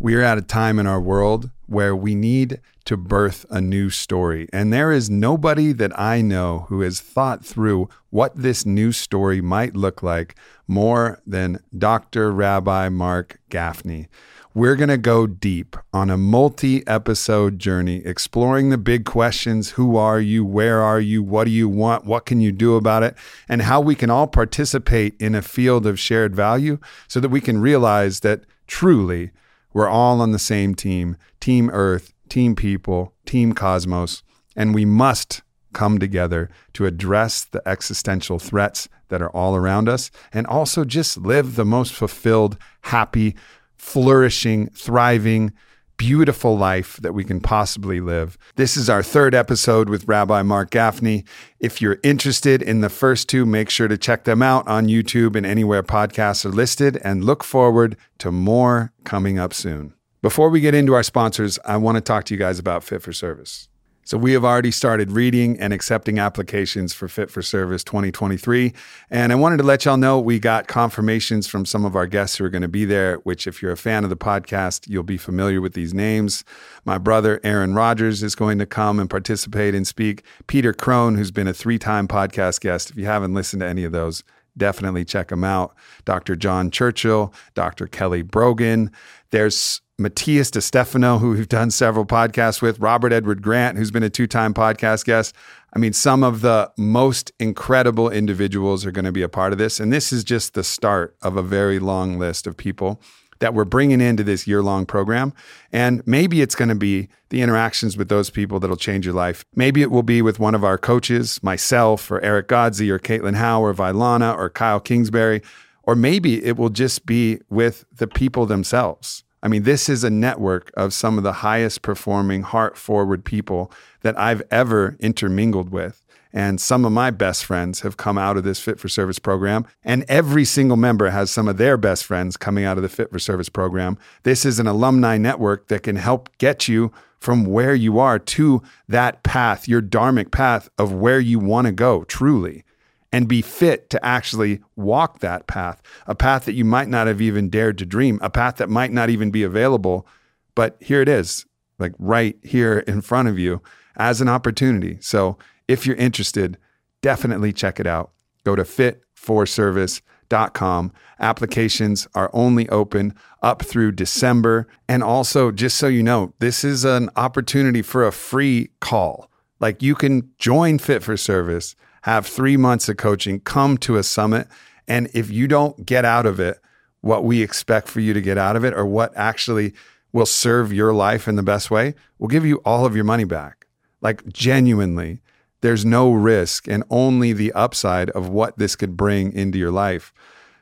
We're at a time in our world where we need to birth a new story. And there is nobody that I know who has thought through what this new story might look like more than Dr. Rabbi Mark Gafni. We're going to go deep on a multi episode journey exploring the big questions who are you? Where are you? What do you want? What can you do about it? And how we can all participate in a field of shared value so that we can realize that truly we're all on the same team Team Earth, Team People, Team Cosmos, and we must come together to address the existential threats that are all around us and also just live the most fulfilled, happy, flourishing, thriving, beautiful life that we can possibly live. This is our third episode with Rabbi Mark Gafni. If you're interested in the first two, make sure to check them out on YouTube and anywhere podcasts are listed and look forward to more coming up soon. Before we get into our sponsors, I want to talk to you guys about Fit for Service. So we have already started reading and accepting applications for Fit for Service 2023. And I wanted to let y'all know we got confirmations from some of our guests who are going to be there, which, if you're a fan of the podcast, you'll be familiar with these names. My brother, Aaron Rodgers, is going to come and participate and speak. Peter Crone, who's been a three time podcast guest. If you haven't listened to any of those, definitely check them out. Dr. John Churchill, Dr. Kelly Brogan. There's Matias De Stefano, who we've done several podcasts with, Robert Edward Grant, who's been a two time podcast guest. I mean, some of the most incredible individuals are going to be a part of this. And this is just the start of a very long list of people that we're bringing into this year long program. And maybe it's going to be the interactions with those people that'll change your life. Maybe it will be with one of our coaches, myself, or Eric Godsey, or Caitlin Howe, or Vylana, or Kyle Kingsbury. Or maybe it will just be with the people themselves. I mean, this is a network of some of the highest performing, heart forward people that I've ever intermingled with. And some of my best friends have come out of this Fit for Service program. And every single member has some of their best friends coming out of the Fit for Service program. This is an alumni network that can help get you from where you are to that path, your dharmic path of where you want to go truly and be fit to actually walk that path, a path that you might not have even dared to dream, a path that might not even be available. But here it is, like right here in front of you as an opportunity. So if you're interested, definitely check it out. Go to fitforservice.com. Applications are only open up through December. And also, just so you know, this is an opportunity for a free call. Like you can join Fit for Service have three months of coaching, come to a summit. And if you don't get out of it what we expect for you to get out of it or what actually will serve your life in the best way, we'll give you all of your money back. Like genuinely, there's no risk and only the upside of what this could bring into your life.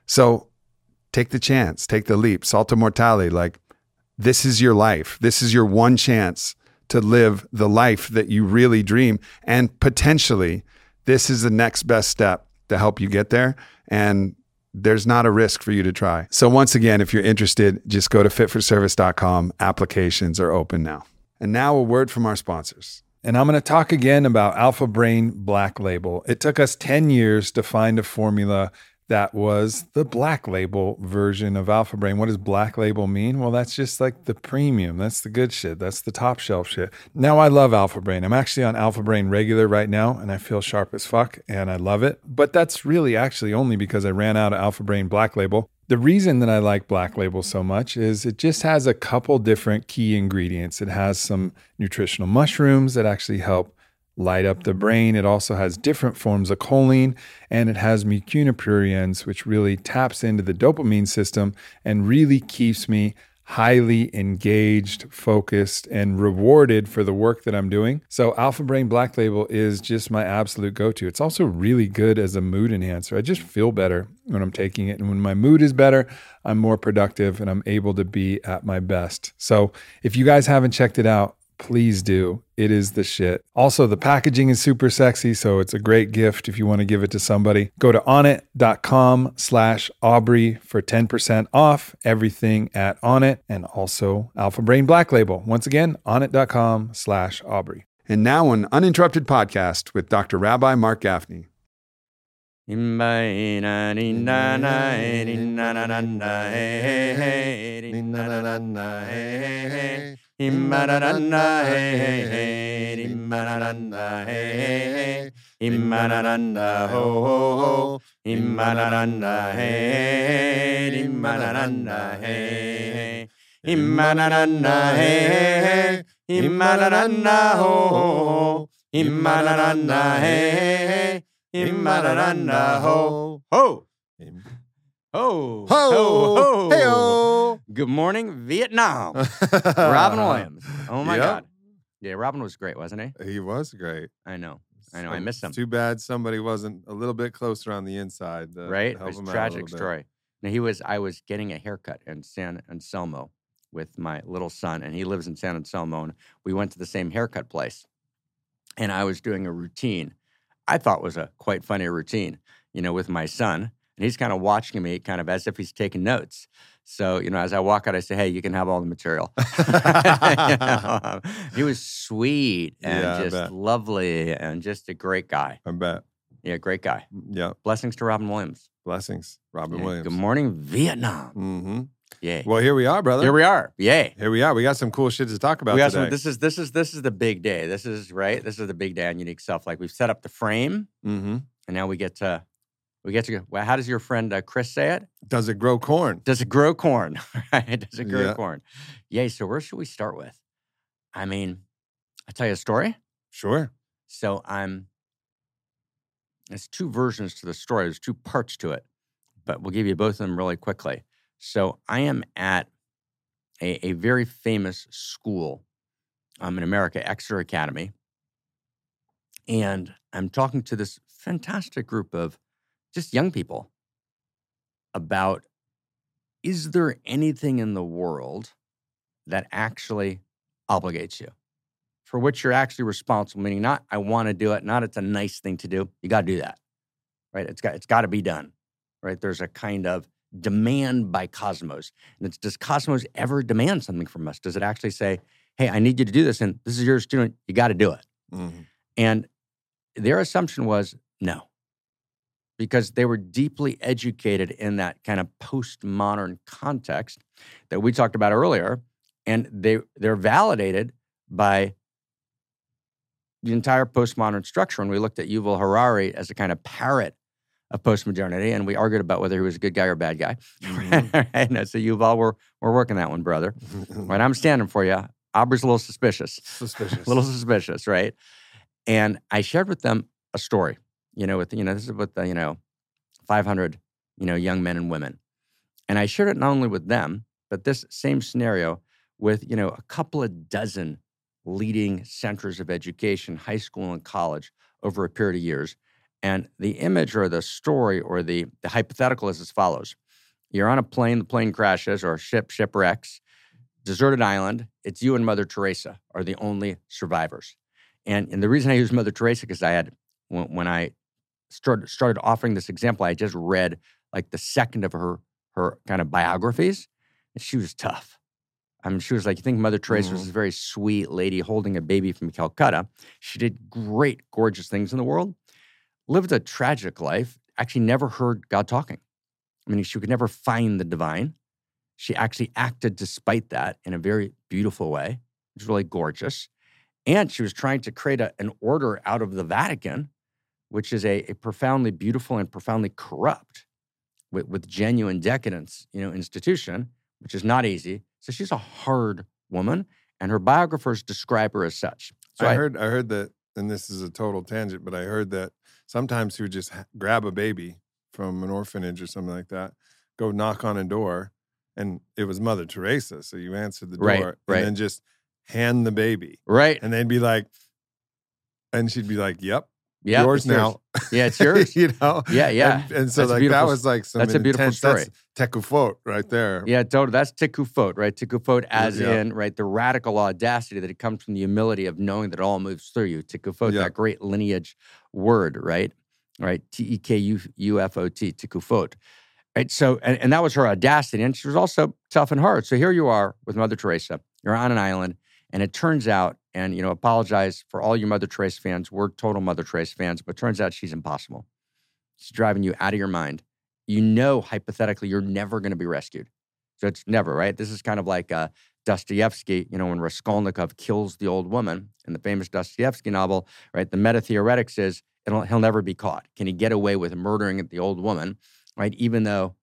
So take the chance, take the leap, salto mortale. Like this is your life. This is your one chance to live the life that you really dream and potentially this is the next best step to help you get there. And there's not a risk for you to try. So, once again, if you're interested, just go to fitforservice.com. Applications are open now. And now, a word from our sponsors. And I'm going to talk again about Alpha Brain Black Label. It took us 10 years to find a formula that was the black label version of Alpha Brain. What does black label mean? Well, that's just like the premium. That's the good shit. That's the top shelf shit. Now I love Alpha Brain. I'm actually on Alpha Brain regular right now and I feel sharp as fuck and I love it. But that's really actually only because I ran out of Alpha Brain black label. The reason that I like Black Label so much is it just has a couple different key ingredients. It has some nutritional mushrooms that actually help light up the brain. It also has different forms of choline and it has mucuna pruriens, which really taps into the dopamine system and really keeps me highly engaged, focused, and rewarded for the work that I'm doing. So, Alpha Brain Black Label is just my absolute go to. It's also really good as a mood enhancer. I just feel better when I'm taking it. And when my mood is better, I'm more productive and I'm able to be at my best. So, if you guys haven't checked it out, please do. It is the shit. Also, the packaging is super sexy, so it's a great gift if you want to give it to somebody. Go to onnit.com slash Aubrey for 10% off everything at Onnit and also Alpha Brain Black Label. Once again, onnit.com slash Aubrey. And now an uninterrupted podcast with Dr. Rabbi Mark Gafni. Imba na na eh, ni na na na na hey hey hey. Ni na na na na hey hey hey. Na na na hey hey hey. Imba na na na hey hey hey Imba na na na ho ho. ho. Imba na na na hey hey hey. Na na na hey hey. Imba na na na hey hey hey. Imba na na na ho ho ho. Imba na na na hey hey hey. Imma-na-na-na, ho, ho, ho, Ho, hey-o. Good morning, Vietnam. Robin Williams. Oh my Yep. God. Yeah, Robin was great, wasn't he? He was great. I know. I know, I So- miss him. Too bad somebody wasn't a little bit closer on the inside. to right? It was a tragic story. Now he was I was getting a haircut in San Anselmo with my little son, and he lives in San Anselmo, and we went to the same haircut place. And I was doing a routine I thought was a quite funny routine, you know, with my son. And he's kind of watching me kind of as if he's taking notes. So, you know, as I walk out, I say, Hey, you can have all the material. You know, he was sweet and Yeah, just lovely and just a great guy. I bet. Yeah, great guy. Yeah. Blessings to Robin Williams. Blessings, Robin Yeah, Williams. Good morning, Vietnam. hmm Yay. Well, here we are, brother. Here we are. Yay. Here we are. We got some cool shit to talk about We got today. some, this is this is this is the big day. This is right. This is the big day on unique self. Like we've set up the frame, hmm and now we get to we get to go. Well, how does your friend uh, Chris say it? Does it grow corn? Does it grow corn? right? Does it grow Yeah. corn? Yay. So where should we start with? I mean, I'll tell you a story. Sure. So I'm. There's two versions to the story. There's two parts to it, but we'll give you both of them really quickly. So I am at a, a very famous school um, in America, Exeter Academy, and I'm talking to this fantastic group of just young people about is there anything in the world that actually obligates you? for which you're actually responsible, meaning not I want to do it, not it's a nice thing to do. You got to do that. Right? It's got it's got to be done. Right? There's a kind of demand by Cosmos. And it's does Cosmos ever demand something from us? Does it actually say, "Hey, I need you to do this and this is your student, you got to do it." Mhm. And their assumption was no. Because they were deeply educated in that kind of postmodern context that we talked about earlier. And they they're validated by the entire postmodern structure. And we looked at Yuval Harari as a kind of parrot of postmodernity, and we argued about whether he was a good guy or a bad guy. Mhm. and I said, Yuval, we're we're working that one, brother. Right, I'm standing for you. Aubrey's a little suspicious Suspicious. a little suspicious, right? And I shared with them a story, you know, with you know, this is with the, you know, 500, you know, young men and women. And I shared it not only with them, but this same scenario with, you know, a couple of dozen leading centers of education, high school and college over a period of years. And the image or the story or the, the hypothetical is as follows. You're on a plane, the plane crashes, or ship shipwrecks, deserted island. It's you and Mother Teresa are the only survivors. And, and the reason I use Mother Teresa because I had when, when I started started offering this example, I just read like the second of her her kind of biographies, and she was tough. I mean, she was like, you think Mother Teresa was Mhm. this very sweet lady holding a baby from Calcutta. She did great, gorgeous things in the world, lived a tragic life, actually never heard God talking. I mean, she could never find the divine. She actually acted despite that in a very beautiful way. It was really gorgeous. And she was trying to create a, an order out of the Vatican, which is a, a profoundly beautiful and profoundly corrupt, with, with genuine decadence, you know, institution, which is not easy. So she's a hard woman, and her biographers describe her as such. So I heard. I heard that, and this is a total tangent, but I heard that sometimes she would just ha- grab a baby from an orphanage or something like that, go knock on a door, and it was Mother Teresa. So you answered the door, Right, and right. then just hand the baby, right, and they'd be like, and she'd be like, "Yep, yeah, yours now." Yeah, it's yours. you know. Yeah, yeah. And, and so That's like that was like some that's a beautiful intense, story. That's tekufot right there. Yeah, totally. That's Tekufot, right? Tikufot as yeah. in, right, the radical audacity that it comes from the humility of knowing that it all moves through you. Tikufot, Yeah. that great lineage word, right? Right, T E K U U F O T, Tekufot. Right, so, and, and that was her audacity. And she was also tough and hard. So here you are with Mother Teresa. You're on an island, and it turns out, and, you know, apologize for all your Mother Teresa fans. We're total Mother Teresa fans, but turns out she's impossible. She's driving you out of your mind. You know, hypothetically, you're never going to be rescued. So it's never, right? This is kind of like uh, Dostoevsky, you know, when Raskolnikov kills the old woman in the famous Dostoevsky novel, right? The meta theoretics is he'll never be caught. Can he get away with murdering the old woman, right? Even though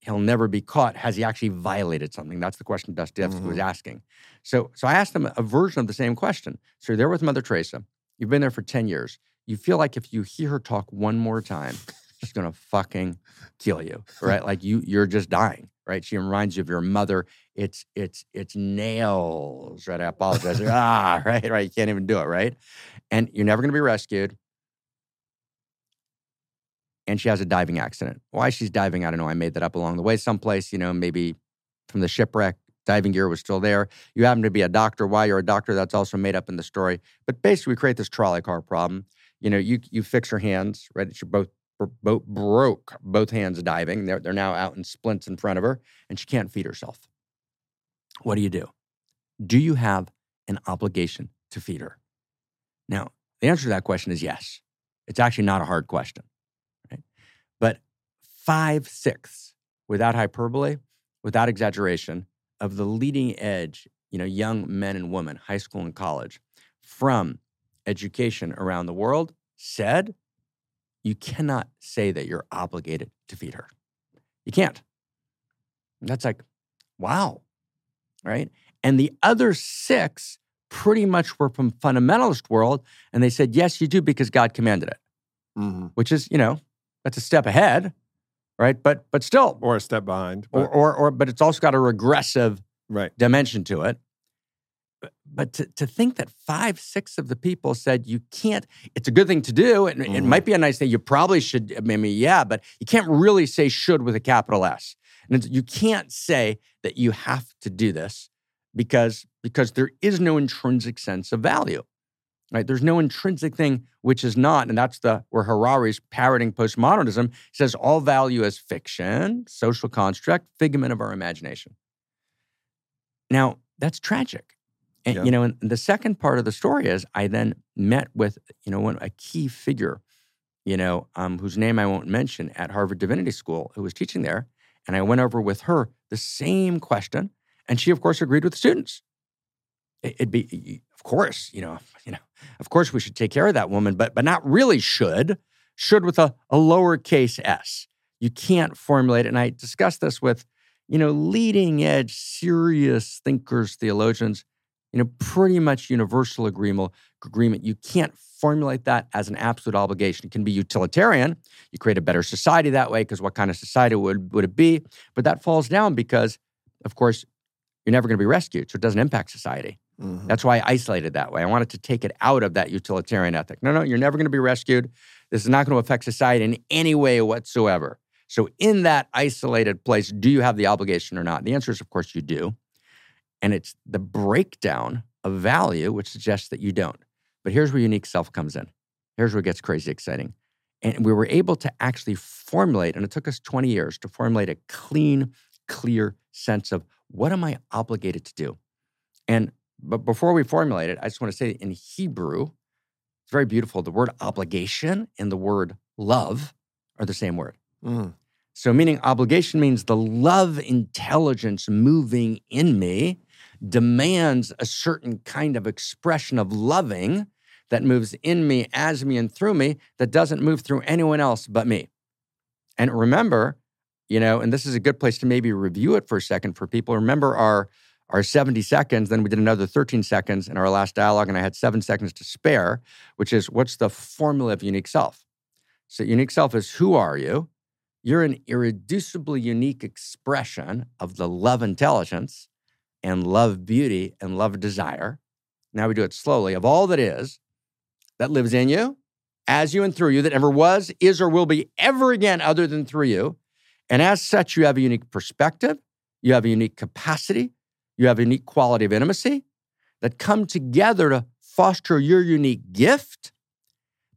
he'll never be caught, has he actually violated something? That's the question Dostoevsky mm-hmm. was asking. So, so I asked him a version of the same question. So you're there with Mother Teresa. You've been there for 10 years. You feel like if you hear her talk one more time, she's gonna fucking kill you, right? like you, you're just dying, right? She reminds you of your mother. It's it's it's nails, right? I apologize. ah, right, right. You can't even do it, right? And you're never gonna be rescued. And she has a diving accident. Why she's diving, I don't know. I made that up along the way, someplace, you know, maybe from the shipwreck, diving gear was still there. You happen to be a doctor. Why you're a doctor, that's also made up in the story. But basically, we create this trolley car problem. You know, you you fix her hands, right? She both both broke both hands diving. They're, they're now out in splints in front of her, and she can't feed herself. What do you do? Do you have an obligation to feed her? Now, the answer to that question is yes. It's actually not a hard question? But five sixths, without hyperbole, without exaggeration, of the leading edge, you know, young men and women, high school and college, from education around the world said you cannot say that you're obligated to feed her. You can't. that's like, wow. Right. And the other six pretty much were from fundamentalist world. And they said, yes, you do because God commanded it, mm-hmm. which is, you know, that's a step ahead. Right. But but still. Or a step behind. Or, or, or but it's also got a regressive right. dimension to it but to, to think that five, six of the people said you can't, it's a good thing to do. And mm-hmm. it might be a nice thing. You probably should, I mean, yeah, but you can't really say should with a capital S. And you can't say that you have to do this because, because there is no intrinsic sense of value. Right? There's no intrinsic thing which is not, and that's the where Harari's parroting postmodernism says all value is fiction, social construct, figment of our imagination. Now, that's tragic and, yeah. you know, and the second part of the story is I then met with, you know, one a key figure, you know, um, whose name I won't mention at Harvard Divinity School, who was teaching there. And I went over with her the same question. And she, of course, agreed with the students. It'd be, of course, you know, you know, of course we should take care of that woman, but but not really should. Should with a, a lowercase s. You can't formulate it. And I discussed this with, you know, leading edge, serious thinkers, theologians you know, pretty much universal agreement. Agreement. You can't formulate that as an absolute obligation. It can be utilitarian. You create a better society that way because what kind of society would would it be? But that falls down because, of course, you're never going to be rescued, so it doesn't impact society. Mm-hmm. That's why I isolated that way. I wanted to take it out of that utilitarian ethic. No, no, you're never going to be rescued. This is not going to affect society in any way whatsoever. So, in that isolated place, do you have the obligation or not? The answer is, of course, you do. And it's the breakdown of value, which suggests that you don't. But here's where unique self comes in. Here's where it gets crazy exciting. And we were able to actually formulate, and it took us 20 years to formulate a clean, clear sense of what am I obligated to do? And but before we formulate it, I just want to say in Hebrew, it's very beautiful. The word obligation and the word love are the same word. Mm. So, meaning obligation means the love intelligence moving in me demands a certain kind of expression of loving that moves in me, as me, and through me that doesn't move through anyone else but me. And remember, you know, and this is a good place to maybe review it for a second for people. Remember our our 70 seconds, then we did another 13 seconds in our last dialogue, and I had seven seconds to spare, which is what's the formula of unique self? So, unique self is who are you? You're an irreducibly unique expression of the love intelligence and love beauty and love desire. Now we do it slowly of all that is, that lives in you, as you and through you, that ever was, is, or will be ever again other than through you. And as such, you have a unique perspective, you have a unique capacity, you have a unique quality of intimacy that come together to foster your unique gift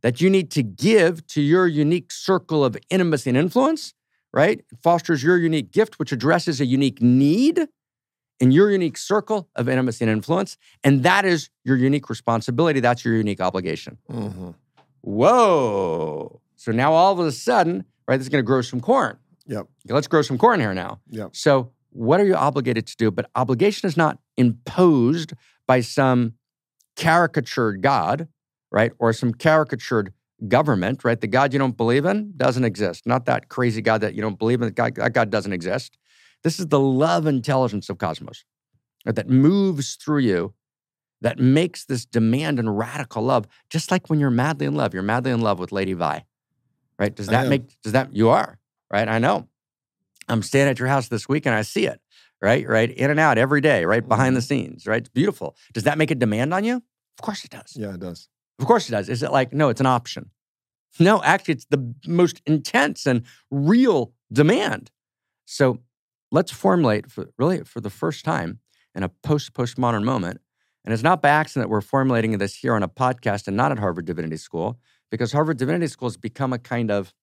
that you need to give to your unique circle of intimacy and influence, right? It fosters your unique gift, which addresses a unique need in your unique circle of intimacy and influence. And that is your unique responsibility. That's your unique obligation. Mm-hmm. Whoa. So now all of a sudden, right, this is going to grow some corn. Yep. Let's grow some corn here now. Yep. So what are you obligated to do? But obligation is not imposed by some caricatured God, right? Or some caricatured government, right? The God you don't believe in doesn't exist. Not that crazy God that you don't believe in. God, that God doesn't exist. This is the love intelligence of cosmos right, that moves through you, that makes this demand and radical love, just like when you're madly in love. You're madly in love with Lady Vi, right? Does that make, does that, you are, right? I know. I'm staying at your house this week and I see it, right? Right? In and out every day, right? Behind the mm-hmm. scenes, right? It's beautiful. Does that make a demand on you? Of course it does. Yeah, it does. Of course it does. Is it like, no, it's an option? No, actually, it's the most intense and real demand. So let's formulate for really for the first time in a post postmodern moment. And it's not by accident that we're formulating this here on a podcast and not at Harvard Divinity School, because Harvard Divinity School has become a kind of,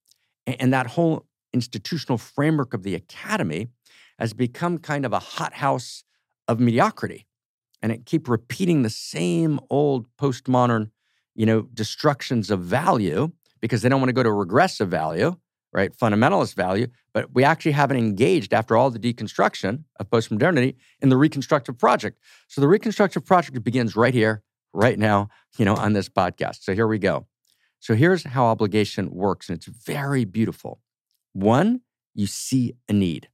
and that whole institutional framework of the academy has become kind of a hothouse of mediocrity. And it keep repeating the same old postmodern, you know, destructions of value because they don't want to go to regressive value, right? Fundamentalist value. But we actually haven't engaged after all the deconstruction of postmodernity in the reconstructive project. So the reconstructive project begins right here, right now, you know, on this podcast. So here we go. So here's how obligation works, and it's very beautiful. One, you see a need,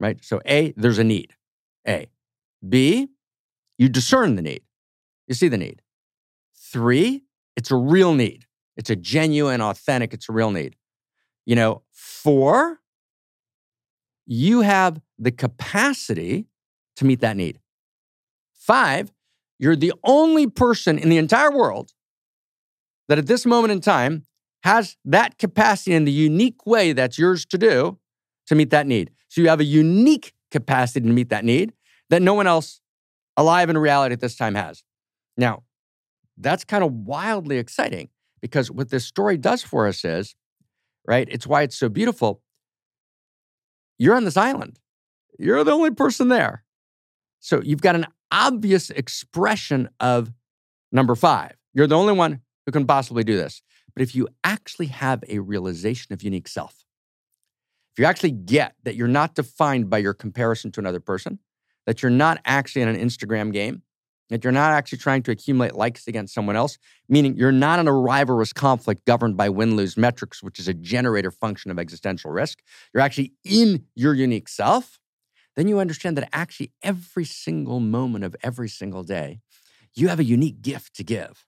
right? So A, there's a need. A. B, you discern the need. You see the need. Three, it's a real need. It's a genuine, authentic, it's a real need. You know, four, you have the capacity to meet that need. Five, you're the only person in the entire world that at this moment in time has that capacity in the unique way that's yours to do to meet that need. So you have a unique capacity to meet that need that no one else alive in reality at this time has. Now, that's kind of wildly exciting because what this story does for us is, right? It's why it's so beautiful. You're on this island, you're the only person there. So you've got an obvious expression of number five. You're the only one who can possibly do this. But if you actually have a realization of unique self, if you actually get that you're not defined by your comparison to another person, that you're not actually in an Instagram game, that you're not actually trying to accumulate likes against someone else, meaning you're not in a rivalrous conflict governed by win lose metrics, which is a generator function of existential risk. You're actually in your unique self. Then you understand that actually every single moment of every single day, you have a unique gift to give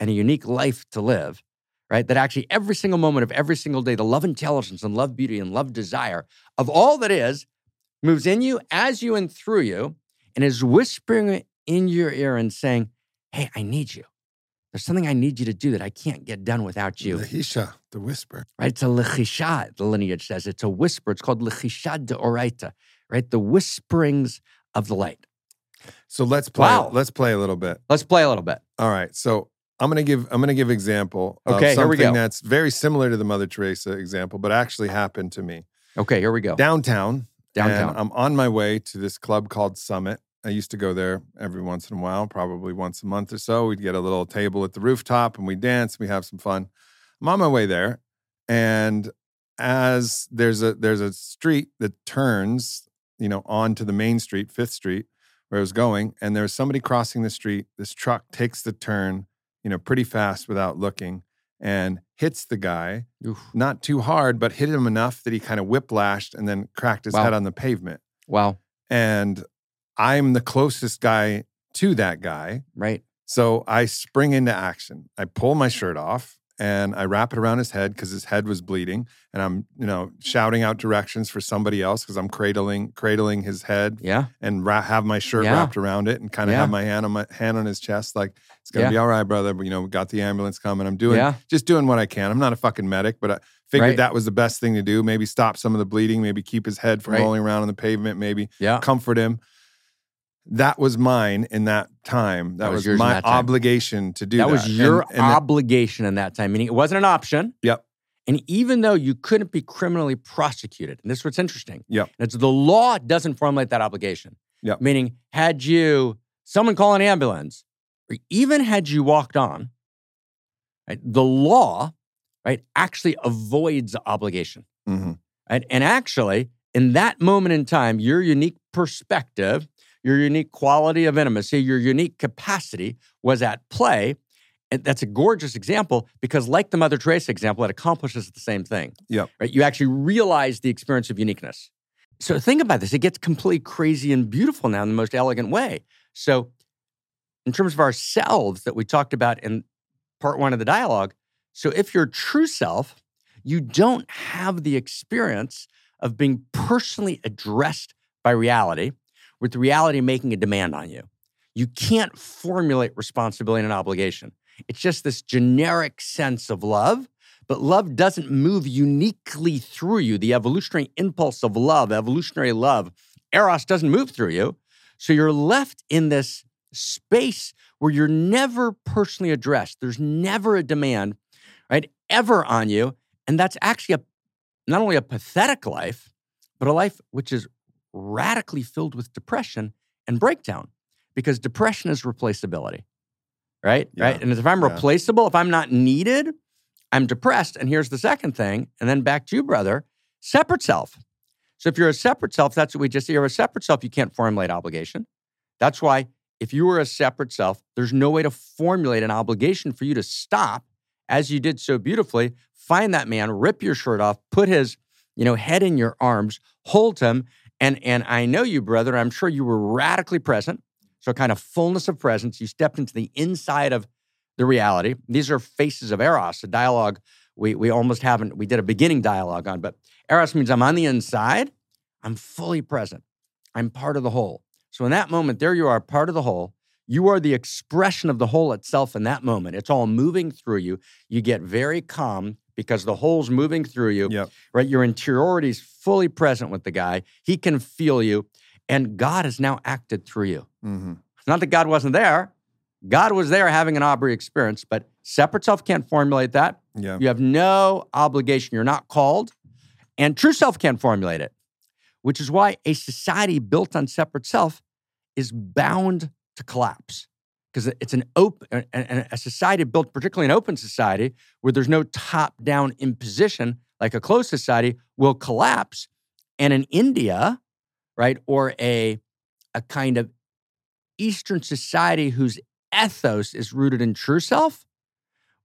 and a unique life to live, right? That actually every single moment of every single day, the love intelligence and love beauty and love desire of all that is moves in you, as you, and through you, and is whispering in your ear and saying, Hey, I need you. There's something I need you to do that I can't get done without you. The the whisper. Right? It's a lechisha, the lineage says. It's a whisper. It's called lechisha de oraita, right? The whisperings of the light. So let's play. Wow. Let's play a little bit. Let's play a little bit. All right. So I'm gonna give I'm gonna give example of Okay, here we something go. that's very similar to the Mother Teresa example, but actually happened to me Okay, here we go. downtown. Downtown. And I'm on my way to this club called Summit. I used to go there every once in a while, probably once a month or so. We'd get a little table at the rooftop and we dance, we have some fun. I'm on my way there, and as there's a there's a street that turns, you know, onto the main street, Fifth Street, where I was going, and there's somebody crossing the street. This truck takes the turn, you know, pretty fast without looking, and hits the guy Oof. not too hard, but hit him enough that he kind of whiplashed and then cracked his Wow. head on the pavement. Wow. And I'm the closest guy to that guy. Right. So I spring into action. I pull my shirt off and I wrap it around his head because his head was bleeding. And I'm, you know, shouting out directions for somebody else because I'm cradling, cradling his head Yeah. and ra- have my shirt Yeah. wrapped around it and kind of Yeah. have my hand on my hand on his chest, like it's gonna Yeah. be all right, brother. But you know, we got the ambulance coming. I'm doing just doing what I can. I'm not a fucking medic, but I figured Right. that was the best thing to do. Maybe stop some of the bleeding, maybe keep his head from Right. rolling around on the pavement, maybe Yeah. comfort him. That was mine in that time. That, That was was, my obligation to do that. that was your and that- obligation in that time, meaning it wasn't an option. Yep. And even though you couldn't be criminally prosecuted, and this is what's interesting. Yep. It's the law doesn't formulate that obligation. Yep. Meaning, had you someone call an ambulance, or even had you walked on, right, the law right, actually avoids obligation. hmm Right? And actually, in that moment in time, your unique perspective, your unique quality of intimacy, your unique capacity was at play. And that's a gorgeous example because, like the Mother Teresa example, it accomplishes the same thing. Yep. Right? You actually realize the experience of uniqueness. So think about this. It gets completely crazy and beautiful now in the most elegant way. So, in terms of ourselves that we talked about in part one of the dialogue, so if you're true self, you don't have the experience of being personally addressed by reality, with reality making a demand on you. You can't formulate responsibility and obligation. It's just this generic sense of love, but love doesn't move uniquely through you. The evolutionary impulse of love, evolutionary love, eros doesn't move through you. So you're left in this space where you're never personally addressed. There's never a demand, right, ever on you. And that's actually a not only a pathetic life, but a life which is radically filled with depression and breakdown because depression is replaceability. Right? Yeah. Right. And if I'm Yeah. replaceable, if I'm not needed, I'm depressed. And here's the second thing. And then back to you, brother separate self. So if you're a separate self, that's what we just you're a separate self, you can't formulate obligation. That's why if you were a separate self, there's no way to formulate an obligation for you to stop, as you did so beautifully, find that man, rip your shirt off, put his, you know, head in your arms, hold him, and and I know you, brother. I'm sure you were radically present. So kind of fullness of presence. You stepped into the inside of the reality. These are faces of eros, a dialogue we we almost haven't. We did a beginning dialogue on, but eros means I'm on the inside. I'm fully present. I'm part of the whole. So in that moment, there you are, part of the whole. You are the expression of the whole itself in that moment. It's all moving through you. You get very calm because the whole's moving through you, Yep. right? Your interiority is fully present with the guy. He can feel you, and God has now acted through you. hmm It's not that God wasn't there. God was there having an Aubrey experience, but separate self can't formulate that. Yeah. You have no obligation. You're not called. And true self can't formulate it, which is why a society built on separate self is bound to collapse. Because it's an open, a society built, particularly an open society, where there's no top down imposition like a closed society, will collapse. And in India, right, or a, a kind of Eastern society whose ethos is rooted in true self,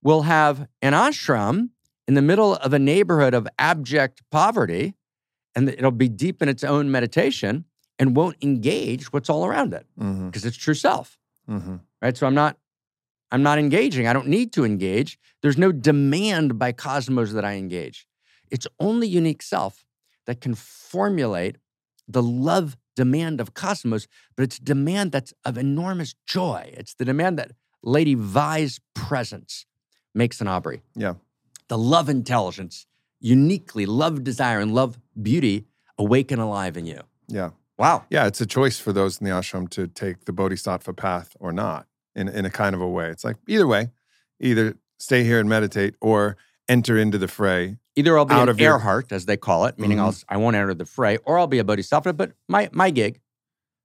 will have an ashram in the middle of a neighborhood of abject poverty, and it'll be deep in its own meditation and won't engage what's all around it because it's true self, hmm right? So I'm not, I'm not engaging. I don't need to engage. There's no demand by cosmos that I engage. It's only unique self that can formulate the love demand of cosmos, but it's demand that's of enormous joy. It's the demand that Lady Vi's presence makes an Aubrey. Yeah. The love intelligence, uniquely love desire and love beauty awaken alive in you. Yeah. Wow. Yeah, it's a choice for those in the ashram to take the bodhisattva path or not in, in a kind of a way. It's like either way, either stay here and meditate or enter into the fray. Either I'll be Out an of your- arhat, as they call it, meaning Mhm. I'll, I won't enter the fray, or I'll be a bodhisattva, but my, my gig,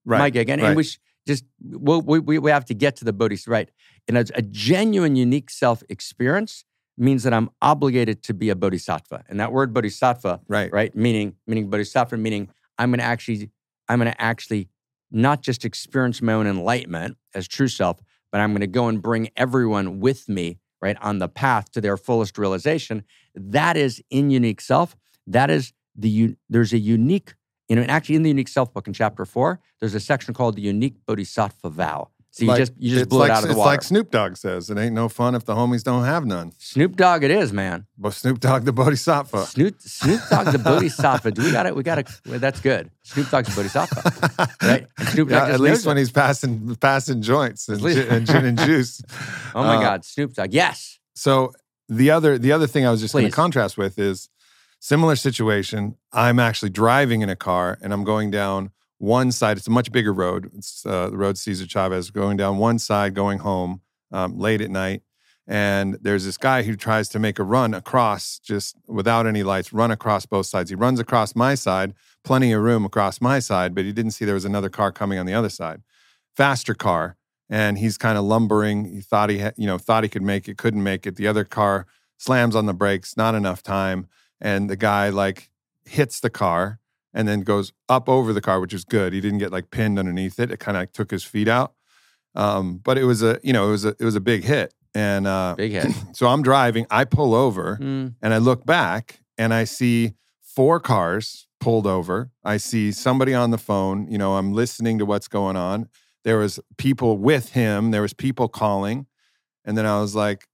Right. my gig. And, and we sh- just, we'll, we, we, we have to get to the bodhisattva, right? And a, a genuine, unique self experience means that I'm obligated to be a bodhisattva. And that word bodhisattva, right. right? Meaning, meaning bodhisattva, meaning I'm going to actually, I'm going to actually not just experience my own enlightenment as true self, but I'm going to go and bring everyone with me, right, on the path to their fullest realization. That is in unique self. That is the there's a unique, you know, and actually in the unique self book in chapter four, there's a section called the unique bodhisattva vow. So you Like- just you just it's blew like, it out of the it's water. like Snoop Dogg says, it ain't no fun if the homies don't have none. Snoop Dogg, it is, man. But Snoop Dogg the bodhisattva. Snoop Snoop Dogg the bodhisattva. Do we got it? We got it. Well, that's good. Snoop Dogg's bodhisattva, right? And Snoop Dogg Yeah, at least when it. he's passing passing joints and, gin, and gin and juice. Oh my uh, God, Snoop Dogg. Yes. So the other the other thing I was just going to contrast with is similar situation. I'm actually driving in a car and I'm going down one side. It's a much bigger road. It's uh, the road Cesar Chavez. Going down one side, going home um, late at night, and there's this guy who tries to make a run across just without any lights. Run across both sides. He runs across my side, plenty of room across my side, but he didn't see there was another car coming on the other side, faster car and he's kind of lumbering. He thought he had, you know, thought he could make it, couldn't make it. The other car slams on the brakes, not enough time, and the guy like hits the car and then goes up over the car, which is good. He didn't get like pinned underneath it. It kind of like took his feet out. Um, but it was a you know it was a it was a big hit, and uh, Big hit. so I'm driving. I pull over Mm, and I look back and I see four cars pulled over. I see somebody on the phone. You know, I'm listening to what's going on. There was people with him. There was people calling, and then I was like,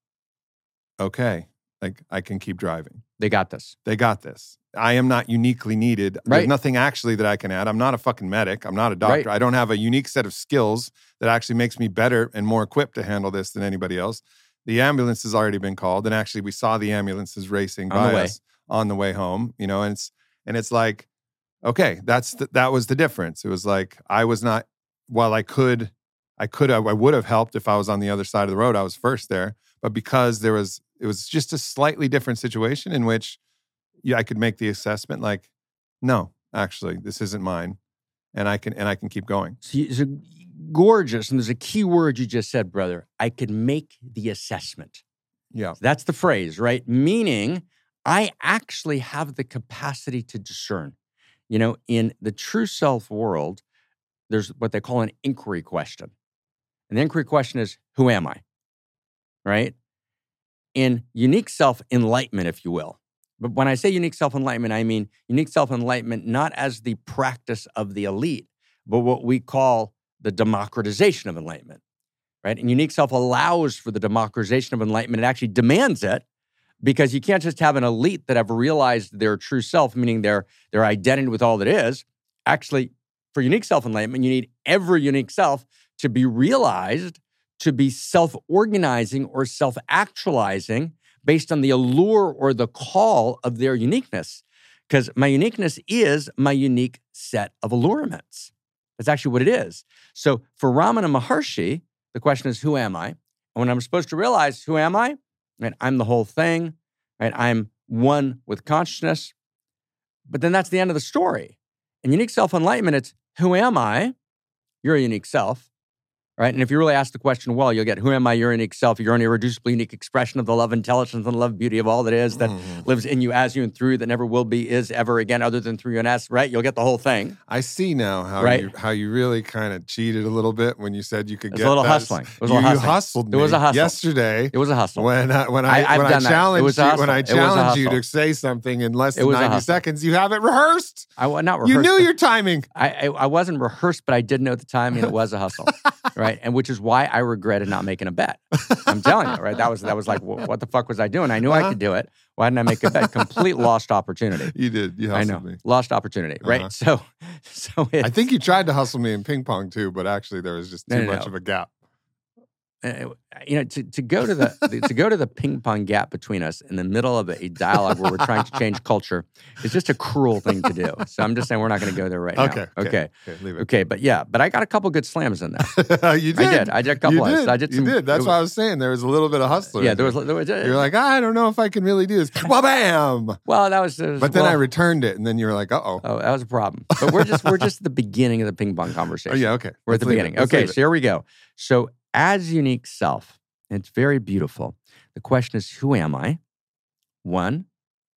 okay, like I can keep driving. They got this. They got this. I am not uniquely needed. There's Right. nothing actually that I can add. I'm not a fucking medic. I'm not a doctor. Right. I don't have a unique set of skills that actually makes me better and more equipped to handle this than anybody else. The ambulance has already been called, and actually, we saw the ambulances racing On by us on the way home. You know, and it's and it's like, okay, that's the, that was the difference. It was like I was not. While I could, I could, I would have helped if I was on the other side of the road. I was first there, but because there was, it was just a slightly different situation in which yeah, I could make the assessment like, no, actually, this isn't mine, and I can and I can keep going. So, you- so gorgeous. And there's a key word you just said, brother. I could make the assessment. Yeah, That's the phrase, right? Meaning, I actually have the capacity to discern. You know, in the true self world, there's what they call an inquiry question. And the inquiry question is, who am I? Right? In unique self enlightenment, if you will. But when I say unique self enlightenment, I mean unique self enlightenment not as the practice of the elite, but what we call the democratization of enlightenment. Right? And unique self allows for the democratization of enlightenment. It actually demands it because you can't just have an elite that have realized their true self, meaning their, their identity with all that is. Actually, for unique self enlightenment, you need every unique self to be realized, to be self organizing or self actualizing based on the allure or the call of their uniqueness. Because my uniqueness is my unique set of allurements. That's actually what it is. So for Ramana Maharshi, the question is, who am I? And when I'm supposed to realize who am I, right, I'm the whole thing, right? I'm one with consciousness. But then that's the end of the story. In unique self enlightenment, it's who am I? You're a unique self, right? And if you really ask the question well, you'll get who am I? Your unique self. You're an irreducibly unique expression of the love, intelligence, and love, beauty of all that is that Mhm. lives in you, as you, and through you, that never will be, is ever again, other than through you and us, right? You'll get the whole thing. I see now how Right. you how you really kind of cheated a little bit when you said you could It was get a little that. hustling. It was a you, you hustling. hustled It was me a hustle. yesterday It was a hustle. when I, when I, I- when I challenged you when I hustle. It was a challenged you to say something in less than ninety seconds. You have it rehearsed. I not rehearsed. You knew your timing. I, I I wasn't rehearsed, but I did know the timing, it was a hustle, right? And which is why I regretted not making a bet. I'm telling you, right? That was that was like, wh- what the fuck was I doing? I knew I Uh-huh. could do it. Why didn't I make a bet? Complete lost opportunity. You did. You I hustled know, me. lost opportunity, Uh-huh. right? So, so it's, I think you tried to hustle me in ping pong too, but actually there was just No, too no, much no. of a gap. Uh, you know to, to go to the to go to the ping pong gap between us in the middle of a dialogue where we're trying to change culture is just a cruel thing to do. So I'm just saying we're not going to go there right Okay, now. okay. Okay. Okay, leave it. Okay. But yeah, but I got a couple good slams in there. you did. I did. I did a couple. You of- did. I did you did. That's why I was saying there was a little bit of hustler. Yeah, there was. there. Was You're like, I don't know if I can really do this. Well, bam. well, that was. uh, But then I returned it, and then you were like, uh oh. Oh, that was a problem. But we're just we're just at the beginning of the ping pong conversation. Oh, yeah, okay. We're at Let's the beginning. Okay, so here we go. So as unique self, it's very beautiful. The question is, who am I? One,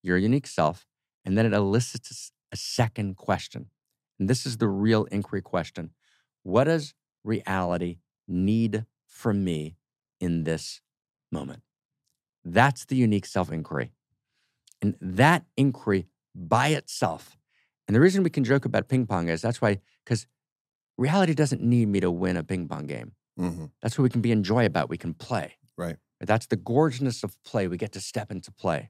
your unique self, and then it elicits a second question. And this is the real inquiry question. What does reality need from me in this moment? That's the unique self inquiry. And that inquiry by itself, and the reason we can joke about ping pong is that's why, because reality doesn't need me to win a ping pong game. Mhm. That's what we can be enjoy about. We can play. Right. That's the gorgeousness of play. We get to step into play.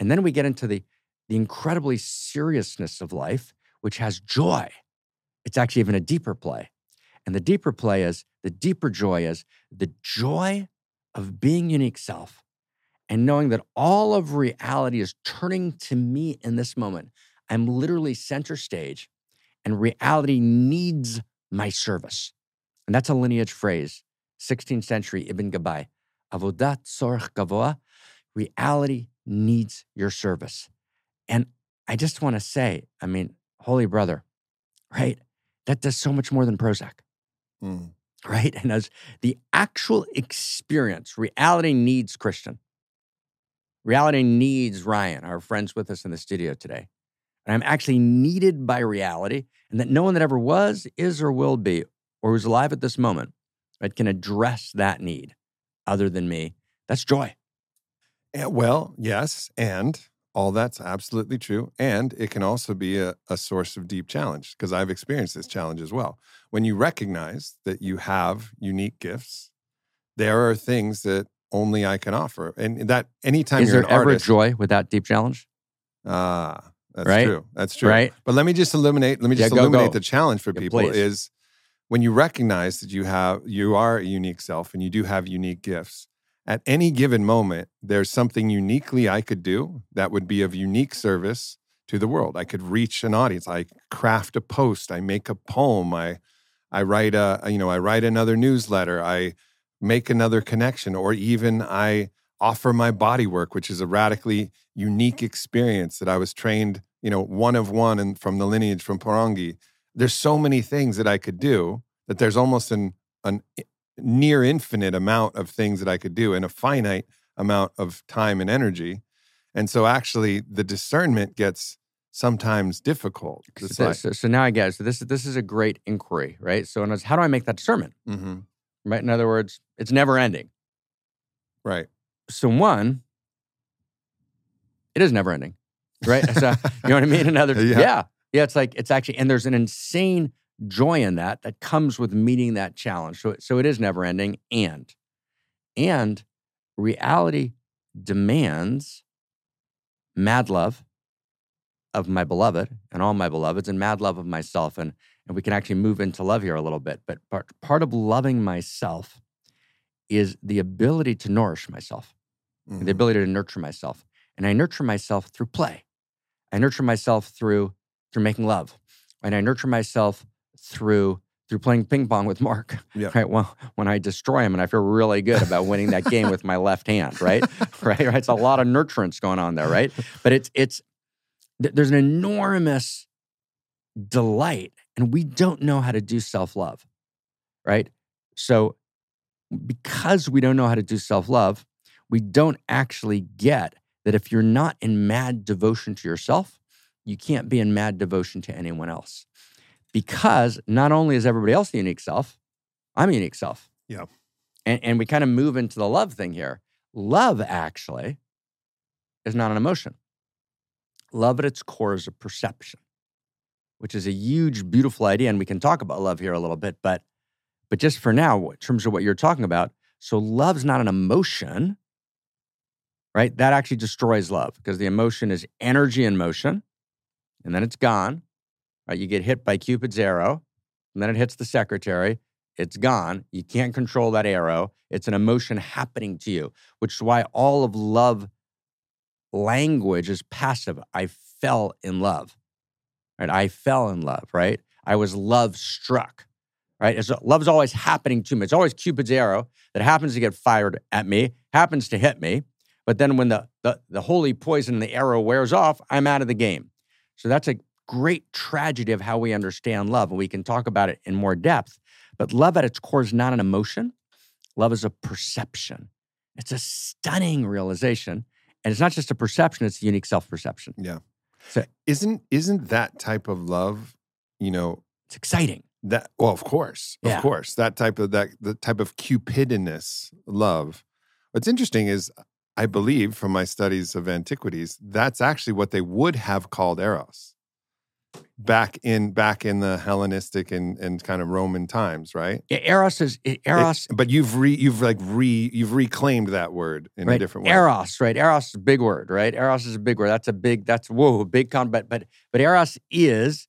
And then we get into the, the incredibly seriousness of life, which has joy. It's actually even a deeper play. And the deeper play is the deeper joy is the joy of being unique self and knowing that all of reality is turning to me in this moment. I'm literally center stage and reality needs my service. And that's a lineage phrase, 16th century Ibn Gabbai. Avodat sorch gavoa, reality needs your service. And I just want to say, I mean, holy brother, right? That does so much more than Prozac, Mm. right? And as the actual experience, reality needs Christian. Reality needs Ryan, our friends with us in the studio today. And I'm actually needed by reality, and that no one that ever was, is, or will be, or who's alive at this moment, right, can address that need other than me. That's joy. Eh, well, yes. And all that's absolutely true. And it can also be a, a source of deep challenge because I've experienced this challenge as well. When you recognize that you have unique gifts, there are things that only I can offer. And that anytime Is you're there ever artist, joy without deep challenge? ah, that's Right? true. That's true. Right? But let me just eliminate. Let me Yeah, just go, illuminate go. the challenge for Yeah, people please. is when you recognize that you have you are a unique self and you do have unique gifts. At any given moment, there's something uniquely I could do that would be of unique service to the world. I could reach an audience. I craft a post. I make a poem. I I write a you know I write another newsletter. I make another connection, or even I offer my body work, which is a radically unique experience that I was trained, you know, one of one and from the lineage from Porangi. There's so many things that I could do that there's almost an an near infinite amount of things that I could do in a finite amount of time and energy. And so actually the discernment gets sometimes difficult. So, so, so now I get it. So this, this is a great inquiry, right? So words, how do I make that discernment? Mhm, Right? In other words, it's never ending. right. So one, it is never ending, right? So, you know what I mean? Another, Yeah. yeah. Yeah, It's like it's actually, and there's an insane joy in that that comes with meeting that challenge. So, so it is never ending, and and reality demands mad love of my beloved and all my beloveds, and mad love of myself, and and we can actually move into love here a little bit. But part part of loving myself is the ability to nourish myself Mhm. the ability to nurture myself. And I nurture myself through play. I nurture myself through through making love. And I nurture myself through through playing ping pong with Mark. Yeah. Right. Well, when I destroy him and I feel really good about winning that game with my left hand, right? right. Right. It's a lot of nurturance going on there, right? But it's it's there's an enormous delight, and we don't know how to do self-love. Right. So because we don't know how to do self-love, we don't actually get that if you're not in mad devotion to yourself, you can't be in mad devotion to anyone else. Because not only is everybody else a unique self, I'm a unique self. Yeah. And, and we kind of move into the love thing here. Love actually is not an emotion. Love at its core is a perception, which is a huge, beautiful idea. And we can talk about love here a little bit, but but just for now, in terms of what you're talking about, so love's not an emotion, right? That actually destroys love because the emotion is energy in motion, and then it's gone. Right? You get hit by Cupid's arrow, and then it hits the secretary. It's gone. You can't control that arrow. It's an emotion happening to you, which is why all of love language is passive. I fell in love. Right? I fell in love, right? I was love struck. Right? Love's always happening to me. It's always Cupid's arrow that happens to get fired at me, happens to hit me. But then when the, the, the holy poison in the arrow wears off, I'm out of the game. So that's a great tragedy of how we understand love. And we can talk about it in more depth. But love at its core is not an emotion, love is a perception. It's a stunning realization. And it's not just a perception, it's a unique self perception. Yeah. So- isn't isn't that type of love, you know, It's exciting. that well, of course. Of Yeah. course. That type of that the type of cupidinous love. What's interesting is I believe from my studies of antiquities, that's actually what they would have called eros. Back in back in the Hellenistic and, and kind of Roman times, right? Yeah, Eros is It- Eros. but you've re you've like re you've reclaimed that word in right? a different way. Eros, right? Eros is a big word, right? Eros is a big word. That's a big, that's whoa, a big con. But but but Eros is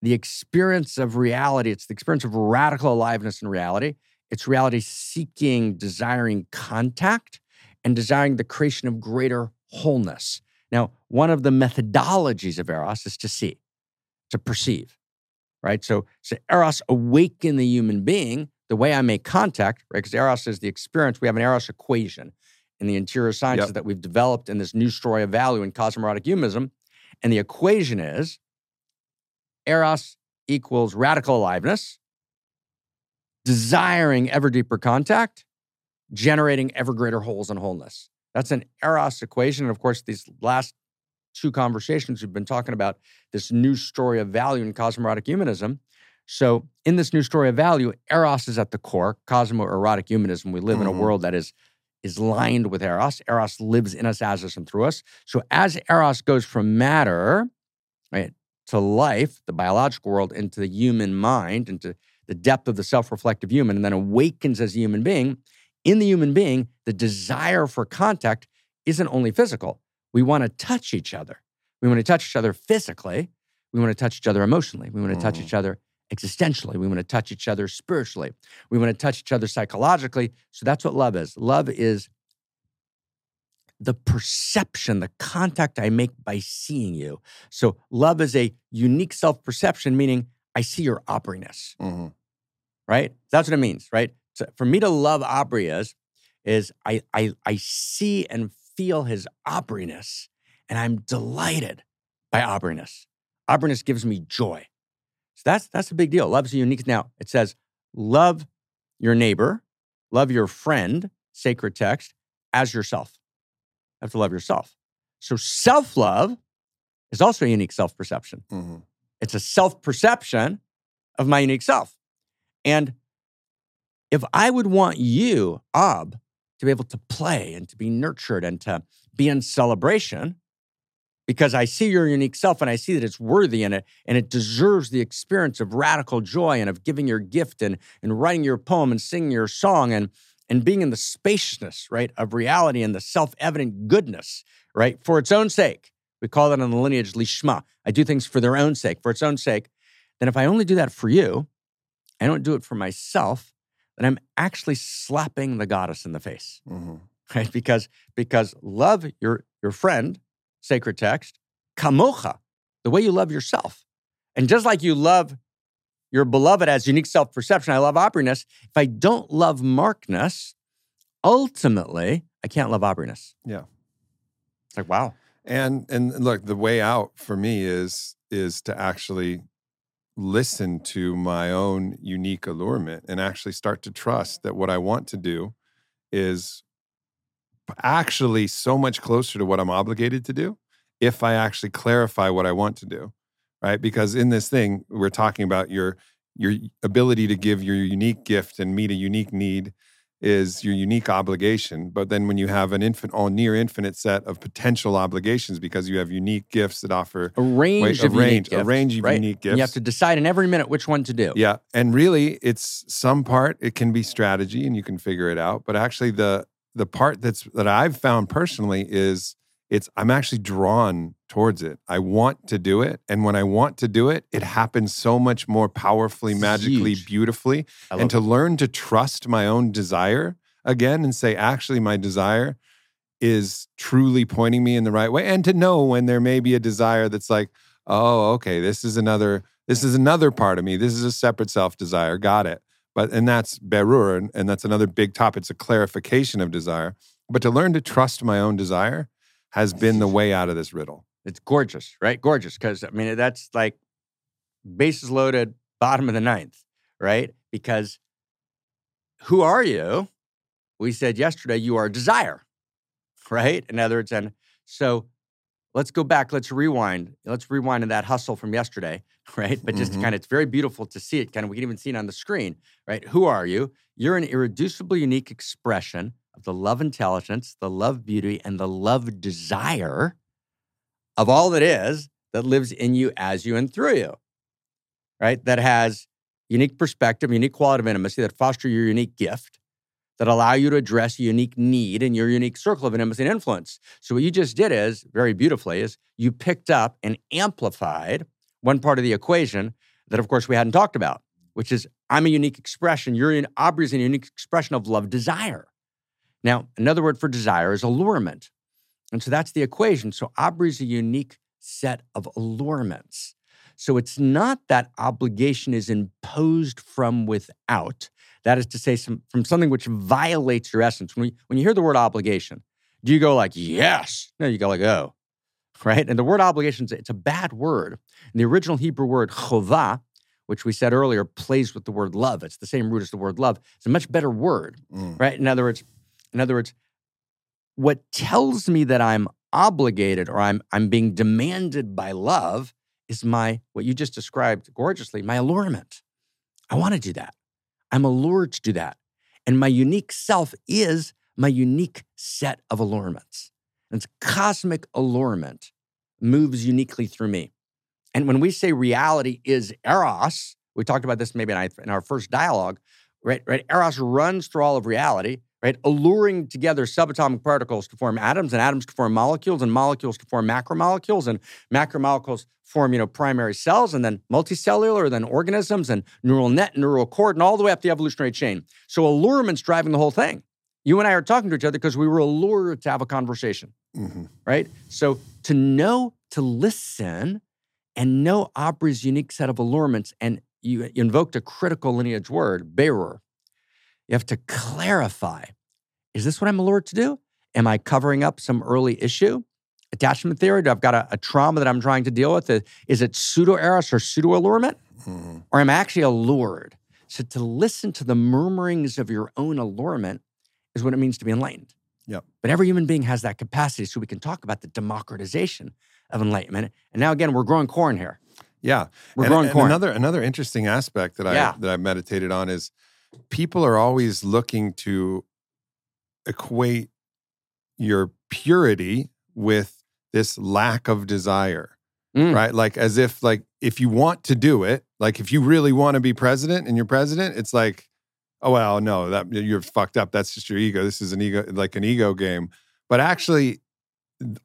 the experience of reality. It's the experience of radical aliveness in reality. It's reality seeking, desiring contact, and desiring the creation of greater wholeness. Now, one of the methodologies of Eros is to see, to perceive, right? So, so Eros awaken the human being the way I make contact, right? Because Eros is the experience. We have an Eros equation in the interior sciences Yep. that we've developed in this new story of value in cosmoerotic humanism. And the equation is Eros equals radical aliveness, desiring ever deeper contact, generating ever greater wholes and wholeness. That's an Eros equation. And of course, these last two conversations, we've been talking about this new story of value in cosmoerotic humanism. So, in this new story of value, Eros is at the core, cosmoerotic humanism. We live in a Mhm. world that is is lined with Eros. Eros lives in us, as us, and through us. So, as Eros goes from matter, right, to life, the biological world, into the human mind, into the depth of the self-reflective human, and then awakens as a human being. In the human being, the desire for contact isn't only physical. We want to touch each other. We want to touch each other physically. We want to touch each other emotionally. We want to touch Mhm. each other existentially. We want to touch each other spiritually. We want to touch each other psychologically. So that's what love is. Love is the perception, the contact I make by seeing you. So love is a unique self perception, meaning I see your Aubrey-ness, hmm right? That's what it means, right? So for me to love Aubrey is, is I, I, I see and feel his Aubrey-ness, and I'm delighted by Aubrey-ness. Aubrey-ness gives me joy. So that's that's a big deal. Love's a unique. Now it says, love your neighbor, love your friend, sacred text, as yourself. You have to love yourself. So self-love is also a unique self-perception. hmm It's a self-perception of my unique self. And if I would want you, Ab, to be able to play and to be nurtured and to be in celebration, because I see your unique self and I see that it's worthy and it and it deserves the experience of radical joy and of giving your gift and and writing your poem and singing your song and and being in the spaciousness, right, of reality and the self-evident goodness, right, for its own sake. We call that in the lineage lishma. I do things for their own sake, for its own sake. Then if I only do that for you, I don't do it for myself, then I'm actually slapping the goddess in the face hmm right? Because because love your your friend, sacred text, kamocha, the way you love yourself, and just like you love your beloved as unique self perception, I love Aubrey-ness. If I don't love Markness, ultimately I can't love Aubrey-ness. Yeah. it's like wow, And and look, the way out for me is is to actually listen to my own unique allurement and actually start to trust that what I want to do is actually so much closer to what I'm obligated to do if I actually clarify what I want to do. Right? Because in this thing, we're talking about your your ability to give your unique gift and meet a unique need is your unique obligation. But then when you have an infant or near infinite set of potential obligations because you have unique gifts that offer a range Wait, a of unique range- a gifts, range of right? unique And you have to decide in every minute which one to do. Yeah. And really it's some part it can be strategy and you can figure it out. But actually the the part that's that I've found personally is it's I'm actually drawn towards it. I want to do it. And when I want to do it, it happens so much more powerfully, magically, huge. beautifully. I And to it. learn to trust my own desire again and say, actually, my desire is truly pointing me in the right way. And to know when there may be a desire that's like, oh, okay, this is another, this is another part of me. This is a separate self desire. Got it. But and that's berur, and, and that's another big topic. It's a clarification of desire. But to learn to trust my own desire has been the way out of this riddle. It's gorgeous, right? Gorgeous. Because, I mean, that's like bases loaded, bottom of the ninth, right? Because who are you? We said yesterday, you are desire, right? In other words, and so let's go back, let's rewind. Let's rewind to that hustle from yesterday, right? But just Mhm. kind of, it's very beautiful to see it. Kind of, we can even see it on the screen, right? Who are you? You're an irreducible, unique expression of the love intelligence, the love beauty, and the love desire of all that is that lives in you, as you, and through you, right? That has unique perspective, unique quality of intimacy that foster your unique gift, that allow you to address a unique need in your unique circle of intimacy and influence. So what you just did is very beautifully is you picked up and amplified one part of the equation that, of course, we hadn't talked about, which is I'm a unique expression. You're an Aubrey's a unique expression of love desire. Now, another word for desire is allurement. And so that's the equation. So Aubrey's a unique set of allurements. So it's not that obligation is imposed from without. That is to say, some, from something which violates your essence. When, we, when you hear the word obligation, do you go like, yes? No, you go like, oh, right? And the word obligation, it's a bad word. And the original Hebrew word chovah, which we said earlier, plays with the word love. It's the same root as the word love. It's a much better word Mm. right? In other words, in other words, what tells me that I'm obligated or I'm I'm being demanded by love is my what you just described gorgeously, my allurement. I want to do that. I'm allured to do that. And my unique self is my unique set of allurements. And it's cosmic allurement moves uniquely through me. And when we say reality is eros, we talked about this maybe in our first dialogue, right? Right? Eros runs through all of reality, right? Alluring together subatomic particles to form atoms, and atoms to form molecules, and molecules to form macromolecules, and macromolecules form, you know, primary cells, and then multicellular, then organisms, and neural net, and neural cord, and all the way up the evolutionary chain. So allurement's driving the whole thing. You and I are talking to each other because we were allured to have a conversation, mm-hmm. right? So to know, to listen, and know Aubrey's unique set of allurements, and you invoked a critical lineage word, berur. You have to clarify is this what I'm allured to do? Am I covering up some early issue? Attachment theory? Do I've got a, a trauma that I'm trying to deal with? Is it pseudo eros or pseudo allurement? Mm-hmm. Or am I actually allured? So to listen to the murmurings of your own allurement is what it means to be enlightened. Yep. But every human being has that capacity. So we can talk about the democratization of enlightenment. And now again, we're growing corn here. Yeah. We're and, growing and corn. Another another interesting aspect that yeah. I that I meditated on is people are always looking to equate your purity with this lack of desire. Mm. Right? Like as if like if you want to do it, like if you really want to be president and you're president, it's like, oh well, no, that you're fucked up. That's just your ego. This is an ego like an ego game. But actually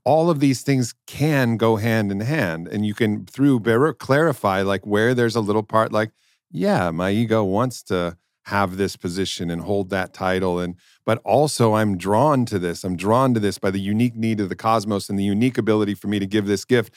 all of these things can go hand in hand and you can through berur clarify like where there's a little part like yeah my ego wants to have this position and hold that title and but also I'm drawn to this I'm drawn to this by the unique need of the cosmos and the unique ability for me to give this gift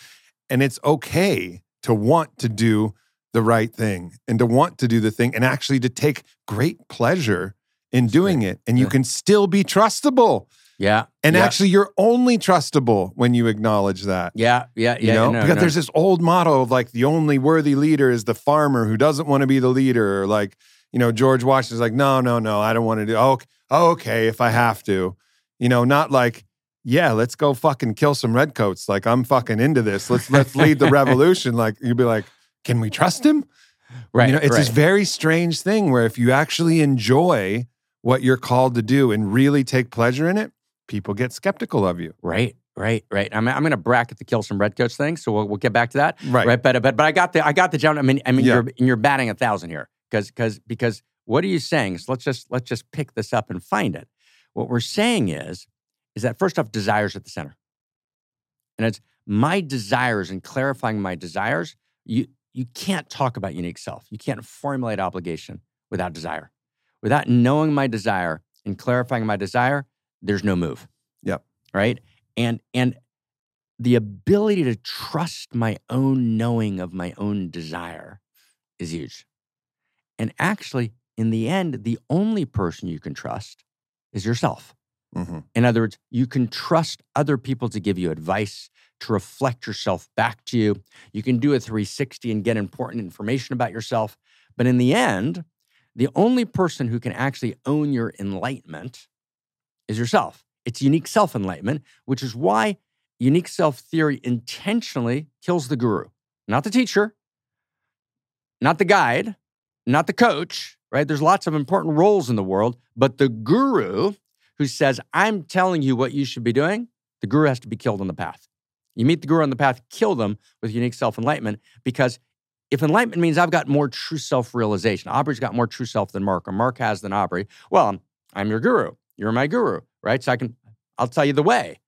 and it's okay to want to do the right thing and to want to do the thing and actually to take great pleasure in doing it and you can still be trustable yeah. And yeah. actually, you're only trustable when you acknowledge that. Yeah. Yeah. You yeah. know, no, because no. there's this old motto of like the only worthy leader is the farmer who doesn't want to be the leader. Or like, you know, George Washington's like, no, no, no, I don't want to do. Oh, oh, okay, if I have to. You know, not like, yeah, let's go fucking kill some redcoats. Like I'm fucking into this. Let's let's lead the revolution. Like you'd be like, can we trust him? Right. You know, it's right. this very strange thing where if you actually enjoy what you're called to do and really take pleasure in it, people get skeptical of you. Right, right, right. I'm, I'm going to bracket the kill some redcoats thing, so we'll, we'll get back to that. Right, right. But but but I got the I got the gentleman. I mean I mean Yeah. you're you're batting a thousand here because because because what are you saying? So let's just let's just pick this up and find it. What we're saying is is that first off, desires at the center, and it's my desires and clarifying my desires. You you can't talk about unique self. You can't formulate obligation without desire. Without knowing my desire and clarifying my desire, there's no move. Yep. Right. And and the ability to trust my own knowing of my own desire is huge. And actually, in the end, the only person you can trust is yourself. Mm-hmm. In other words, you can trust other people to give you advice, to reflect yourself back to you. You can do a 360 and get important information about yourself. But in the end, the only person who can actually own your enlightenment is yourself. It's unique self enlightenment, which is why unique self theory intentionally kills the guru, not the teacher, not the guide, not the coach, right? There's lots of important roles in the world, but the guru who says, I'm telling you what you should be doing, the guru has to be killed on the path. You meet the guru on the path, kill them with unique self enlightenment, because if enlightenment means I've got more true self realization, Aubrey's got more true self than Mark, or Mark has than Aubrey, well, I'm, I'm your guru. You're my guru, right? So I can, I'll tell you the way.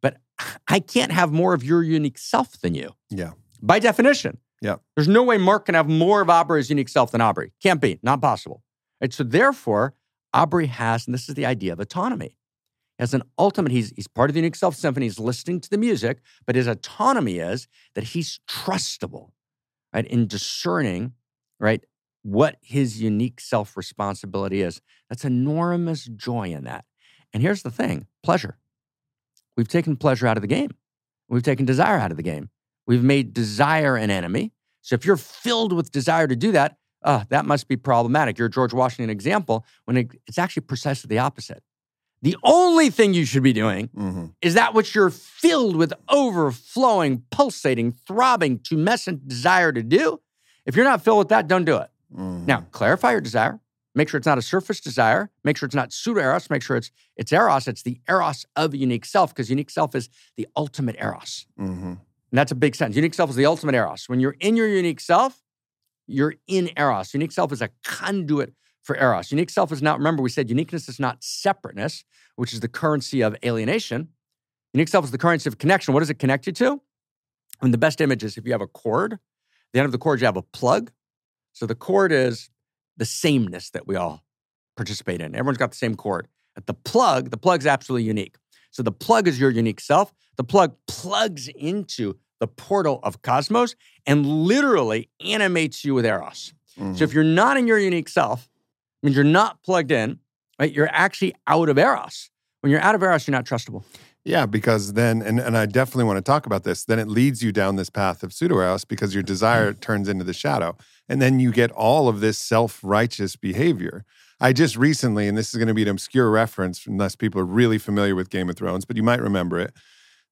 But I can't have more of your unique self than you. Yeah. By definition. Yeah. There's no way Mark can have more of Aubrey's unique self than Aubrey. Can't be, not possible. Right? So therefore, Aubrey has, and this is the idea of autonomy. As an ultimate, he's, he's part of the unique self symphony, he's listening to the music, but his autonomy is that he's trustable, right? In discerning, right, what his unique self responsibility is. That's enormous joy in that. And here's the thing pleasure. We've taken pleasure out of the game, we've taken desire out of the game. We've made desire an enemy. So if you're filled with desire to do that, uh, that must be problematic. You're George Washington example when it, it's actually precisely the opposite. The only thing you should be doing hmm is that which you're filled with overflowing, pulsating, throbbing, tumescent desire to do. If you're not filled with that, don't do it. hmm Now, clarify your desire. Make sure it's not a surface desire. Make sure it's not pseudo eros. Make sure it's it's eros. It's the eros of unique self because unique self is the ultimate eros. hmm And that's a big sentence. Unique self is the ultimate eros. When you're in your unique self, you're in eros. Unique self is a conduit for eros. Unique self is not, remember, we said uniqueness is not separateness, which is the currency of alienation. Unique self is the currency of connection. What does it connect you to? And the best image is if you have a cord, the end of the cord, you have a plug. So the cord is the sameness that we all participate in. Everyone's got the same cord. At the plug, the plug's absolutely unique. So the plug is your unique self. The plug plugs into the portal of cosmos and literally animates you with eros. Mm-hmm. So if you're not in your unique self, means you're not plugged in, right? You're actually out of eros. When you're out of eros, you're not trustable. Yeah, because then, and, and I definitely want to talk about this, then it leads you down this path of pseudo eros because your desire turns into the shadow. And then you get all of this self righteous behavior. I just recently, and this is going to be an obscure reference unless people are really familiar with Game of Thrones, but you might remember it.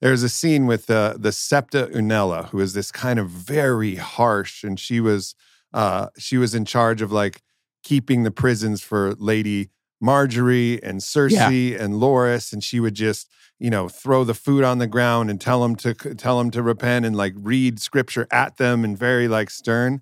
There's a scene with the, the Septa Unella, who is this kind of very harsh, and she was uh, she was in charge of like keeping the prisons for Lady Margaery and Cersei and Loras, and she would just you know throw the food on the ground and tell them to tell them to repent and like read scripture at them and very like stern.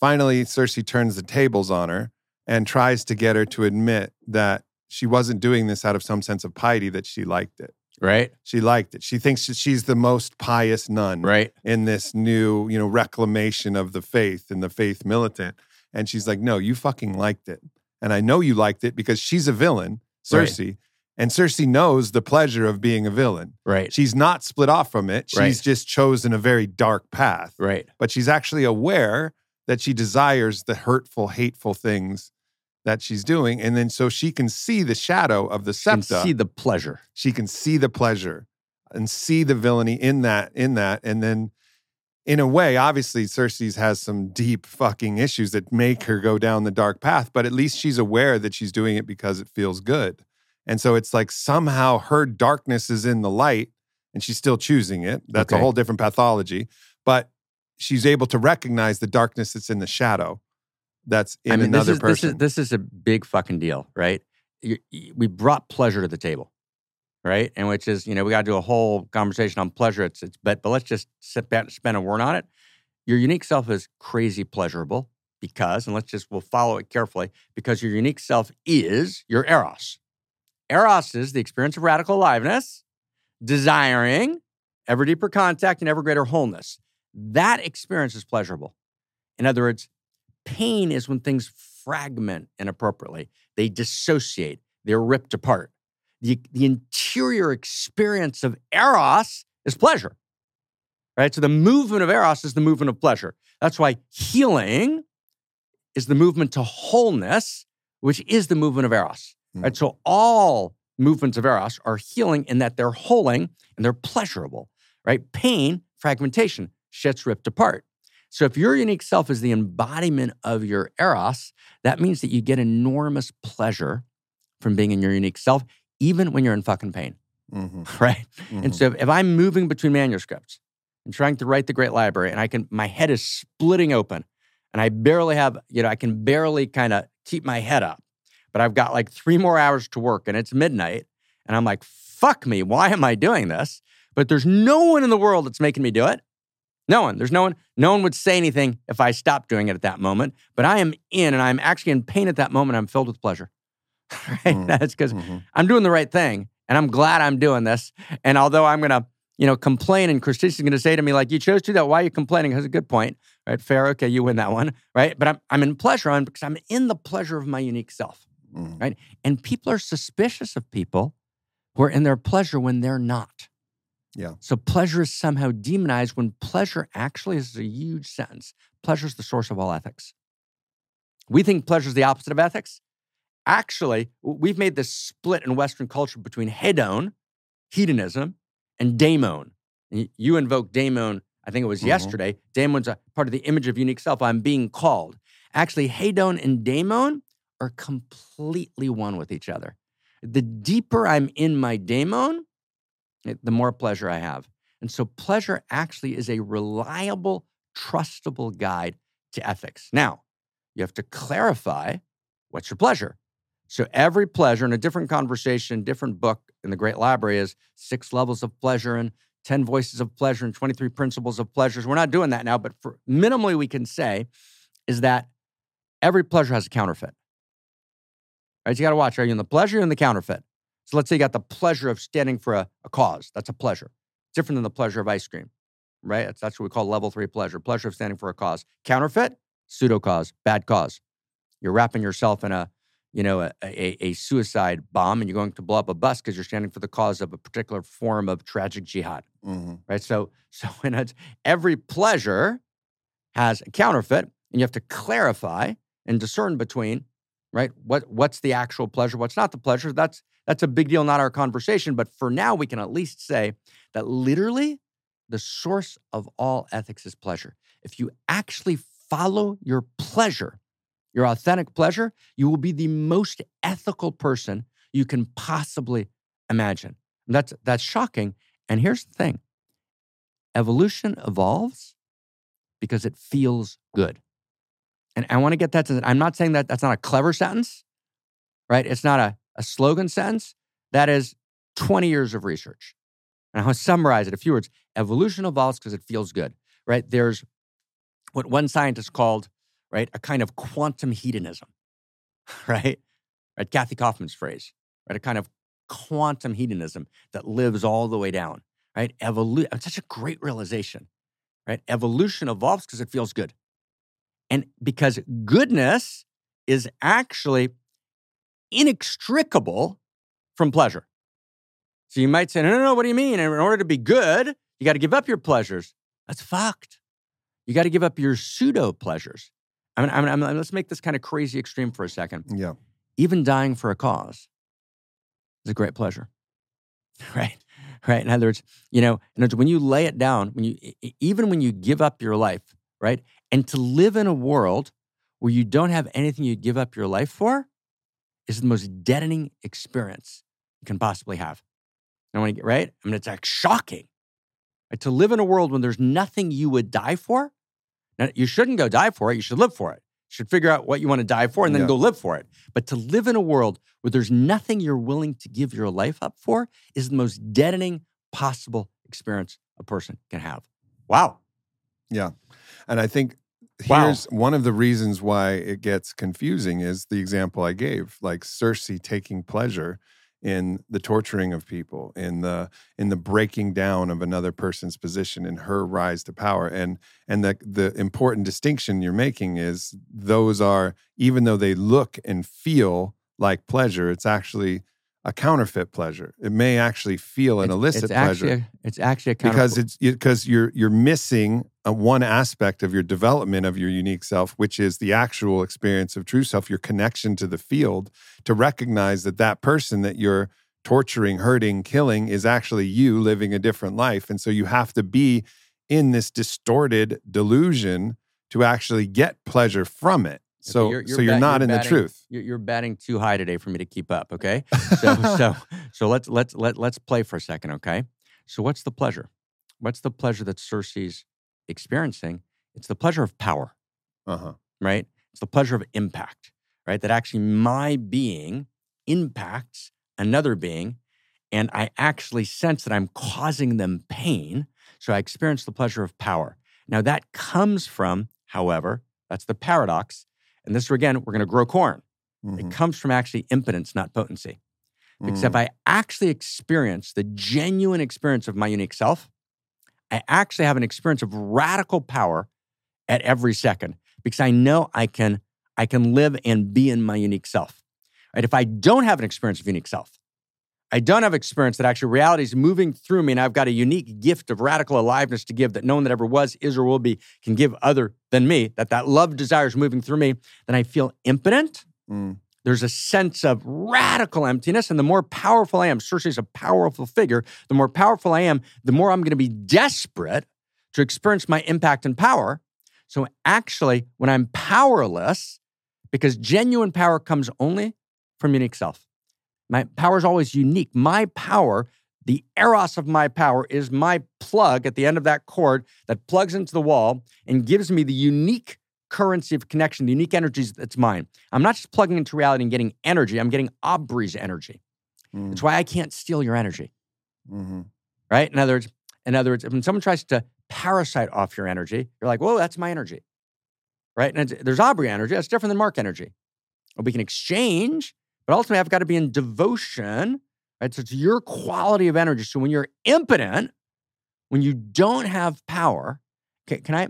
Finally, Cersei turns the tables on her and tries to get her to admit that she wasn't doing this out of some sense of piety that she liked it. Right? She liked it. She thinks that she's the most pious nun Right. in this new, you know, reclamation of the faith and the faith militant. And she's like, no, you fucking liked it. And I know you liked it because she's a villain, Right. Cersei. And Cersei knows the pleasure of being a villain. Right. She's not split off from it. She's Right. just chosen a very dark path. Right. But she's actually aware that she desires the hurtful, hateful things that she's doing. And then so she can see the shadow of the septa see the pleasure. she can see the pleasure and see the villainy in that in that and then in a way obviously cersei's has some deep fucking issues that make her go down the dark path but at least she's aware that she's doing it because it feels good and so it's like somehow her darkness is in the light and she's still choosing it that's a whole different pathology but she's able to recognize the darkness that's in the shadow that's in I mean, another this is, person This is, this is a big fucking deal, right? You, you- we brought pleasure to the table, right? And which is, you know, we got to do a whole conversation on pleasure. It's, it's but, but let's just sit back, and spend a word on it. Your unique self is crazy pleasurable because, and let's just, we'll follow it carefully, because your unique self is your eros. Eros is the experience of radical aliveness, desiring ever deeper contact and ever greater wholeness. That experience is pleasurable. In other words, pain is when things fragment inappropriately, they dissociate, they're ripped apart. The, the interior experience of eros is pleasure, right? So the movement of eros is the movement of pleasure. That's why healing is the movement to wholeness, which is the movement of eros, right? Hmm. So all movements of eros are healing in that they're holing and they're pleasurable, right? Pain, fragmentation, shit's ripped apart. So if your unique self is the embodiment of your eros, that means that you get enormous pleasure from being in your unique self, even when you're in fucking pain, Mhm, right? mhm. And so if I'm moving between manuscripts and trying to write the great library, and I can, my head is splitting open, and I barely have, you know, I can barely kind of keep my head up, but I've got like three more hours to work, and it's midnight, and I'm like, fuck me, why am I doing this? But there's no one in the world that's making me do it. No one. There's no one. No one would say anything if I stopped doing it at that moment. But I am in, and I'm actually in pain at that moment. I'm filled with pleasure. right? Mm, That's because mhm. I'm doing the right thing, and I'm glad I'm doing this. And although I'm gonna, you know, complain, and Christina's gonna say to me like, "You chose to do that. Why are you complaining?" Has a good point, right? Fair. Okay, you win that one, right? But I'm I'm in pleasure on because I'm in the pleasure of my unique self, Mhm. right? And people are suspicious of people who are in their pleasure when they're not. Yeah. So pleasure is somehow demonized when pleasure actually is a huge sentence. Pleasure is the source of all ethics. We think pleasure is the opposite of ethics. Actually, we've made this split in Western culture between hedon, hedonism, and daemon. You invoke daemon, I think it was Mhm. yesterday. Daemon's a part of the image of unique self. I'm being called. Actually, hedon and daemon are completely one with each other. The deeper I'm in my daemon, the more pleasure I have. And so pleasure actually is a reliable, trustable guide to ethics. Now, you have to clarify what's your pleasure. So every pleasure in a different conversation, different book in the Great Library is six levels of pleasure and 10 voices of pleasure and 23 principles of pleasures. We're not doing that now, but for minimally we can say is that every pleasure has a counterfeit. Right? You got to watch. Are you in the pleasure or in the counterfeit? So let's say you got the pleasure of standing for a, a cause. That's a pleasure. Different than the pleasure of ice cream, right? That's, that's what we call level three pleasure. Pleasure of standing for a cause. Counterfeit, pseudo cause, bad cause. You're wrapping yourself in a, you know, a, a, a suicide bomb and you're going to blow up a bus because you're standing for the cause of a particular form of tragic jihad, Mm-hmm. right? So, so in a, every pleasure has a counterfeit, and you have to clarify and discern between, right? What what's the actual pleasure? What's not the pleasure? That's that's a big deal, not our conversation. But for now, we can at least say that literally, the source of all ethics is pleasure. If you actually follow your pleasure, your authentic pleasure, you will be the most ethical person you can possibly imagine. That's that's shocking. And here's the thing. Evolution evolves because it feels good. And I want to get that I'm not saying that that's not a clever sentence, right? It's not a, a slogan sentence. That is 20 years of research. And I'll summarize it a few words. Evolution evolves because it feels good, right? There's what one scientist called, right, a kind of quantum hedonism, right? Right, Kathy Kaufman's phrase, right? A kind of quantum hedonism that lives all the way down, right? Evolution, such a great realization, right? Evolution evolves because it feels good. And because goodness is actually inextricable from pleasure. So you might say, no, no, no, what do you mean? In order to be good, you got to give up your pleasures. That's fucked. You got to give up your pseudo pleasures. I mean, I mean, I mean, let's make this kind of crazy extreme for a second. Yeah. Even dying for a cause is a great pleasure, right? Right. In other words, you know, in other words, when you lay it down, when you even when you give up your life, right, and to live in a world where you don't have anything you give up your life for, is the most deadening experience you can possibly have. I want to get right. I mean, it's like shocking. Right? To live in a world when there's nothing you would die for. Now, you shouldn't go die for it. You should live for it. You should figure out what you want to die for and then Yeah. go live for it. But to live in a world where there's nothing you're willing to give your life up for is the most deadening possible experience a person can have. Wow. Yeah. And I think Wow. here's one of the reasons why it gets confusing is the example I gave, like Cersei taking pleasure in the torturing of people, in the in the breaking down of another person's position in her rise to power. And and the the important distinction you're making is those are even though they look and feel like pleasure, it's actually a counterfeit pleasure. It may actually feel an It's- illicit it's pleasure. Actually it's actually a because it's because you're you're missing a one aspect of your development of your unique self which is the actual experience of true self your connection to the field to recognize that that person that you're torturing hurting killing is actually you living a different life. And so you have to be in this distorted delusion to actually get pleasure from it so you're- you're so you're bat- not you're in the truth You're, you're batting too high today for me to keep up. Okay, so so so let's let's let let's play for a second. Okay, so what's the pleasure? What's the pleasure that Cersei's experiencing? It's the pleasure of power, uh-huh right? It's the pleasure of impact, right? That actually my being impacts another being, and I actually sense that I'm causing them pain. So I experience the pleasure of power. Now that comes from, however, that's the paradox. And this again, we're going to grow corn. Mhm. It comes from actually impotence, not potency. Because if Mm. I actually experience the genuine experience of my unique self, I actually have an experience of radical power at every second because I know I can I can live and be in my unique self. Right? If I don't have an experience of unique self, I don't have experience that actually reality is moving through me and I've got a unique gift of radical aliveness to give that no one that ever was, is, or will be can give other than me, that that love desire is moving through me, then I feel impotent Mm. there's a sense of radical emptiness. And the more powerful I am, Cersei's a powerful figure, the more powerful I am, the more I'm going to be desperate to experience my impact and power. So actually, when I'm powerless, because genuine power comes only from unique self. My power is always unique. My power, the eros of my power, is my plug at the end of that cord that plugs into the wall and gives me the unique currency of connection, the unique energies that's mine. I'm not just plugging into reality and getting energy, I'm getting Aubrey's energy. Mm. It's why I can't steal your energy, hmm right? In other words, in other words, when someone tries to parasite off your energy, you're like, whoa, that's my energy, right? And there's Aubrey energy. That's different than Mark energy. Well, we can exchange, but ultimately I've got to be in devotion, right? So it's your quality of energy. So when you're impotent, when you don't have power, can, can I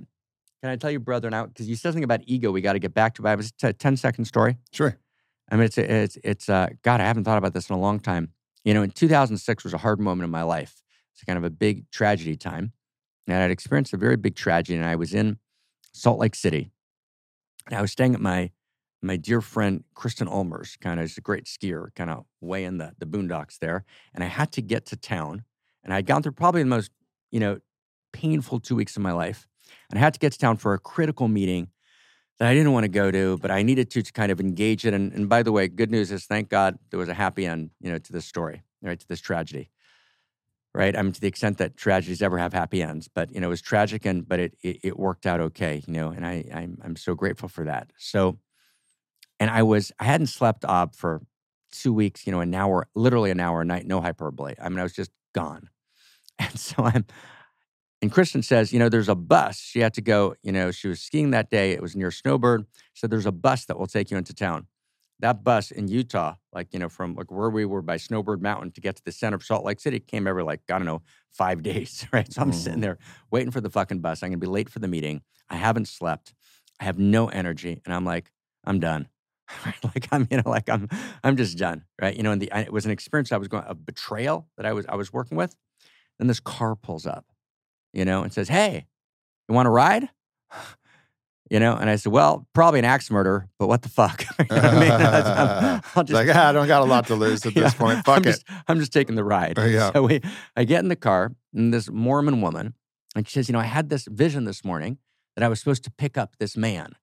can I tell you, brother, now because you said something about ego, we got to get back to. But it was a 10 second story. Sure. I mean, it's it's it's uh, God. I haven't thought about this in a long time. You know, in 2006 was a hard moment in my life. It's kind of a big tragedy time, and I'd experienced a very big tragedy. And I was in Salt Lake City, and I was staying at my my dear friend Kristen Ulmer's. Kind of, is a great skier, kind of way in the the boondocks there. And I had to get to town, and I'd gone through probably the most you know painful two weeks of my life, and I had to get to town for a critical meeting that I didn't want to go to, but I needed to to kind of engage it. And, and by the way, good news is, thank God, there was a happy end, you know, to this story, right, to this tragedy, right. I mean, to the extent that tragedies ever have happy ends, but you know, it was tragic, and but it it, it worked out okay, you know, and I I'm I'm so grateful for that. So, and I was I hadn't slept ob for two weeks, you know, an hour, literally an hour a night, no hyperbole. I mean, I was just gone, and so I'm and Kristen says, you know, there's a bus. She had to go, you know, she was skiing that day. It was near Snowbird. So there's a bus that will take you into town. That bus in Utah, like, you know, from like where we were by Snowbird Mountain to get to the center of Salt Lake City, came every like, I don't know, five days, right? So I'm sitting Mhm. there waiting for the fucking bus. I'm gonna be late for the meeting. I haven't slept. I have no energy. And I'm like, I'm done. like I'm, you know, like I'm, I'm just done, right? You know, and the, it was an experience I was going, a betrayal that I was, I was working with. Then this car pulls up you know, and says, Hey, you want to ride? You know, and I said, Well, probably an axe murder, but what the fuck? You know what I mean? I'm- I'll It's like, ah, I don't got a lot to lose at this point. Fuck I'm it. Just, I'm just taking the ride. Uh, yeah. So we, I get in the car, and this Mormon woman, and she says, You know, I had this vision this morning that I was supposed to pick up this man,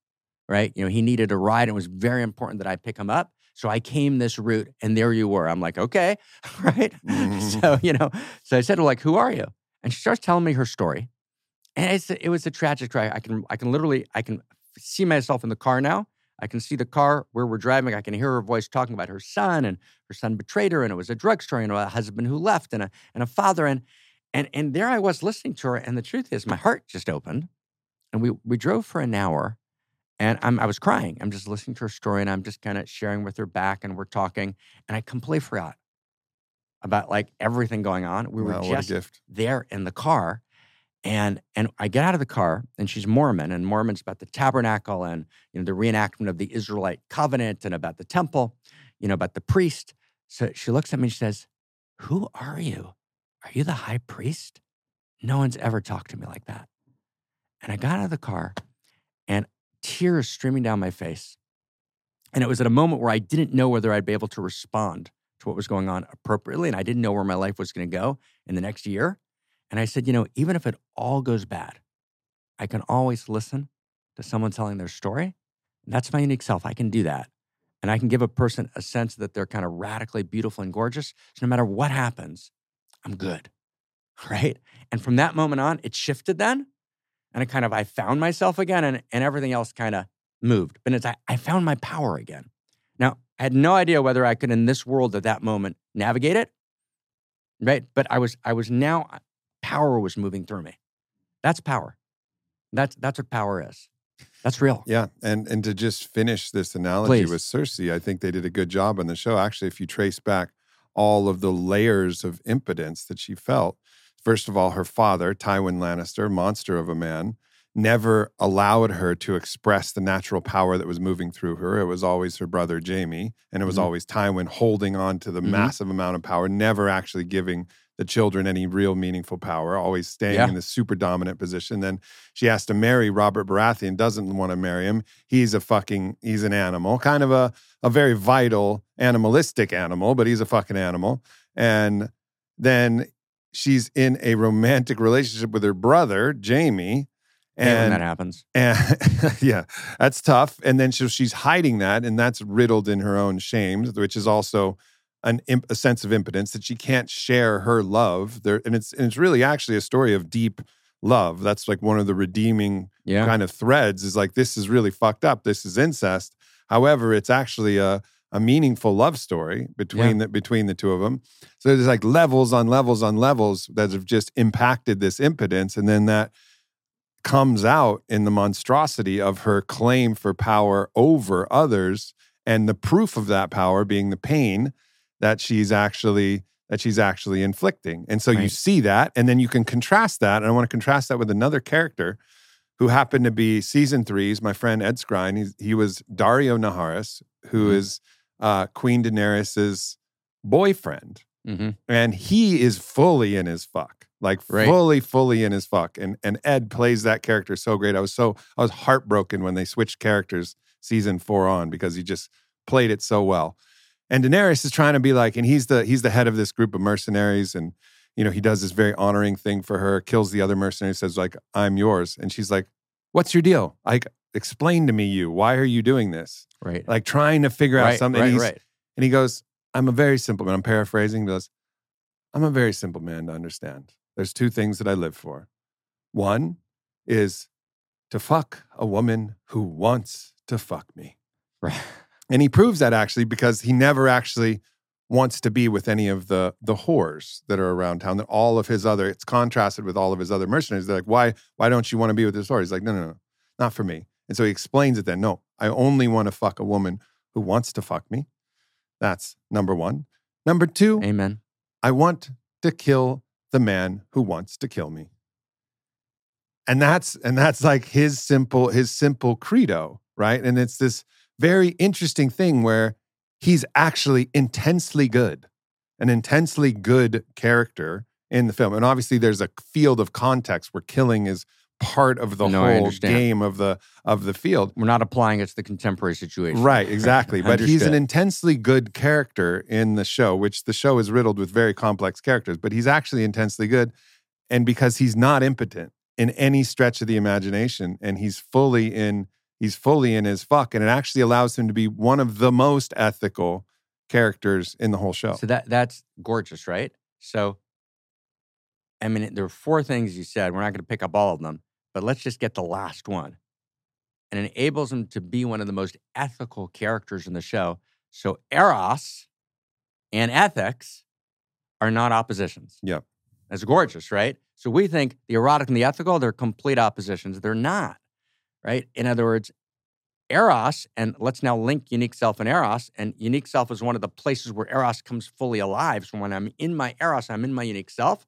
right? You know, he needed a ride. And it was very important that I pick him up. So I came this route, and there you were. I'm like, Okay, right? Mhm. So, you know, so I said to her, like, Who are you? And she starts telling me her story. And it's, it was a tragic story. I can, I can literally, I can see myself in the car now. I can see the car where we're driving. I can hear her voice talking about her son and her son betrayed her, and it was a drug story, and a husband who left, and a and a father, and and and there I was listening to her. And the truth is, my heart just opened, and we we drove for an hour, and I'm I was crying. I'm just listening to her story, and I'm just kind of sharing with her back, and we're talking, and I completely forgot about like everything going on. We were Wow, just there in the car and and I get out of the car and she's Mormon and Mormon's about the tabernacle and you know the reenactment of the Israelite covenant and about the temple, you know about the priest. So she looks at me and she says, "Who are you? Are you the high priest?" No one's ever talked to me like that. And I got out of the car tears streaming down my face. And it was at a moment where I didn't know whether I'd be able to respond to what was going on appropriately and I didn't know where my life was going to go in the next year. And I said, you know, even if it all goes bad, I can always listen to someone telling their story. That's my unique self. I can do that. And I can give a person a sense that they're kind of radically beautiful and gorgeous. So no matter what happens, I'm good. Right. And from that moment on, it shifted then. And I kind of, I found myself again and, and everything else kind of moved. But it's, I, I found my power again. Now, I had no idea whether I could in this world at that moment navigate it. Right. But I was, I was now, uh, power was moving through me. That's power. That's that's what power is. That's real. Yeah, and and to just finish this analogy Please. with Cersei, I think they did a good job on the show. Actually, if you trace back all of the layers of impotence that she felt, first of all, her father, Tywin Lannister, monster of a man, never allowed her to express the natural power that was moving through her. It was always her brother Jaime, and it was Mhm. always Tywin holding on to the Mhm. massive amount of power, never actually giving the children any real meaningful power, always staying Yeah. in the super dominant position. Then she has to marry Robert Baratheon, doesn't want to marry him. He's a fucking, he's an animal, kind of a, a very vital, animalistic animal, but he's a fucking animal. And then she's in a romantic relationship with her brother, Jaime. Hate when And that happens. and yeah, that's tough. And then so she's hiding that, and that's riddled in her own shames, which is also an imp, a sense of impotence that she can't share her love there and it's and it's really actually a story of deep love that's like one of the redeeming Yeah. kind of threads is like this is really fucked up this is incest however it's actually a a meaningful love story between the between the two of them so there's like levels on levels on levels that have just impacted this impotence and then that comes out in the monstrosity of her claim for power over others and the proof of that power being the pain that she's actually that she's actually inflicting. And so you see that and then you can contrast that and i want to contrast that with another character who happened to be season three's my friend Ed Skrein. He's, he was Daario Naharis who Mhm. is uh, queen daenerys's boyfriend hmm and he is fully in his fuck like Right. fully fully in his fuck and and ed plays that character so great. I was so i was heartbroken when they switched characters season four on because he just played it so well. And daenerys is trying to be like and he's the he's the head of this group of mercenaries and you know he does this very honoring thing for her kills the other mercenary says like i'm yours. And she's like what's your deal like explain to me you why are you doing this Right. like trying to figure out something Right. and, Right. and he goes i'm a very simple man i'm paraphrasing he goes i'm a very simple man to understand there's two things that i live for one is to fuck a woman who wants to fuck me Right. and he proves that actually because he never actually wants to be with any of the the whores that are around town. That all of his other it's contrasted with all of his other mercenaries. They're like, why why don't you want to be with this whore? He's like, no no no, not for me. And so he explains it then. No, I only want to fuck a woman who wants to fuck me. That's number one. Number two, Amen. I want to kill the man who wants to kill me. And that's and that's like his simple his simple credo, right? And it's this very interesting thing where he's actually intensely good, an intensely good character in the film. And obviously there's a field of context where killing is part of the No, whole game of the of the field. We're not applying it to the contemporary situation. Right, exactly. But he's an intensely good character in the show, which the show is riddled with very complex characters, but he's actually intensely good. And because he's not impotent in any stretch of the imagination, and he's fully in he's fully in his fuck, and it actually allows him to be one of the most ethical characters in the whole show. So that that's gorgeous, right? So, I mean, there are four things you said. We're not going to pick up all of them, but let's just get the last one. And it enables him to be one of the most ethical characters in the show. So eros and ethics are not oppositions. Yep. That's gorgeous, right? So we think the erotic and the ethical, they're complete oppositions. They're not, right? In other words, Eros, and let's now link unique self and Eros. And unique self is one of the places where Eros comes fully alive. So when I'm in my Eros, I'm in my unique self,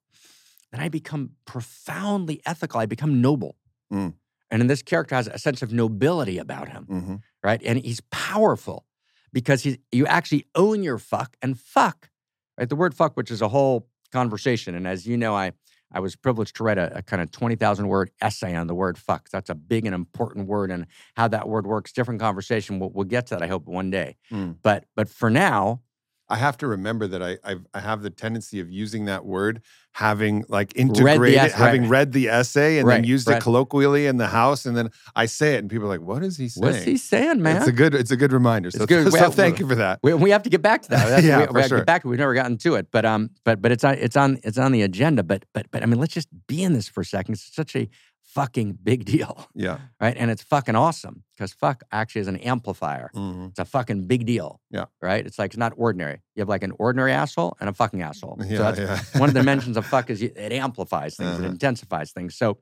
then I become profoundly ethical. I become noble. Mm. And in this character has a sense of nobility about him, Mhm. right? And he's powerful because he's, you actually own your fuck and fuck, right? The word fuck, which is a whole conversation. And as you know, I I was privileged to write a, a kind of 20,000 word essay on the word fuck. That's a big and important word and how that word works. Different conversation. We'll, we'll get to that, I hope, one day. Mm. But but for now, I have to remember that I I've, I have the tendency of using that word, having like integrated, ess- having right. read the essay and then used right. it colloquially in the house, and then I say it, and people are like, "What is he saying?" what's he saying, man? It's a good it's a good reminder. So, good. so Well, thank you for that. we, we have to get back to that. Yeah, we, for we have to sure. get back to. We've never gotten to it, but um, but but it's on it's on it's on the agenda. But but but I mean, let's just be in this for a second. It's such a fucking big deal, Yeah. right? And it's fucking awesome because fuck actually is an amplifier. Mhm. It's a fucking big deal. Yeah. Right? It's like it's not ordinary. You have like an ordinary asshole and a fucking asshole. Yeah. so that's yeah. one of the dimensions of fuck is it amplifies things, Uh-huh. it intensifies things. So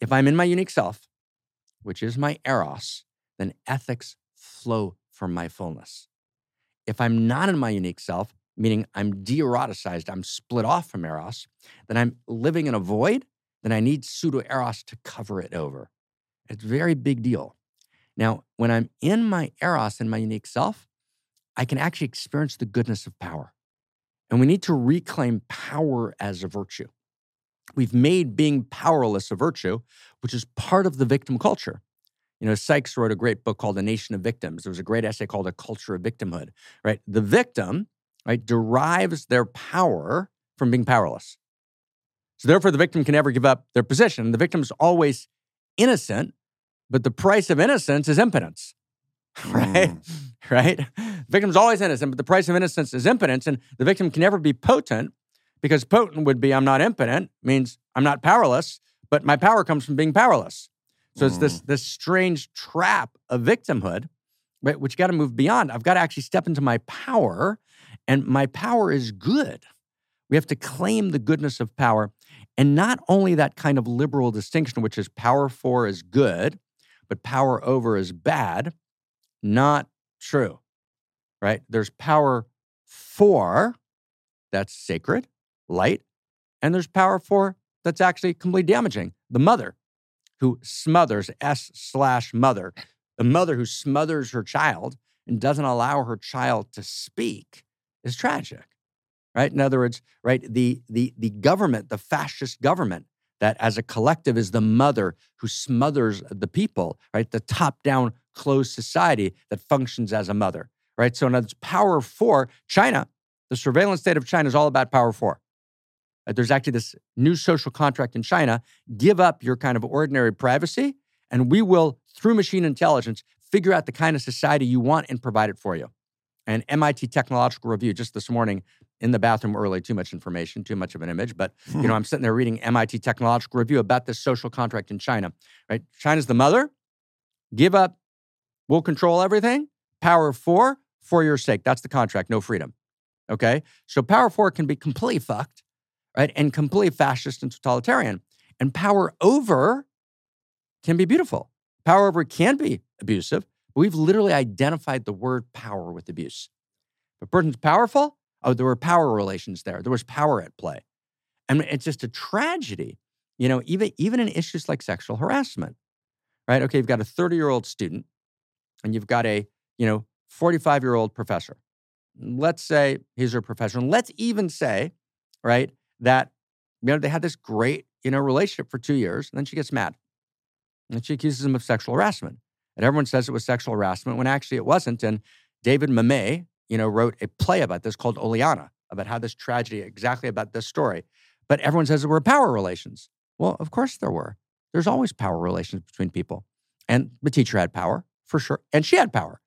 if I'm in my unique self, which is my eros, then ethics flow from my fullness. If I'm not in my unique self, meaning I'm de-eroticized, I'm split off from eros, then I'm living in a void, then I need pseudo eros to cover it over. It's a very big deal. Now, when I'm in my eros and my unique self, I can actually experience the goodness of power. And we need to reclaim power as a virtue. We've made being powerless a virtue, which is part of the victim culture. You know, Sykes wrote a great book called A Nation of Victims. There was a great essay called A Culture of Victimhood, right? The victim, right, derives their power from being powerless. So therefore, the victim can never give up their position. The victim is always innocent, but the price of innocence is impotence. right? Mm. Right? The victim's always innocent, but the price of innocence is impotence, and the victim can never be potent because potent would be I'm not impotent, means I'm not powerless, but my power comes from being powerless. So it's this this strange trap of victimhood, right? Which you got to move beyond. I've got to actually step into my power, and my power is good. We have to claim the goodness of power. And not only that kind of liberal distinction, which is power for is good, but power over is bad, not true, right? There's power for that's sacred, light, and there's power for that's actually completely damaging. The mother who smothers, S slash mother, the mother who smothers her child and doesn't allow her child to speak is tragic, right? In other words, right, the, the, the government, the fascist government, that as a collective is the mother who smothers the people, right? The top down closed society that functions as a mother, right? So, other words, power for China, the surveillance state of China is all about power for. Uh, There's actually this new social contract in China give up your kind of ordinary privacy, and we will, through machine intelligence, figure out the kind of society you want and provide it for you. And MIT Technological Review just this morning in the bathroom early, too much information, too much of an image. But you know, hmm. I'm sitting there reading MIT Technological Review about this social contract in China. Right? China's the mother. Give up. We'll control everything. Power for for your sake. That's the contract. No freedom. Okay. So power for can be completely fucked, right? And completely fascist and totalitarian. And power over can be beautiful. Power over can be abusive. But we've literally identified the word power with abuse. If a person's powerful, oh, there were power relations there. There was power at play. And it's just a tragedy, you know, even, even in issues like sexual harassment, right? Okay, you've got a 30 year old student and you've got a, you know, 45 year old professor. Let's say he's a professor. And let's even say, right, that, you know, they had this great, you know, relationship for two years and then she gets mad and she accuses him of sexual harassment. And everyone says it was sexual harassment when actually it wasn't. And David Mamet, you know, wrote a play about this called Oleanna, about how this tragedy, exactly about this story. But everyone says there were power relations. Well, of course there were. There's always power relations between people. And the teacher had power, for sure. And she had power.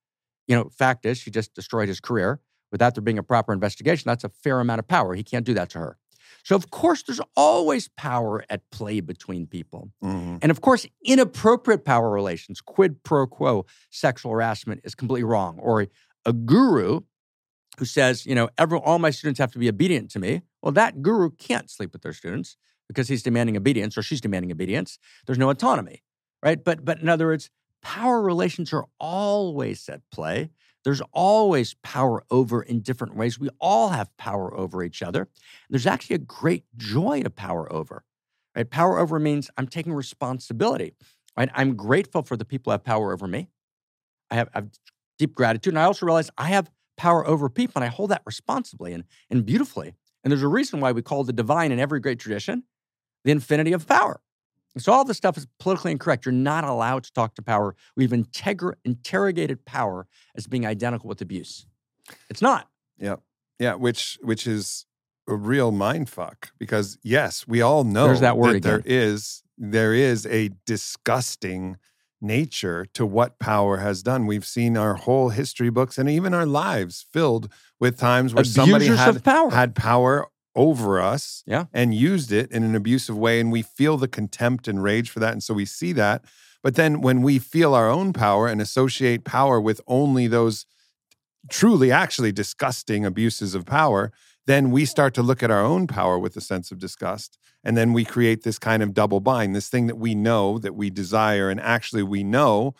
You know, fact is, she just destroyed his career. Without there being a proper investigation, that's a fair amount of power. He can't do that to her. So, of course, there's always power at play between people. Mhm. And of course, inappropriate power relations, quid pro quo sexual harassment is completely wrong. Or a guru who says, you know, every, all my students have to be obedient to me. Well, that guru can't sleep with their students because he's demanding obedience or she's demanding obedience. There's no autonomy, right? But but in other words, power relations are always at play. There's always power over in different ways. We all have power over each other. There's actually a great joy to power over. Right? Power over means I'm taking responsibility. Right? I'm grateful for the people who have power over me. I have, I have deep gratitude. And I also realize I have power over people and I hold that responsibly and, and beautifully. And there's a reason why we call the divine in every great tradition the infinity of power. So all this stuff is politically incorrect. You're not allowed to talk to power. We've integr- interrogated power as being identical with abuse. It's not. Yeah. Yeah, which which is a real mind fuck because yes, we all know There's that word there again. is there is a disgusting nature to what power has done. We've seen our whole history books and even our lives filled with times where somebody had power. had power over us Yeah. and used it in an abusive way and we feel the contempt and rage for that and so we see that but then when we feel our own power and associate power with only those truly actually disgusting abuses of power then we start to look at our own power with a sense of disgust and then we create this kind of double bind this thing that we know that we desire and actually we know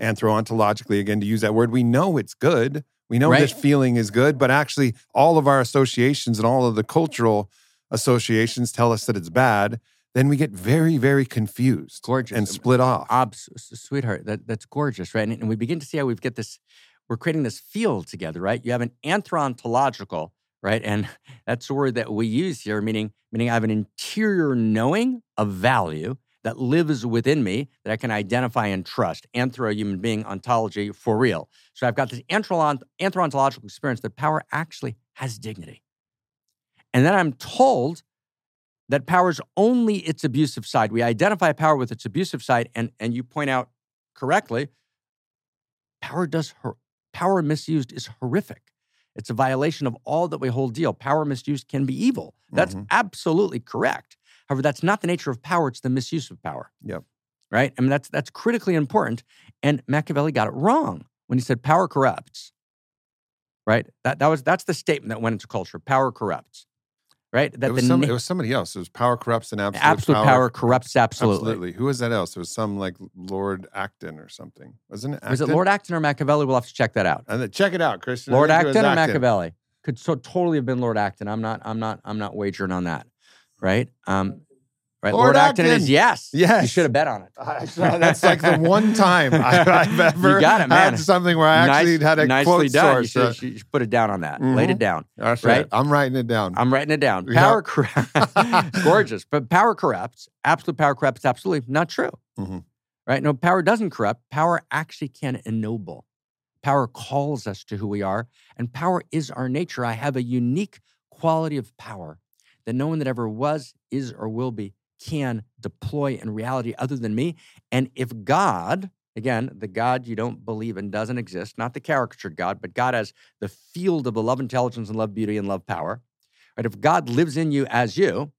anthro-ontologically again to use that word we know it's good we know this feeling is good but actually all of our associations and all of the cultural associations tell us that it's bad then we get very very confused Gorgeous. and split off Obs, sweetheart, that, that's gorgeous, right? And, and we begin to see how we've get this, we're creating this field together, right? You have an anthrontological, right? And that's the word that we use here, meaning, meaning I have an interior knowing of value that lives within me that I can identify and trust. Anthro, human being, ontology, for real. So I've got this anthro- anthrontological experience that power actually has dignity. And then I'm told that power is only its abusive side. We identify power with its abusive side, and, and you point out correctly, power does hor- power misused is horrific. It's a violation of all that we hold deal. Power misuse can be evil. That's Mhm. absolutely correct. However, that's not the nature of power, it's the misuse of power. Yep. Right? I mean, that's that's critically important. And Machiavelli got it wrong when he said power corrupts. Right? That that was that's the statement that went into culture. Power corrupts. Right? That It was, the some, na- it was somebody else. It was power corrupts and absolute, absolute power, corrupts absolutely. Absolutely. Who was that else? It was some like Lord Acton or something, wasn't it? Was it Lord Acton or Machiavelli? We'll have to check that out. And then, check it out, Christian. Lord was Acton or Machiavelli? Could so totally have been Lord Acton. I'm not. I'm not. I'm not wagering on that. Right. Um. Right. Lord Acton, Acton. is yes. Yes. You should have bet on it. I- that's like the one time I, I've ever You got it, man. had something where I actually Nice- had a nicely quote done. Source. you should- you should put it down on that. Laid it down. that's right? right. I'm writing it down. I'm writing it down. Yeah. Power corrupts. Gorgeous. But power corrupts. Absolute power corrupts. Absolutely not true. Mhm. Right? No, power doesn't corrupt. Power actually can ennoble. Power calls us to who we are, and power is our nature. I have a unique quality of power that no one that ever was, is, or will be can deploy in reality other than me. And if God, again, the God you don't believe in doesn't exist, not the caricatured God, but God as the field of the love intelligence and love beauty and love power, right? If God lives in you as you,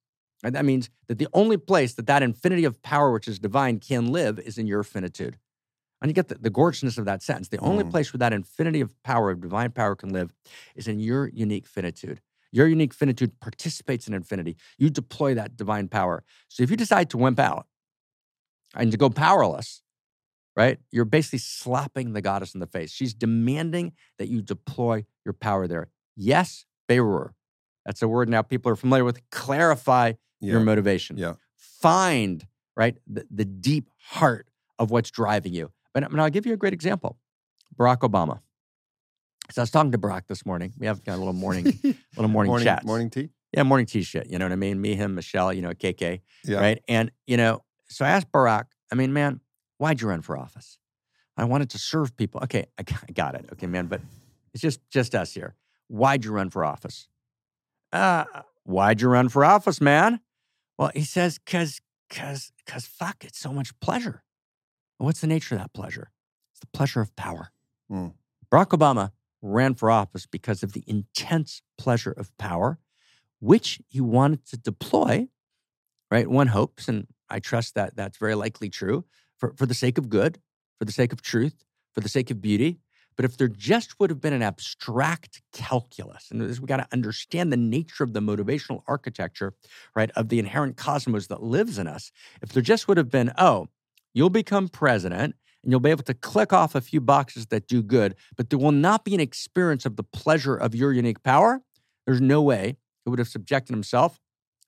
right, that means that the only place that that infinity of power, which is divine, can live is in your finitude. And you get the, the gorgeousness of that sentence. The only Mm. place where that infinity of power, of divine power, can live is in your unique finitude. Your unique finitude participates in infinity. You deploy that divine power. So if you decide to wimp out and to go powerless, right, you're basically slapping the goddess in the face. She's demanding that you deploy your power there. Yes, berur. That's a word now people are familiar with. Clarify your motivation. Yeah. Find, right, the, the deep heart of what's driving you. But mean, I'll give you a great example. Barack Obama. So I was talking to Barack this morning. We have got a little morning, little morning, morning, chats. morning tea. Yeah, morning tea shit. You know what I mean? Me, him, Michelle, you know, KK, Yeah. right? And, you know, so I asked Barack, I mean, man, why'd you run for office? I wanted to serve people. Okay, I got it. Okay, man, but it's just just us here. Why'd you run for office? Uh, why'd you run for office, man? Well, he says, cause, cause, cause fuck, it's so much pleasure. Well, what's the nature of that pleasure? It's the pleasure of power. Hmm. Barack Obama ran for office because of the intense pleasure of power, which he wanted to deploy, right? One hopes, and I trust that that's very likely true, for, for the sake of good, for the sake of truth, for the sake of beauty. But if there just would have been an abstract calculus, and we got to understand the nature of the motivational architecture, right, of the inherent cosmos that lives in us. If there just would have been, oh, you'll become president and you'll be able to click off a few boxes that do good, but there will not be an experience of the pleasure of your unique power. There's no way he would have subjected himself,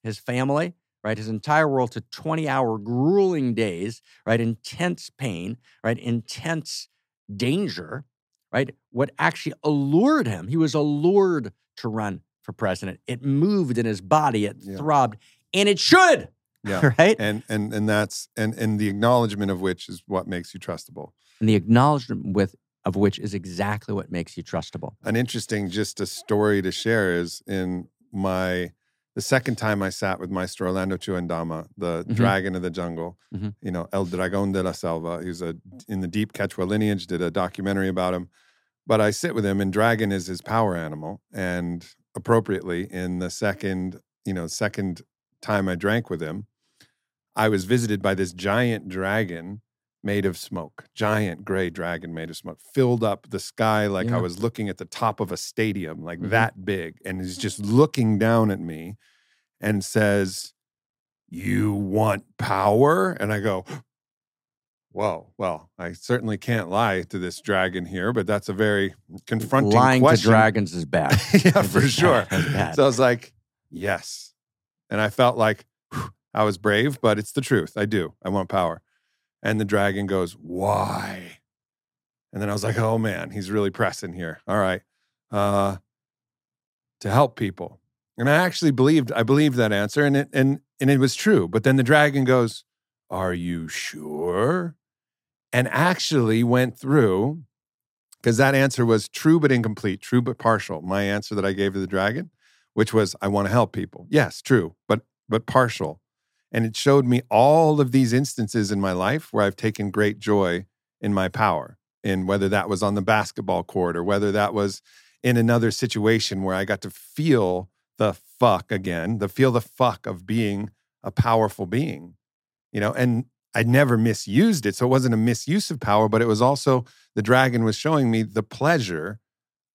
his family, right, his entire world to 20 hour grueling days, right, intense pain, right, intense danger, right? What actually allured him, he was allured to run for president. It moved in his body, it Yeah. throbbed, and it should, Yeah. right? And and and that's and and the acknowledgement of which is what makes you trustable. And the acknowledgement with of which is exactly what makes you trustable. An interesting just a story to share is in my the second time I sat with Maestro Orlando Chujandama, the Mhm. dragon of the jungle, Mhm. you know, El Dragón de la Selva. He's a in the deep Quechua lineage, did a documentary about him. But I sit with him, and dragon is his power animal. And appropriately, in the second, you know, second time I drank with him, I was visited by this giant dragon made of smoke, giant gray dragon made of smoke, filled up the sky like I was looking at the top of a stadium, like Mhm. that big. And he's just looking down at me and says, You want power? And I go, Whoa, well, I certainly can't lie to this dragon here, but that's a very confronting Lying question. to dragons is bad. yeah, for sure. bad. It's bad. So I was like, yes. And I felt like I was brave, but it's the truth. I do. I want power. And the dragon goes, why? And then I was like, oh man, he's really pressing here. All right. Uh, to help people. And I actually believed, I believed that answer and it, and, and it was true. But then the dragon goes, are you sure? And actually went through because that answer was true but incomplete, true but partial. My answer that I gave to the dragon, which was I want to help people. Yes, true, but but partial. And it showed me all of these instances in my life where I've taken great joy in my power, And whether that was on the basketball court or whether that was in another situation where I got to feel the fuck again, the feel the fuck of being a powerful being, you know, and I never misused it. So it wasn't a misuse of power, but it was also the dragon was showing me the pleasure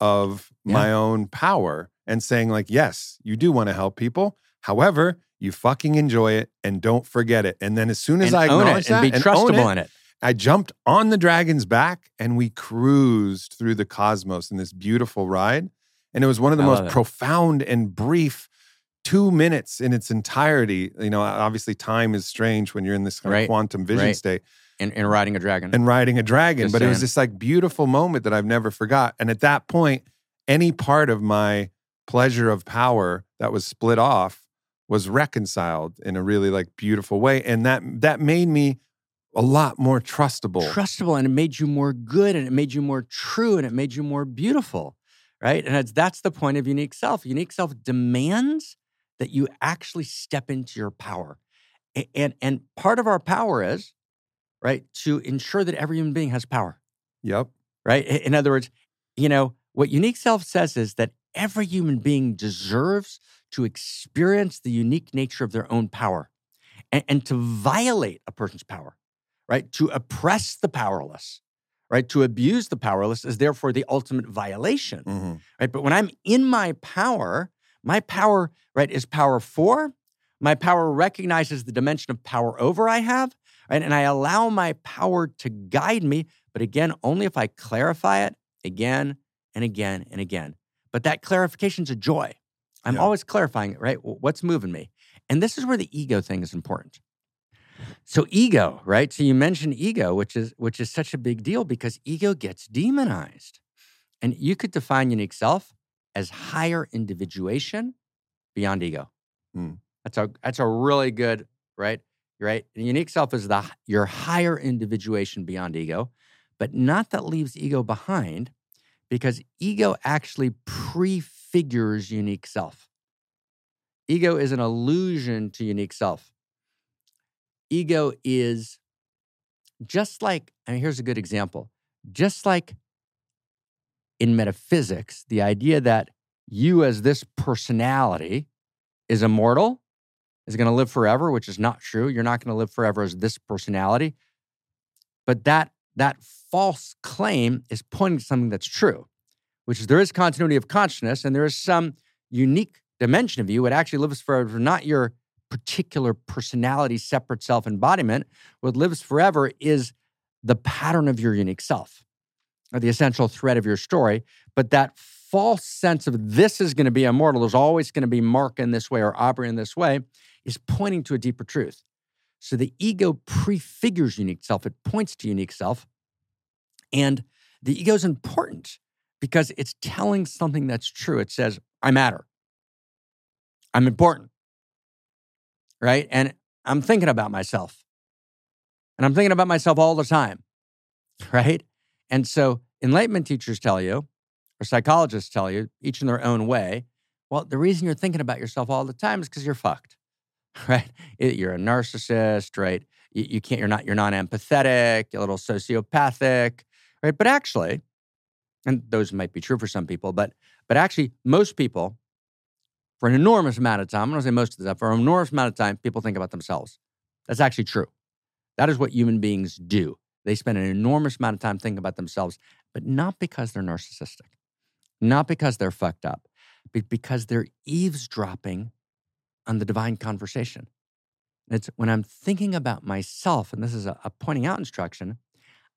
of Yeah. my own power and saying, like, yes, you do want to help people. However, you fucking enjoy it and don't forget it. And then as soon as and I own acknowledge it that and be trustable it, in it. I jumped on the dragon's back and we cruised through the cosmos in this beautiful ride. And it was one of the I most profound and brief two minutes in its entirety. You know, obviously, time is strange when you're in this kind Right, of quantum vision right. state in, in riding a dragon. and riding a dragon. Just but it was this like beautiful moment that I've never forgot. And at that point, any part of my pleasure of power that was split off was reconciled in a really like beautiful way. And that that made me a lot more trustable. trustable and it made you more good and it made you more true and it made you more beautiful right and that's the point of unique self unique self demands that you actually step into your power A- and and part of our power is right to ensure that every human being has power Yep. right in other words you know what unique self says is that every human being deserves to experience the unique nature of their own power and, and to violate a person's power right? To oppress the powerless right? To abuse the powerless is therefore the ultimate violation Mhm. right? But when i'm in my power my power right is power for my power recognizes the dimension of power over i have right? And i allow my power to guide me but again only if i clarify it again and again and again. But that clarification is a joy i'm Yeah. always clarifying it right what's moving me and this is where the ego thing is important so ego right so you mentioned ego which is which is such a big deal because ego gets demonized and you could define unique self as higher individuation beyond ego. Hmm. That's a that's a really good right. Right. The unique self is the your higher individuation beyond ego, but not that leaves ego behind, because ego actually prefigures unique self. Ego is an illusion to unique self. Ego is just like, and here's a good example, just like in metaphysics, the idea that you as this personality is immortal, is going to live forever, which is not true. You're not going to live forever as this personality. But that that false claim is pointing to something that's true, which is there is continuity of consciousness and there is some unique dimension of you. What actually lives forever, not your particular personality, separate self embodiment. What lives forever is the pattern of your unique self or the essential thread of your story. But that false sense of this is going to be immortal, there's always going to be Mark in this way or Aubrey in this way, is pointing to a deeper truth. So the ego prefigures unique self, it points to unique self. And the ego is important because it's telling something that's true. It says, I matter. I'm important. Right. And I'm thinking about myself. And I'm thinking about myself all the time. Right. And so enlightenment teachers tell you, or psychologists tell you, each in their own way, well, the reason you're thinking about yourself all the time is because you're fucked. Right? You're a narcissist, right? You, you can't, you're not, you're not empathetic, a little sociopathic, right? But actually, and those might be true for some people, but but actually, most people, for an enormous amount of time, I'm gonna say most of the time, for an enormous amount of time, people think about themselves. That's actually true. That is what human beings do. They spend an enormous amount of time thinking about themselves, but not because they're narcissistic, not because they're fucked up, but because they're eavesdropping on the divine conversation. And it's when I'm thinking about myself, and this is a, a pointing out instruction,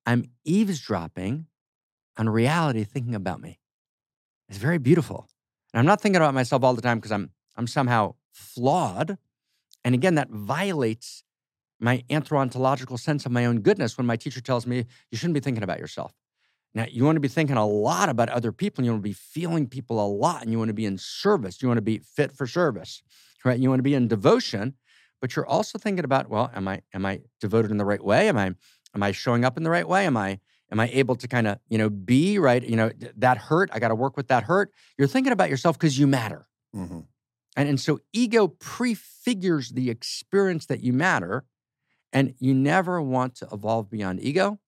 I'm eavesdropping on reality thinking about me. It's very beautiful. And I'm not thinking about myself all the time because I'm I'm somehow flawed. And again, that violates my anthropological sense of my own goodness when my teacher tells me you shouldn't be thinking about yourself. Now, you want to be thinking a lot about other people, and you want to be feeling people a lot, and you want to be in service. You want to be fit for service, right? You want to be in devotion, but you're also thinking about, well, am I am I devoted in the right way? Am I am I showing up in the right way? Am I am I able to kind of you know be right? You know th- that hurt. I got to work with that hurt. You're thinking about yourself because you matter. Mhm. And, and so ego prefigures the experience that you matter, and you never want to evolve beyond ego.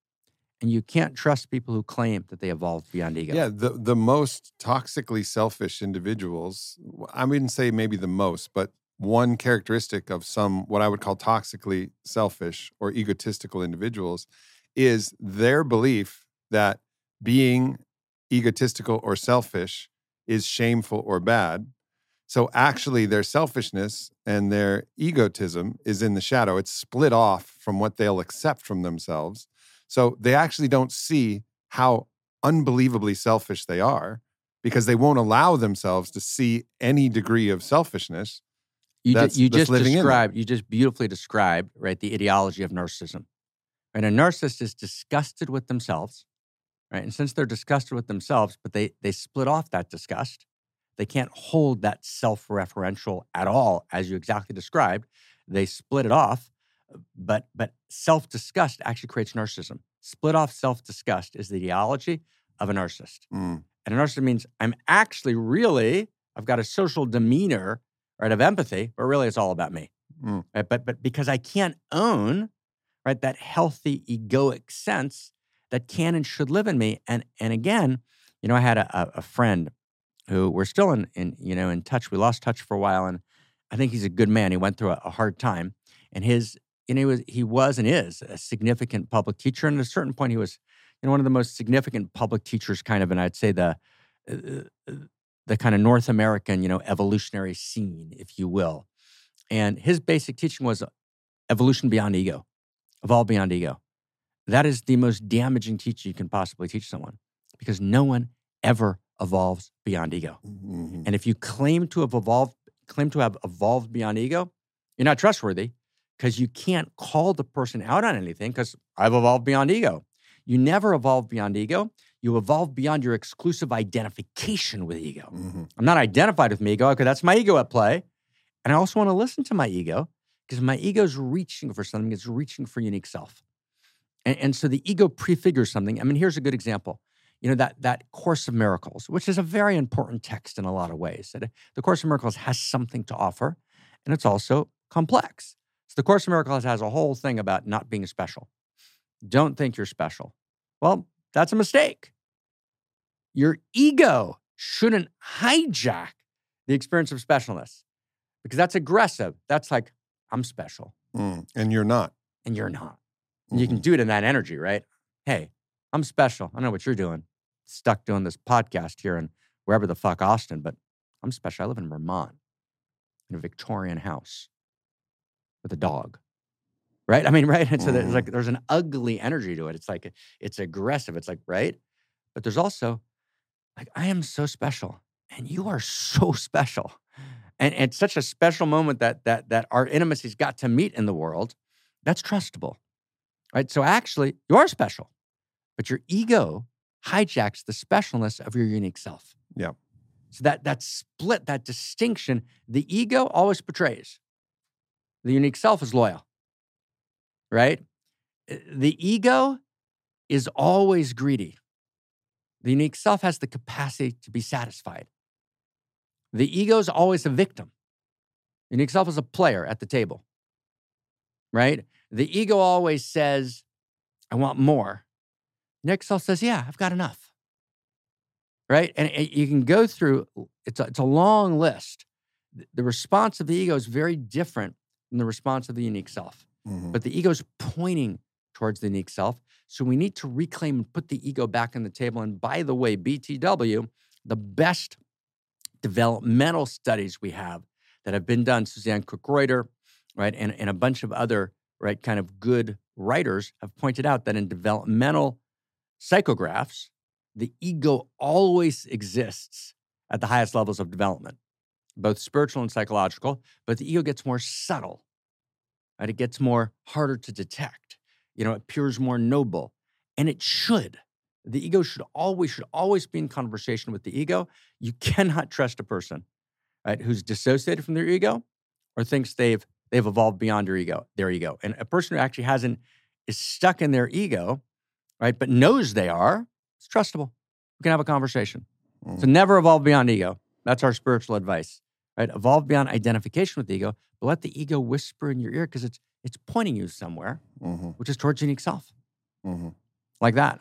And you can't trust people who claim that they evolved beyond ego. Yeah, the the most toxically selfish individuals, I wouldn't say maybe the most, but one characteristic of some what I would call toxically selfish or egotistical individuals is their belief that being egotistical or selfish is shameful or bad. So actually their selfishness and their egotism is in the shadow. It's split off from what they'll accept from themselves. So they actually don't see how unbelievably selfish they are because they won't allow themselves to see any degree of selfishness. You, That's- you that's just described, you just beautifully described, right, the ideology of narcissism. Right? A narcissist is disgusted with themselves, right? And since they're disgusted with themselves, but they they split off that disgust, they can't hold that self-referential at all, as you exactly described. They split it off, but but self-disgust actually creates narcissism. Split off self-disgust is the ideology of a narcissist. Mm, And a narcissist means I'm actually really, I've got a social demeanor, right, of empathy, but really it's all about me. Mm. Right? But but because I can't own, right, that healthy egoic sense that can and should live in me. And and again, you know, I had a, a, friend who we're still in, in, you know, in touch. We lost touch for a while, and I think he's a good man. He went through a, a hard time, and his, know, he was, he was and is a significant public teacher. And at a certain point, he was, you know, one of the most significant public teachers, kind of, and I'd say the, uh, the kind of North American, you know, evolutionary scene, if you will. And his basic teaching was evolution beyond ego, evolve beyond ego. That is the most damaging teaching you can possibly teach someone because no one ever evolves beyond ego. mhm. And if you claim to have evolved, claim to have evolved beyond ego, you're not trustworthy because you can't call the person out on anything because I've evolved beyond ego. You never evolve beyond ego. You evolve beyond your exclusive identification with ego. Mhm. I'm not identified with my ego because that's my ego at play. And I also want to listen to my ego because my ego is reaching for something, it's reaching for unique self. And, and so the ego prefigures something. I mean, here's a good example. You know, that, that Course of Miracles, which is a very important text in a lot of ways. The Course of Miracles has something to offer, and it's also complex. So the Course of Miracles has a whole thing about not being special. Don't think you're special. Well, that's a mistake. Your ego shouldn't hijack the experience of specialness because that's aggressive. That's like, I'm special Mm. And you're not. and you're not. And You can Mhm. do it in that energy, right? Hey, I'm special. I don't know what you're doing. Stuck doing this podcast here in wherever the fuck Austin, but I'm special. I live in Vermont in a Victorian house with a dog. Right? I mean, right? And so there's like there's an ugly energy to it. It's like it's aggressive. It's like, right? But there's also like, I am so special and you are so special. And it's such a special moment that that that our intimacy's got to meet in the world. That's trustable. Right? So actually, you are special. But your ego hijacks the specialness of your unique self. Yeah. So that that split, that distinction, the ego always betrays. The unique self is loyal. Right? Uh, The ego is always greedy. The unique self has the capacity to be satisfied. The ego is always a victim. The unique self is a player at the table. Right? The ego always says, I want more. Unique self says, Yeah, I've got enough. Right? And it- you can go through, it's a, it's a long list. The- response of the ego is very different than the response of the unique self Mhm. but the ego is pointing towards the unique self. So we need to reclaim and put the ego back on the table. And by the way, BTW, the best developmental studies we have that have been done, Suzanne Cook-Greuter, right, and, and a bunch of other, right, kind of good writers have pointed out that in developmental psychographs, the ego always exists at the highest levels of development, both spiritual and psychological, but the ego gets more subtle right? It gets more harder to detect. You know, it appears more noble, and it should. The ego should always should always be in conversation with the ego. You cannot trust a person, right, who's dissociated from their ego or thinks they've they've evolved beyond their ego, their ego. And a person who actually hasn't is stuck in their ego, right, but knows they are, it's trustable. We can have a conversation. So never evolve beyond ego. That's our spiritual advice, right? Evolve beyond identification with the ego, but let the ego whisper in your ear because it's it's pointing you somewhere, Mhm. which is towards unique self. Mhm. like that.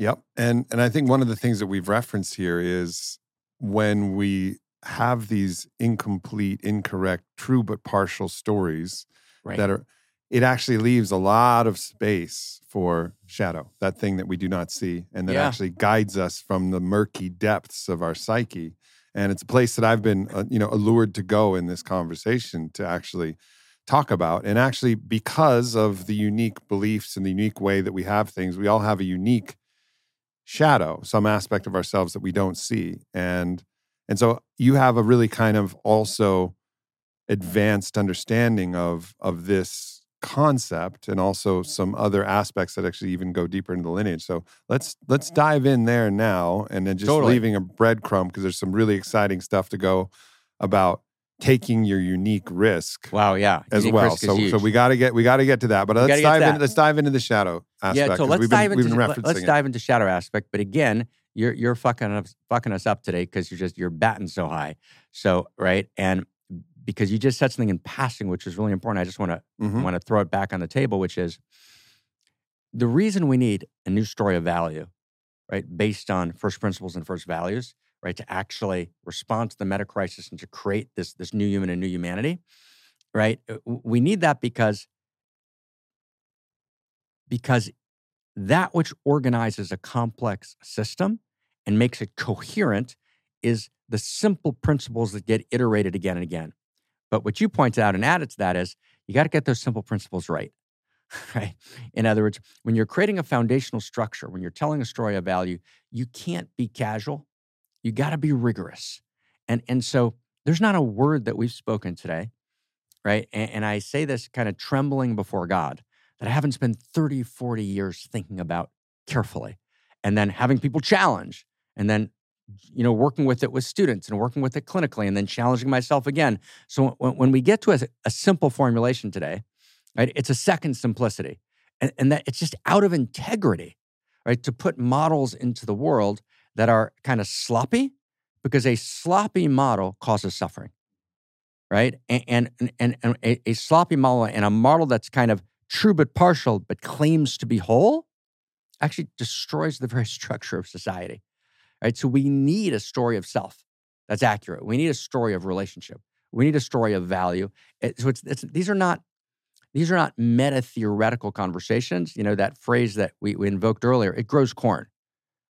Yep. And and I think one of the things that we've referenced here is when we have these incomplete, incorrect, true but partial stories Right. that are it actually leaves a lot of space for shadow, that thing that we do not see and that Yeah. actually guides us from the murky depths of our psyche. And it's a place that I've been uh, you know allured to go in this conversation to actually talk about and actually because of the unique beliefs and the unique way that we have things, we all have a unique shadow, some aspect of ourselves that we don't see. And and so you have a really kind of also advanced understanding of of this concept and also some other aspects that actually even go deeper into the lineage. So let's let's dive in there now and then just Totally. leaving a breadcrumb because there's some really exciting stuff to go about taking your unique risk Wow, yeah. as Unique well. So, so we got to get we got to get to that. But let's gotta get to dive in. Let's dive into the shadow aspect. yeah, so let's we've been, dive into we've been let- referencing let's dive into shadow aspect. But again, you're you're fucking us fucking us up today because you're just you're batting so high. So right, and because you just said something in passing, which is really important. I just want to Mhm. want to throw it back on the table, which is the reason we need a new story of value, right, based on first principles and first values, right, to actually respond to the meta crisis and to create this this new human and new humanity, right? Uh, We need that because because that which organizes a complex system and makes it coherent is the simple principles that get iterated again and again. But what you pointed out and added to that is you got to get those simple principles right. Right. In other words, when you're creating a foundational structure, when you're telling a story of value, you can't be casual. You got to be rigorous. And, and so there's not a word that we've spoken today, right? And, and I say this kind of trembling before God that I haven't spent 30, 40 years thinking about carefully and then having people challenge and then you know working with it with students and working with it clinically and then challenging myself again so when, when we get to a, a simple formulation today right it's a second simplicity and, and that it's just out of integrity right to put models into the world that are kind of sloppy because a sloppy model causes suffering right? And and, and, and a, a sloppy model and a model that's kind of true but partial but claims to be whole actually destroys the very structure of society right? So we need a story of self that's accurate. We need a story of relationship. We need a story of value. So it's, it's these are not these are not meta theoretical conversations. You know that phrase that we, we invoked earlier it grows corn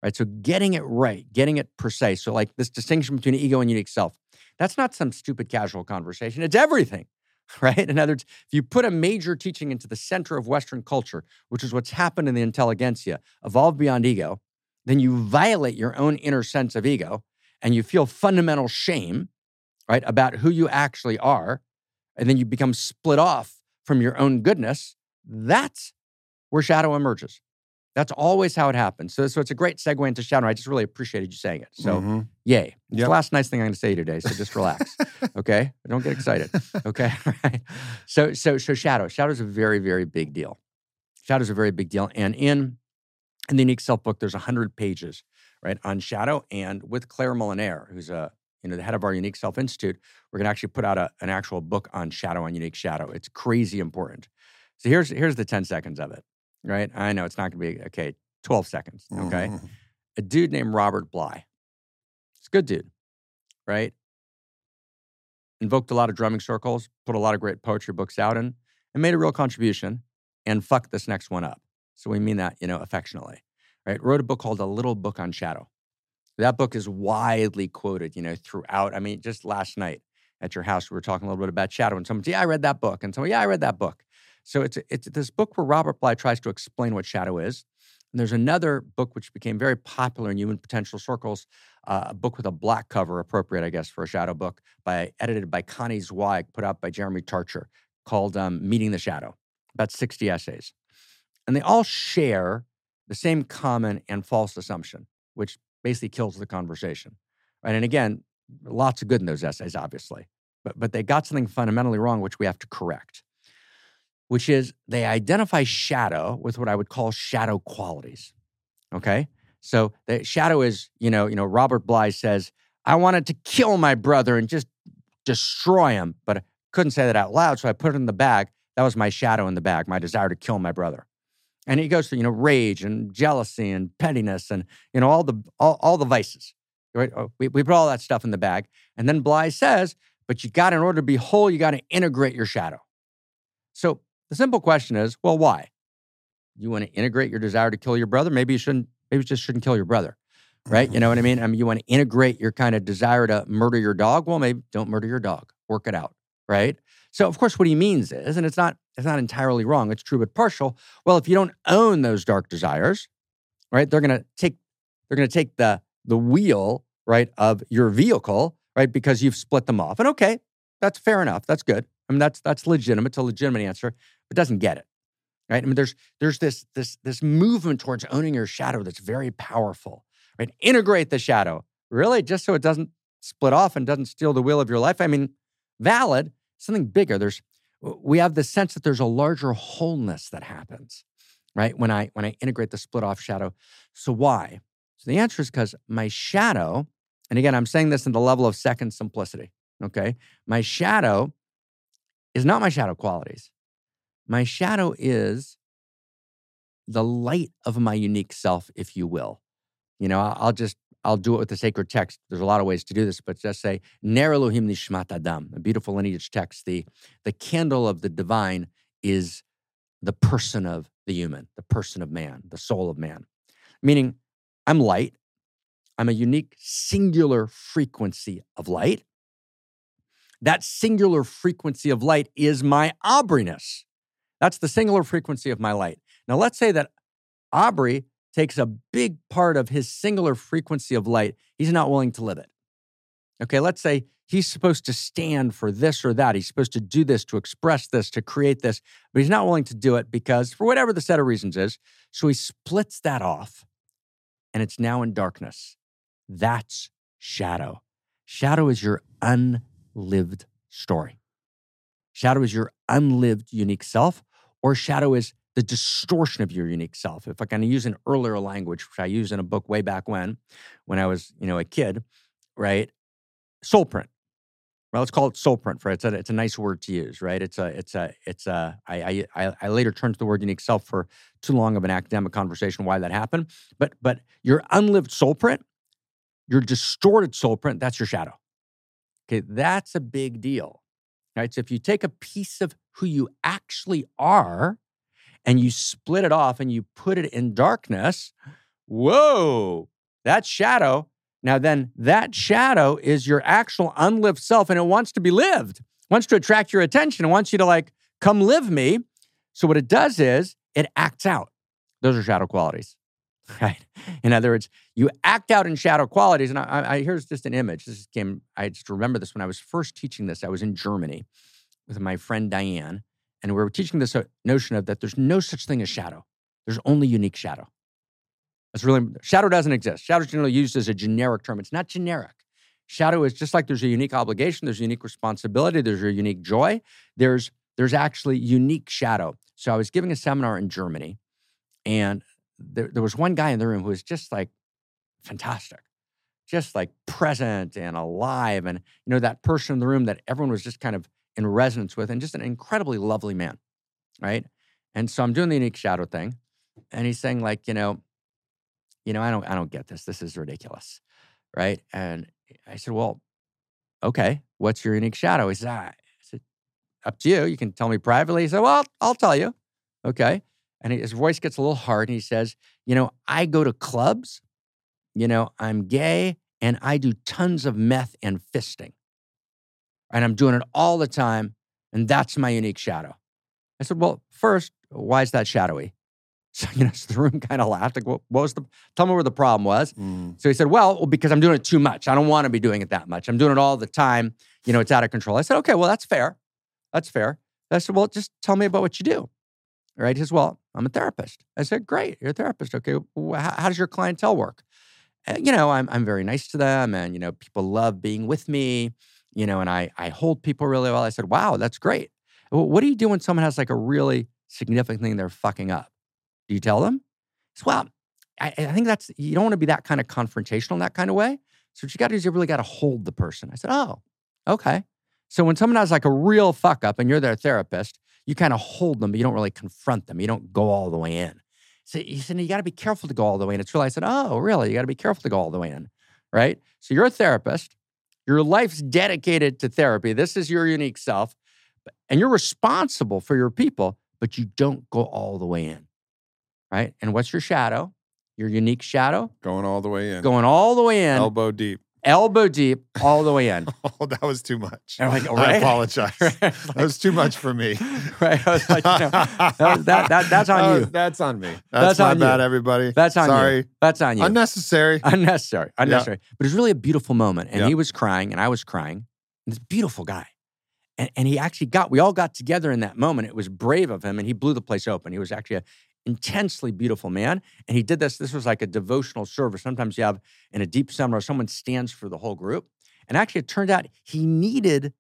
right? So getting it right getting it precise. So like this distinction between ego and unique self that's not some stupid casual conversation. It's everything right? In other words if you put a major teaching into the center of western culture which is what's happened in the intelligentsia evolved beyond ego then you violate your own inner sense of ego and you feel fundamental shame right about who you actually are and then you become split off from your own goodness that's where shadow emerges that's always how it happens. So, so it's a great segue into shadow i just really appreciated you saying it. So Mhm. yay. It's Yep. the last nice thing i'm going to say today so just relax. Okay? Don't get excited. Okay? Right. So so so shadow. Shadow is a very very big deal. Shadow is a very big deal and in in the unique self book there's 100 pages right on shadow and with Claire Molinard who's a you know the head of our unique self institute we're going to actually put out a, an actual book on shadow on unique shadow. It's crazy important. So here's here's the 10 seconds of it right i know it's not going to be okay 12 seconds okay Mhm. a dude named Robert Bly. It's a good dude, right? Invoked a lot of drumming circles, put a lot of great poetry books out, and, and made a real contribution. And fucked this next one up. So we mean that, you know, affectionately, right? Wrote a book called A Little Book on Shadow. That book is widely quoted, you know, throughout. I mean, just last night at your house, we were talking a little bit about shadow, and someone said, "Yeah, I read that book," and someone, "Yeah, I read that book." So it's it's this book where Robert Bly tries to explain what shadow is. And there's another book which became very popular in human potential circles, uh, a book with a black cover, appropriate, I guess, for a shadow book, by edited by Connie Zweig, put out by Jeremy Tarcher, called um, "Meeting the Shadow," about 60 essays, and they all share the same common and false assumption, which basically kills the conversation. Right? And again, lots of good in those essays, obviously, but but they got something fundamentally wrong, which we have to correct which is they identify shadow with what I would call shadow qualities. Okay? So the shadow is, you know, you know, Robert Bly says, I wanted to kill my brother and just destroy him, but I couldn't say that out loud. So I put it in the bag. That was my shadow in the bag, my desire to kill my brother. And he goes through, you know, rage and jealousy and pettiness and, you know, all the all, all the vices. Right? Oh, we, we put all that stuff in the bag. And then Bly says, but you got, in order to be whole, you got to integrate your shadow. So the simple question is, well, why? You want to integrate your desire to kill your brother? Maybe you shouldn't, maybe you just shouldn't kill your brother. Right? You mm-hmm. know what I mean? I mean, you want to integrate your kind of desire to murder your dog? Well, maybe don't murder your dog. Work it out. Right? So of course, what he means is, and it's not it's not entirely wrong. It's true but partial. Well, if you don't own those dark desires, right, they're gonna take they're gonna take the the wheel right of your vehicle right because you've split them off. And okay, that's fair enough. That's good. I mean that's that's legitimate. It's a legitimate answer, but doesn't get it. Right? I mean, there's there's this this this movement towards owning your shadow that's very powerful. Right? Integrate the shadow, really, just so it doesn't split off and doesn't steal the wheel of your life. I mean, valid, something bigger. There's we have the sense that there's a larger wholeness that happens, right? When I when I integrate the split off shadow. So why? So the answer is because my shadow, and again, I'm saying this in the level of second simplicity. Okay. My shadow is not my shadow qualities. My shadow is the light of my unique self, if you will. You know, I'll just I'll do it with the sacred text. There's a lot of ways to do this, but just say Ner Elohim Nishmat Adam, a beautiful lineage text. The the candle of the divine is the person of the human, the person of man, the soul of man. Meaning, I'm light. I'm a unique singular frequency of light. That singular frequency of light is my Aubreyness. That's the singular frequency of my light. Now, let's say that Aubrey takes a big part of his singular frequency of light, he's not willing to live it. Okay, let's say he's supposed to stand for this or that. He's supposed to do this, to express this, to create this, but he's not willing to do it because, for whatever the set of reasons is, so he splits that off and it's now in darkness. That's shadow. Shadow is your unlived story. Shadow is your unlived unique self, or shadow is the distortion of your unique self. If I can use an earlier language, which I used in a book way back when, when I was, you know, a kid, right? Soul print. Well, let's call it soul print for it. It's a, it's a nice word to use, right? It's a, it's a, it's a, I, I, I later turned to the word unique self for too long of an academic conversation why that happened. But, but your unlived soul print, your distorted soul print, that's your shadow. Okay. That's a big deal, right? So if you take a piece of who you actually are, and you split it off and you put it in darkness, whoa, that shadow. Now, then that shadow is your actual unlived self and it wants to be lived, wants to attract your attention, it wants you to like, come live me. So, what it does is it acts out. Those are shadow qualities, right? In other words, you act out in shadow qualities. And I, I here's just an image. This came, I just remember this when I was first teaching this. I was in Germany with my friend Diane and we're teaching this uh, notion of that there's no such thing as shadow. There's only unique shadow. That's really shadow doesn't exist. Shadow is generally used as a generic term. It's not generic. Shadow is just like there's a unique obligation, there's a unique responsibility, there's a unique joy. There's there's actually unique shadow. So I was giving a seminar in Germany, and there, there was one guy in the room who was just like fantastic, just like present and alive, and you know that person in the room that everyone was just kind of in resonance with, and just an incredibly lovely man, right? And so I'm doing the unique shadow thing, and he's saying like, you know, you know, I don't, I don't get this. This is ridiculous, right? And I said, well, okay, what's your unique shadow? He said. I said, up to you. You can tell me privately. He said, well, I'll tell you, okay. And his voice gets a little hard, and he says, you know, I go to clubs, you know, I'm gay, and I do tons of meth and fisting and I'm doing it all the time. And that's my unique shadow. I said, Well, first, why is that shadowy? So, you know, so the room kind of laughed. Like, what, what was the, tell me where the problem was. Mm. So he said, well, well, because I'm doing it too much. I don't want to be doing it that much. I'm doing it all the time. You know, it's out of control. I said, okay, well, that's fair. That's fair. I said, well, just tell me about what you do. Right? He says, well, I'm a therapist. I said, great. You're a therapist. Okay. Well, how, how, does your clientele work? And, you know, I'm, I'm very nice to them and, you know, people love being with me you know, and I I hold people really well. I said, wow, that's great. Well, what do you do when someone has like a really significant thing they're fucking up? Do you tell them? Said, well, I, I, think that's you don't want to be that kind of confrontational in that kind of way. So what you got to do is you really got to hold the person. I said, oh, okay. So when someone has like a real fuck up and you're their therapist, you kind of hold them, but you don't really confront them. You don't go all the way in. So he said, you got to be careful to go all the way in. It's really, I said, oh, really? You got to be careful to go all the way in, right? So you're a therapist. Your life's dedicated to therapy. This is your unique self, and you're responsible for your people, but you don't go all the way in, right? And what's your shadow? Your unique shadow? Going all the way in. Going all the way in, Elbow deep. Elbow deep, all the way in. Oh, that was too much. And I'm like, I apologize. Right? that was too much for me. right? I was like, you know, that, was- that, that, that's on Oh, you. That's on me. That's, That's my on you. bad, everybody. That's on Sorry. you. That's on you. Unnecessary. unnecessary, unnecessary. But it's really a beautiful moment. And Yeah. he was crying, and I was crying. And this beautiful guy. And, and he actually got, we all got together in that moment. It was brave of him, and he blew the place open. He was actually a intensely beautiful man. And he did this. This was like a devotional service. Sometimes you have in a deep seminar, someone stands for the whole group. And actually, it turned out he needed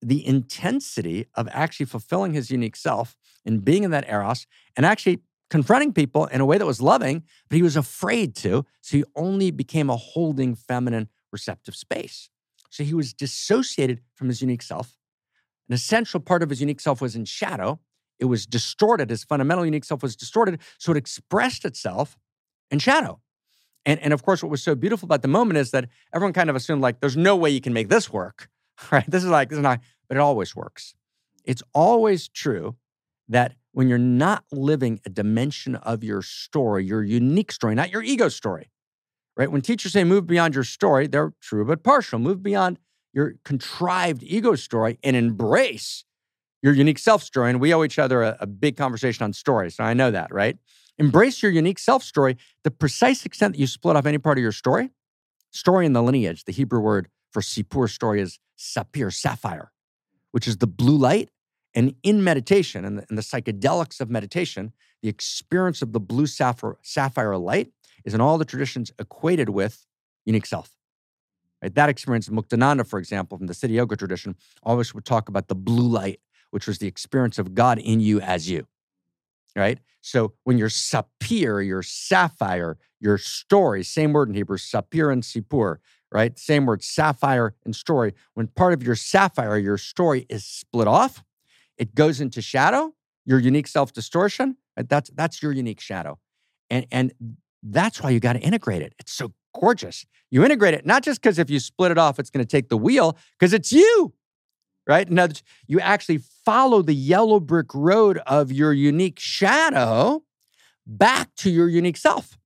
the intensity of actually fulfilling his unique self and being in that eros and actually confronting people in a way that was loving, but he was afraid to. So he only became a holding, feminine, receptive space. So he was dissociated from his unique self. An essential part of his unique self was in shadow. It was distorted. His fundamental unique self was distorted. So it expressed itself in shadow. And, and of course, what was so beautiful about the moment is that everyone kind of assumed, like, there's no way you can make this work, right? This is like, this is not, but it always works. It's always true that when you're not living a dimension of your story, your unique story, not your ego story, right? When teachers say move beyond your story, they're true but partial. Move beyond your contrived ego story and embrace your unique self story. And we owe each other a, a big conversation on stories. So I know that, right? Embrace your unique self story. The precise extent that you split off any part of your story, story in the lineage, the Hebrew word for Sipur story is sapir, sapphire, which is the blue light. And in meditation and the, the psychedelics of meditation, the experience of the blue sapphire, sapphire light is in all the traditions equated with unique self. Right? That experience, Muktananda, for example, from the Siddha Yoga tradition, always would talk about the blue light, which was the experience of God in you as you. Right? So when you're sapir, your sapphire, your story, same word in Hebrew, sapir and sipur, right? Same word, sapphire and story. When part of your sapphire, your story is split off, it goes into shadow, your unique self distortion. Right? That's that's your unique shadow, and and that's why you got to integrate it. It's so gorgeous. You integrate it not just because if you split it off, it's going to take the wheel, because it's you, right? In other you actually follow the yellow brick road of your unique shadow back to your unique self.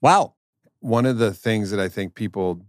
Wow. One of the things that I think people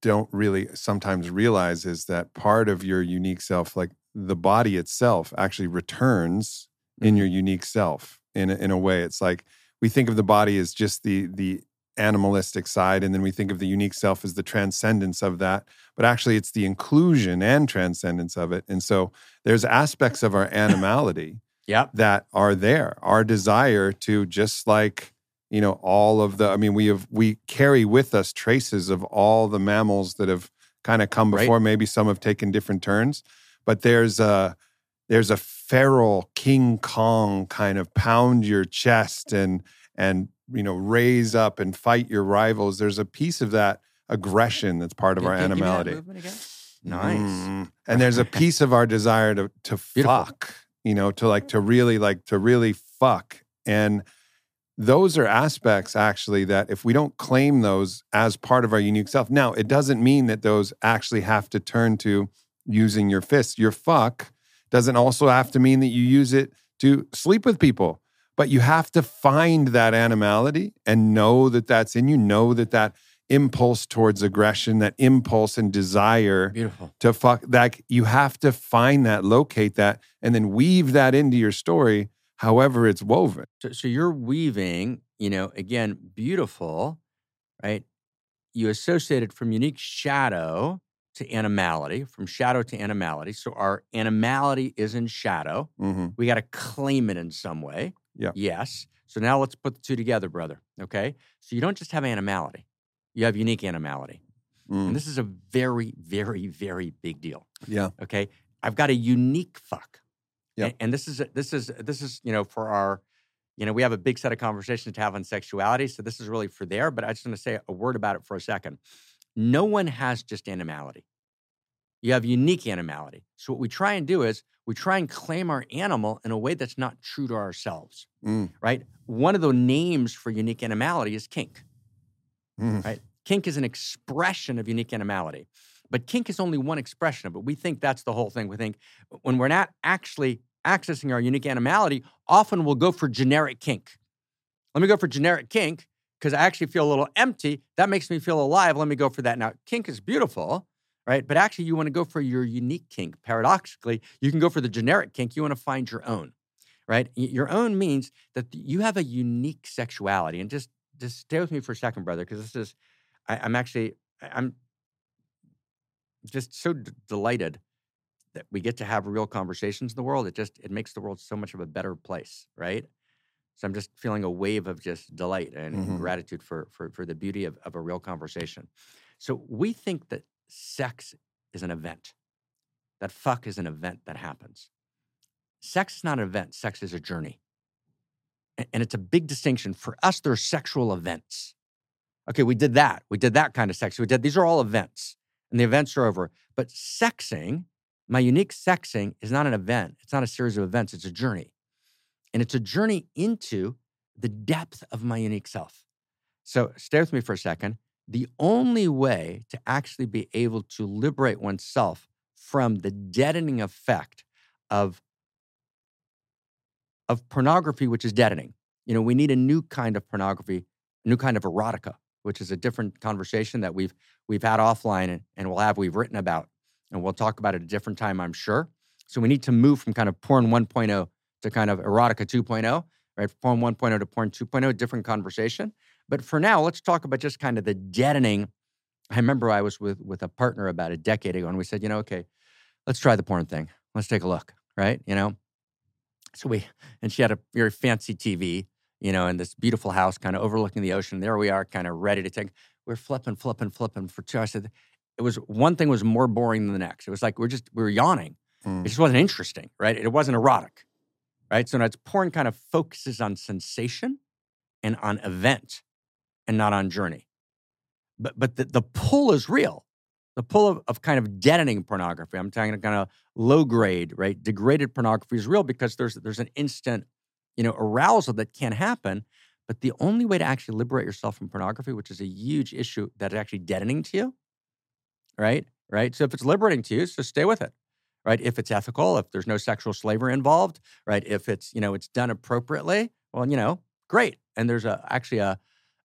don't really sometimes realize is that part of your unique self, like the body itself, actually returns in mm-hmm. your unique self in a, in a way. It's like we think of the body as just the the animalistic side, and then we think of the unique self as the transcendence of that. But actually, it's the inclusion and transcendence of it. And so there's aspects of our animality Yep. that are there. Our desire to just like you know all of the. I mean, we have we carry with us traces of all the mammals that have kind of come Right. before. Maybe some have taken different turns, but there's a there's a feral King Kong kind of pound your chest and and you know raise up and fight your rivals. There's a piece of that aggression that's part of our Give me that animality. movement again. Nice. Mm. And there's a piece of our desire to to Beautiful. fuck, you know, to like to really like to really fuck. And those are aspects actually that if we don't claim those as part of our unique self, now it doesn't mean that those actually have to turn to using your fists. Your fuck doesn't also have to mean that you use it to sleep with people, but you have to find that animality and know that that's in you, know that that impulse towards aggression, that impulse and desire Beautiful. to fuck that you have to find that locate that and then weave that into your story however it's woven So, so you're weaving, you know, again, beautiful, right? You associate it from unique shadow to animality, from shadow to animality. So our animality is in shadow. Mhm. We got to claim it in some way. Yeah. Yes. So now let's put the two together, brother. Okay. So you don't just have animality, you have unique animality. Mm. And this is a very, very, very big deal. yeah Okay. I've got a unique fuck. Yeah. And, and this is this is this is, you know, for our, you know, we have a big set of conversations to have on sexuality. So this is really for there, but I just want to say a word about it for a second. No one has just animality. You have unique animality. So what we try and do is we try and claim our animal in a way that's not true to ourselves, Mm. right? One of the names for unique animality is kink. Mm. Right. Kink is an expression of unique animality, but kink is only one expression of it. We think that's the whole thing. We think when we're not actually accessing our unique animality, often we'll go for generic kink. Let me go for generic kink because I actually feel a little empty. That makes me feel alive. Let me go for that. Now, kink is beautiful, right? But actually, you want to go for your unique kink. Paradoxically, you can go for the generic kink. You want to find your own, right? Your own means that you have a unique sexuality. And just just stay with me for a second, brother, because this is I, I'm actually I'm just so d- delighted that we get to have real conversations in the world. It just it makes the world so much of a better place, right? So I'm just feeling a wave of just delight and, Mhm. gratitude for, for for the beauty of, of a real conversation. So we think that sex is an event. That fuck is an event that happens. Sex is not an event, sex is a journey. And it's a big distinction. For us, there are sexual events. Okay, we did that. We did that kind of sex. We did these are all events, and the events are over. But sexing, my unique sexing, is not an event. It's not a series of events. It's a journey, and it's a journey into the depth of my unique self. So stay with me for a second. The only way to actually be able to liberate oneself from the deadening effect of of pornography, which is deadening. You know, we need a new kind of pornography, new kind of erotica, which is a different conversation that we've we've had offline and, and we'll have we've written about, and we'll talk about it a different time, I'm sure. So we need to move from kind of porn 1.0 to kind of erotica 2.0, right? Porn 1.0 to porn 2.0, different conversation. But for now, let's talk about just kind of the deadening. I remember I was with with a partner about a decade ago, and we said, you know, okay, let's try the porn thing. Let's take a look, right? You know, so we and she had a very fancy TV, you know, in this beautiful house, kind of overlooking the ocean. There we are, kind of ready to take. We're flipping, flipping, flipping for two. I said, it was one thing was more boring than the next. It was like we're just we were yawning. Mm. It just wasn't interesting, right? It wasn't erotic, right? So now it's porn kind of focuses on sensation and on event, and not on journey. But but the, the pull is real. The pull of, of kind of deadening pornography. I'm talking kind of low grade, right? Degraded pornography is real because there's there's an instant, you know, arousal that can happen. But the only way to actually liberate yourself from pornography, which is a huge issue that is actually deadening to you, right? Right. So if it's liberating to you, so stay with it. Right. If it's ethical, if there's no sexual slavery involved, right? If it's, you know, it's done appropriately, well, you know, great. And there's a actually a,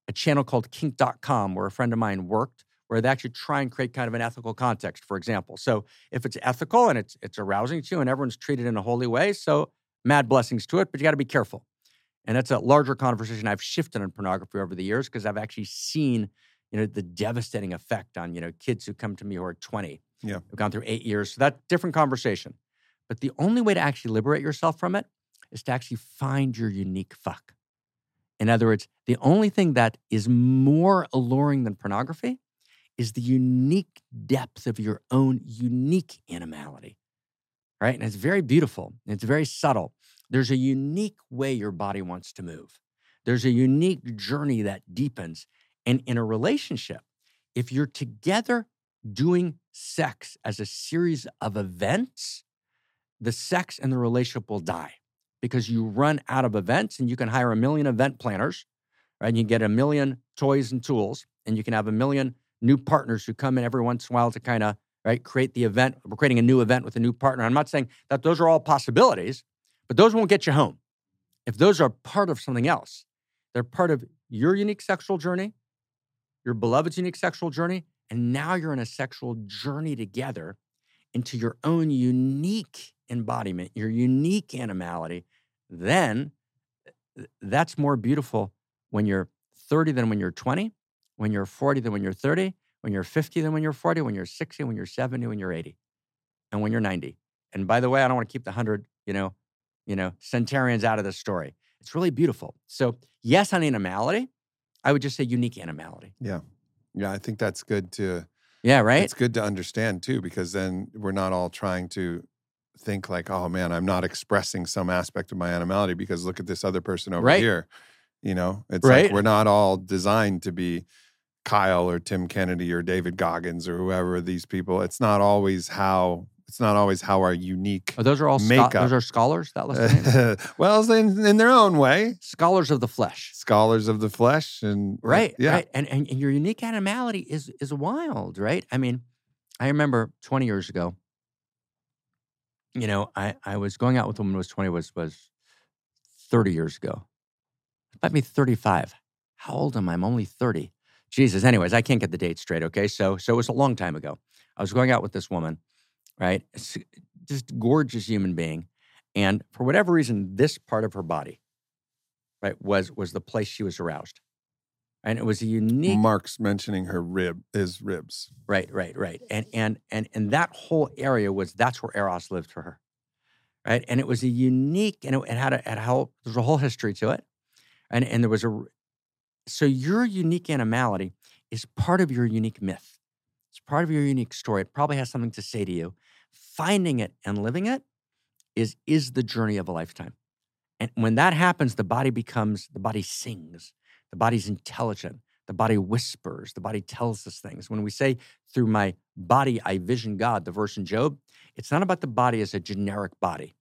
a channel called kink.com where a friend of mine worked where they actually try and create kind of an ethical context, for example. So if it's ethical and it's it's arousing to you and everyone's treated in a holy way, so mad blessings to it, but you got to be careful. And that's a larger conversation I've shifted on pornography over the years because I've actually seen, you know, the devastating effect on, you know, kids who come to me who are 20. Yeah. Who've gone through eight years. So that's different conversation. But the only way to actually liberate yourself from it is to actually find your unique fuck. In other words, the only thing that is more alluring than pornography is the unique depth of your own unique animality. Right? And it's very beautiful. It's very subtle. There's a unique way your body wants to move. There's a unique journey that deepens. And in a relationship, if you're together doing sex as a series of events, the sex and the relationship will die because you run out of events and you can hire a million event planners, right? And you get a million toys and tools, and you can have a million new partners who come in every once in a while to kind of right create the event. We're creating a new event with a new partner. I'm not saying that those are all possibilities, but those won't get you home. If those are part of something else, they're part of your unique sexual journey, your beloved's unique sexual journey, and now you're in a sexual journey together into your own unique embodiment, your unique animality, then that's more beautiful when you're 30 than when you're 20, when you're 40 than when you're 30, when you're 50 than when you're 40, when you're 60, when you're 70, when you're 80, and when you're 90. And by the way, I don't want to keep the 100, you know, you know, centurions out of this story. It's really beautiful. So, yes, on animality, I would just say unique animality. Yeah. Yeah, I think that's good to Yeah, right? it's good to understand too, because then we're not all trying to think like, oh man, I'm not expressing some aspect of my animality because look at this other person over Right. here. You know, it's Right. like we're not all designed to be Kyle or Tim Kennedy or David Goggins or whoever these people. It's not always how it's not always how our unique Oh, those are all scho- Makeup. those are scholars that listen. well in, in their own way scholars of the flesh. scholars of the flesh and uh, Right, yeah right. And, and and your unique animality is is wild, right? I mean, I remember 20 years ago, you know, I, I was going out with a woman who was 20 was was 30 years ago. It might be 35. How old am I? I'm only 30. Jesus. Anyways, I can't get the date straight. Okay. So so it was a long time ago. I was going out with this woman, right? Just gorgeous human being. And for whatever reason, this part of her body, right, was was the place she was aroused. And it was a unique mark's mentioning her rib his ribs Right, right, right. And and and and that whole area was that's where Eros lived for her. Right. And it was a unique and it, it had a had a whole there's a whole history to it. And and there was a so your unique animality is part of your unique myth. It's part of your unique story. It probably has something to say to you. Finding it and living it is is the journey of a lifetime. And when that happens, the body becomes the body sings. The body's intelligent. The body whispers. The body tells us things. When we say through my body I vision God, the verse in Job, it's not about the body as a generic body.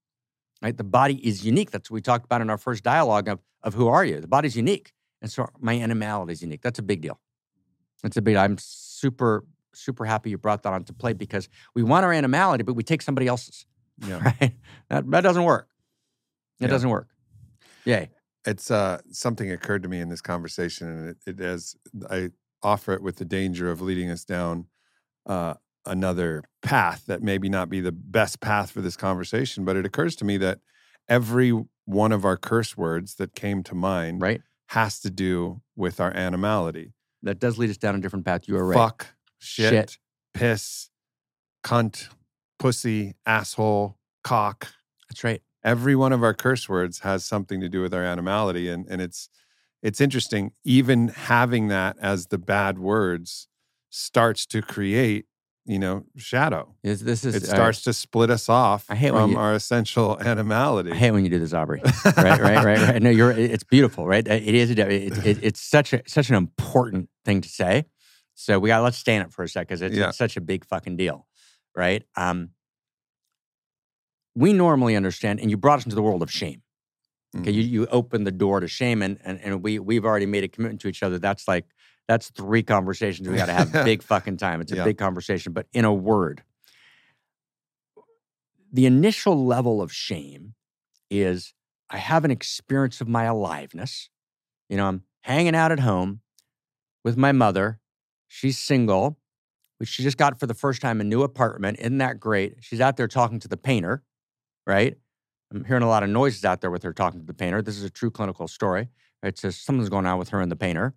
Right? The body is unique. That's what we talked about in our first dialogue of, of who are you? The body's unique. And so my animality is unique. That's a big deal. That's a big I'm super, super happy you brought that onto play because we want our animality, but we take somebody else's. yeah Right? That, that doesn't work. It Yeah. doesn't work. Yay. It's uh something occurred to me in this conversation and it, it as i offer it with the danger of leading us down uh another path that maybe not be the best path for this conversation but it occurs to me that every one of our curse words that came to mind Right? has to do with our animality That does lead us down a different path. You are right. fuck shit, Shit. piss cunt pussy asshole cock That's right. Every one of our curse words has something to do with our animality and and it's it's interesting even having that as the bad words starts to create you know shadow This, this is it uh, starts to split us off I hate from you- our essential animality I hate when you do this, Aubrey. right, right, right, right. No, you're. It's beautiful, right? It is. A, it, it, it's such a such an important thing to say. So we got. Let's stay in it for a sec because it's, Yeah. it's such a big fucking deal, right? Um, we normally understand, and you brought us into the world of shame. Okay, you mm-hmm. you open the door to shame, and and and we we've already made a commitment to each other. That's like that's three conversations we got to have big fucking time. It's a Yeah. big conversation, but in a word, the initial level of shame is I have an experience of my aliveness. You know, I'm hanging out at home with my mother. She's single, which she just got for the first time a new apartment. Isn't that great? She's out there talking to the painter, right? I'm hearing a lot of noises out there with her talking to the painter. This is a true clinical story. Right? So something's going on with her and the painter,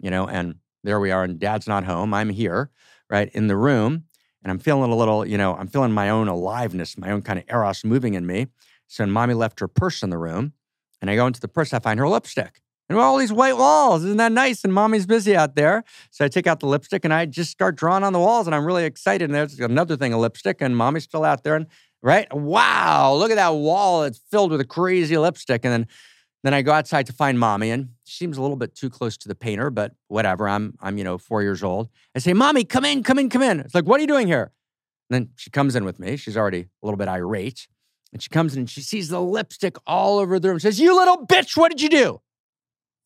you know, and there we are, and dad's not home. I'm here, right, in the room, and I'm feeling a little, you know, I'm feeling my own aliveness, my own kind of eros moving in me. So mommy left her purse in the room, and I go into the purse, I find her lipstick. And all these white walls, isn't that nice? And mommy's busy out there. So I take out the lipstick and I just start drawing on the walls, and I'm really excited. And there's another thing of lipstick, and mommy's still out there. And right, wow, look at that wall. It's filled with a crazy lipstick. And then then I go outside to find mommy, and she seems a little bit too close to the painter, but whatever. I'm I'm, you know, four years old. I say, Mommy, come in, come in, come in. It's like, what are you doing here? And then she comes in with me. She's already a little bit irate. And she comes in and she sees the lipstick all over the room. Says, You little bitch, what did you do?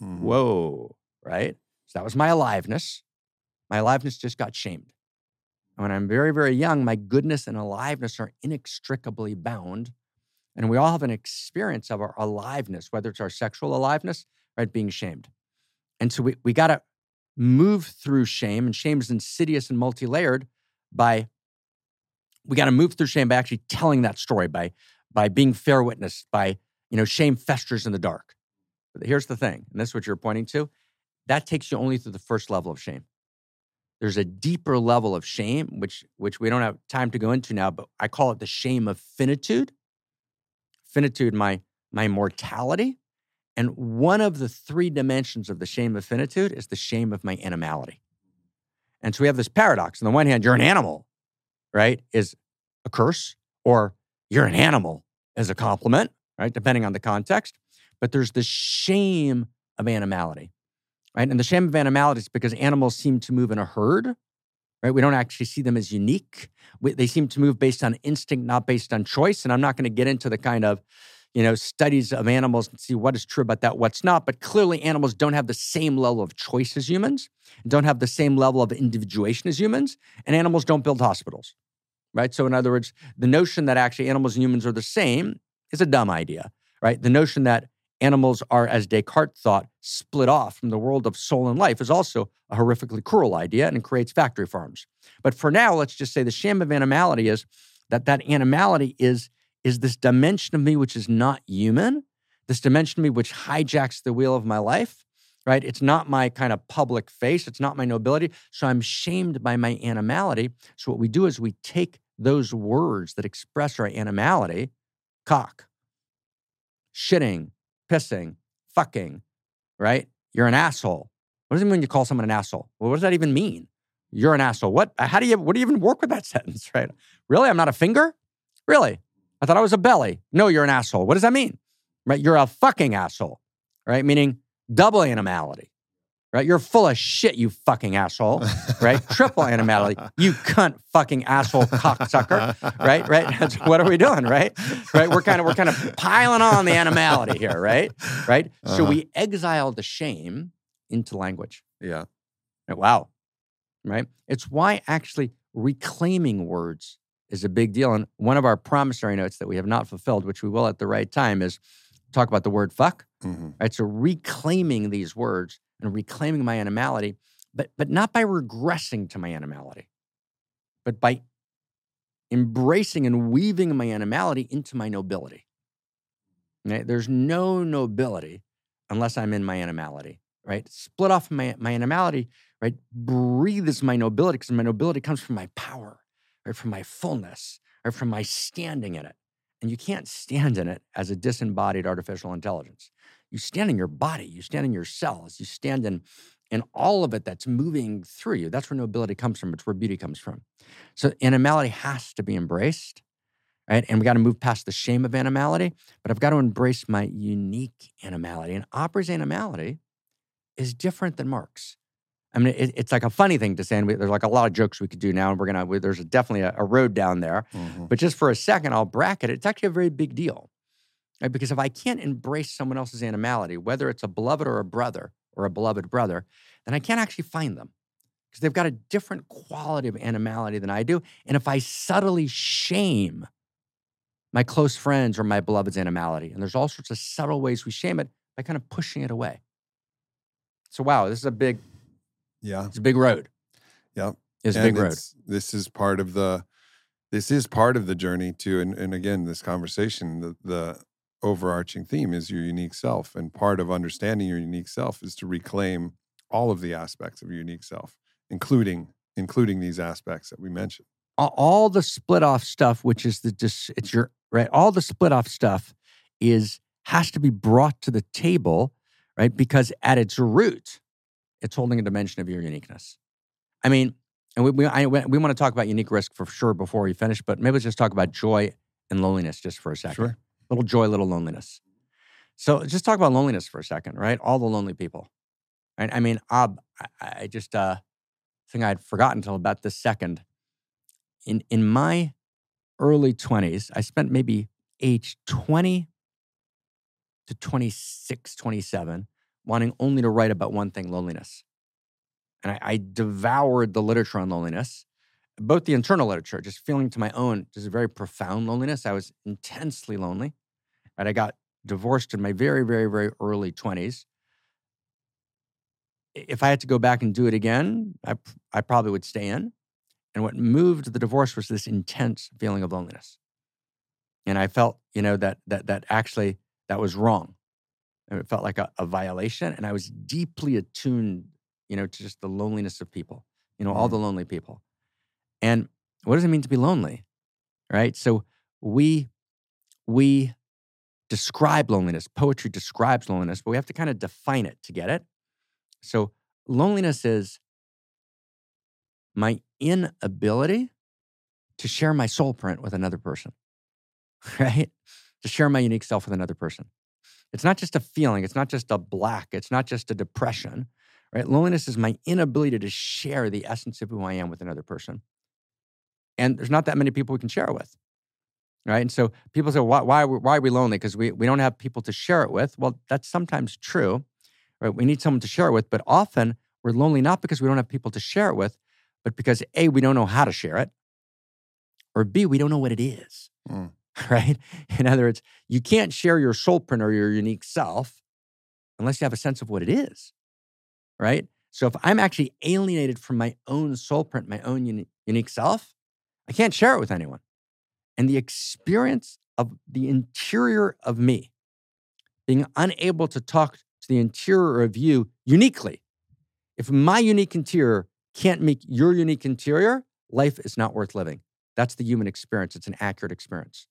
Mhm. Whoa, right? So that was my aliveness. My aliveness just got shamed. And when I'm very, very young, my goodness and aliveness are inextricably bound. And we all have an experience of our aliveness, whether it's our sexual aliveness, right, being shamed. And so we, we got to move through shame, and shame is insidious and multi layered by, we got to move through shame by actually telling that story, by, by being fair witness, by, you know, shame festers in the dark. But here's the thing, and this is what you're pointing to that takes you only through the first level of shame. There's a deeper level of shame, which, which we don't have time to go into now, but I call it the shame of finitude. Finitude, my, my mortality. And one of the three dimensions of the shame of finitude is the shame of my animality. And so we have this paradox. On the one hand, you're an animal, right? Is a curse, or you're an animal as a compliment, right? Depending on the context. But there's the shame of animality. Right? And the shame of animality is because animals seem to move in a herd, right? We don't actually see them as unique. We, they seem to move based on instinct, not based on choice. And I'm not going to get into the kind of, you know, studies of animals and see what is true about that, what's not. But clearly, animals don't have the same level of choice as humans, don't have the same level of individuation as humans, and animals don't build hospitals, right? So, in other words, the notion that actually animals and humans are the same is a dumb idea, right? The notion that animals are, as Descartes thought, split off from the world of soul and life is also a horrifically cruel idea and creates factory farms. But for now, let's just say the sham of animality is that that animality is, is this dimension of me which is not human, this dimension of me which hijacks the wheel of my life, right? It's not my kind of public face, it's not my nobility. So I'm shamed by my animality. So what we do is we take those words that express our animality, cock, shitting, pissing, fucking, right? You're an asshole. What does it mean when you call someone an asshole? Well, what does that even mean? You're an asshole. What? How do you? What do you even work with that sentence? Right? Really? I'm not a finger. Really? I thought I was a belly. No, you're an asshole. What does that mean? Right? You're a fucking asshole. Right? Meaning double animality right? You're full of shit, you fucking asshole, right? Triple animality, you cunt, fucking asshole, cocksucker, right? Right? what are we doing, right? Right? We're kind of we're kind of piling on the animality here, right? Right? Uh-huh. So we exile the shame into language. Yeah. Wow. Right? It's why actually reclaiming words is a big deal. And one of our promissory notes that we have not fulfilled, which we will at the right time, is talk about the word fuck. Mm-hmm. Right? So reclaiming these words and reclaiming my animality, but, but not by regressing to my animality, but by embracing and weaving my animality into my nobility. Right? There's no nobility unless I'm in my animality, right? Split off my, my animality, right? Breathe is my nobility because my nobility comes from my power, right? From my fullness, or from my standing in it. And you can't stand in it as a disembodied artificial intelligence. You stand in your body, you stand in your cells, you stand in, in all of it that's moving through you. That's where nobility comes from. It's where beauty comes from. So animality has to be embraced, right? And we got to move past the shame of animality, but I've got to embrace my unique animality. And Aubrey's animality is different than Mark's. I mean, it, it's like a funny thing to say, and we, there's like a lot of jokes we could do now, and we're gonna. We, there's a, definitely a, a, road down there, mm-hmm. but just for a second, I'll bracket it. It's actually a very big deal, right? Because if I can't embrace someone else's animality, whether it's a beloved or a brother or a beloved brother, then I can't actually find them because they've got a different quality of animality than I do. And if I subtly shame my close friends or my beloved's animality, and there's all sorts of subtle ways we shame it by kind of pushing it away. So, wow, this is a big yeah. It's a big road. Yeah. It's a big road. This is part of the this is part of the journey too. And and again, this conversation, the the overarching theme is your unique self. And part of understanding your unique self is to reclaim all of the aspects of your unique self, including including these aspects that we mentioned. All the split off stuff, which is the just it's your right, all the split off stuff is has to be brought to the table, right? Because at its root, it's holding a dimension of your uniqueness. I mean, and we, we, I, we want to talk about unique risk for sure before we finish, but maybe let's just talk about joy and loneliness just for a second. Sure. Little joy, little loneliness. So just talk about loneliness for a second, right? All the lonely people. Right? I mean, I, I just uh, think I'd forgotten until about this second. In in my early 20s, I spent maybe age 20 to 26, 27 wanting only to write about one thing loneliness. And I, I, devoured the literature on loneliness, both the internal literature, just feeling to my own, just a very profound loneliness. I was intensely lonely. And I got divorced in my very, very, very early 20s. If I had to go back and do it again, I, I probably would stay in. And what moved the divorce was this intense feeling of loneliness. And I felt, you know, that that that actually that was wrong And it felt like a, a, violation. And I was deeply attuned, you know, to just the loneliness of people, you know, all mm-hmm. the lonely people. And what does it mean to be lonely? Right. So we we describe loneliness. Poetry describes loneliness, but we have to kind of define it to get it. So loneliness is my inability to share my soul print with another person, right? To share my unique self with another person. It's not just a feeling, it's not just a black, it's not just a depression, right? Loneliness is my inability to share the essence of who I am with another person. And there's not that many people we can share with, right? And so people say, why, why, why are we lonely? Because we, we don't have people to share it with. Well, that's sometimes true, right? We need someone to share it with, but often we're lonely not because we don't have people to share it with, but because A, we don't know how to share it, or B, we don't know what it is, Mm. right? In other words, you can't share your soul print or your unique self unless you have a sense of what it is, right? So if I'm actually alienated from my own soul print, my own uni- unique self, I can't share it with anyone. And the experience of the interior of me, being unable to talk to the interior of you uniquely, if my unique interior can't meet your unique interior, life is not worth living. That's the human experience. It's an accurate experience.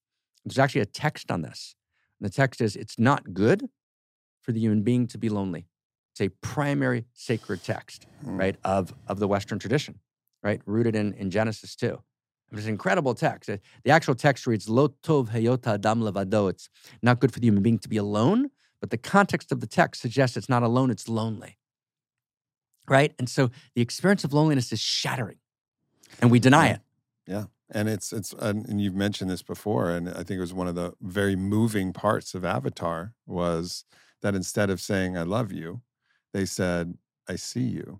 There's actually a text on this. And the text is it's not good for the human being to be lonely. It's a primary sacred text, Mm. right, of, of the Western tradition, right, rooted in, in Genesis 2. It's an incredible text. Uh, The actual text reads, Lo tov heyota adam levado. It's not good for the human being to be alone, but the context of the text suggests it's not alone, it's lonely. Right? And so the experience of loneliness is shattering, and we deny Yeah. it. Yeah. And it's it's and and you've mentioned this before, and I think it was one of the very moving parts of Avatar was that instead of saying "I love you," they said "I see you,"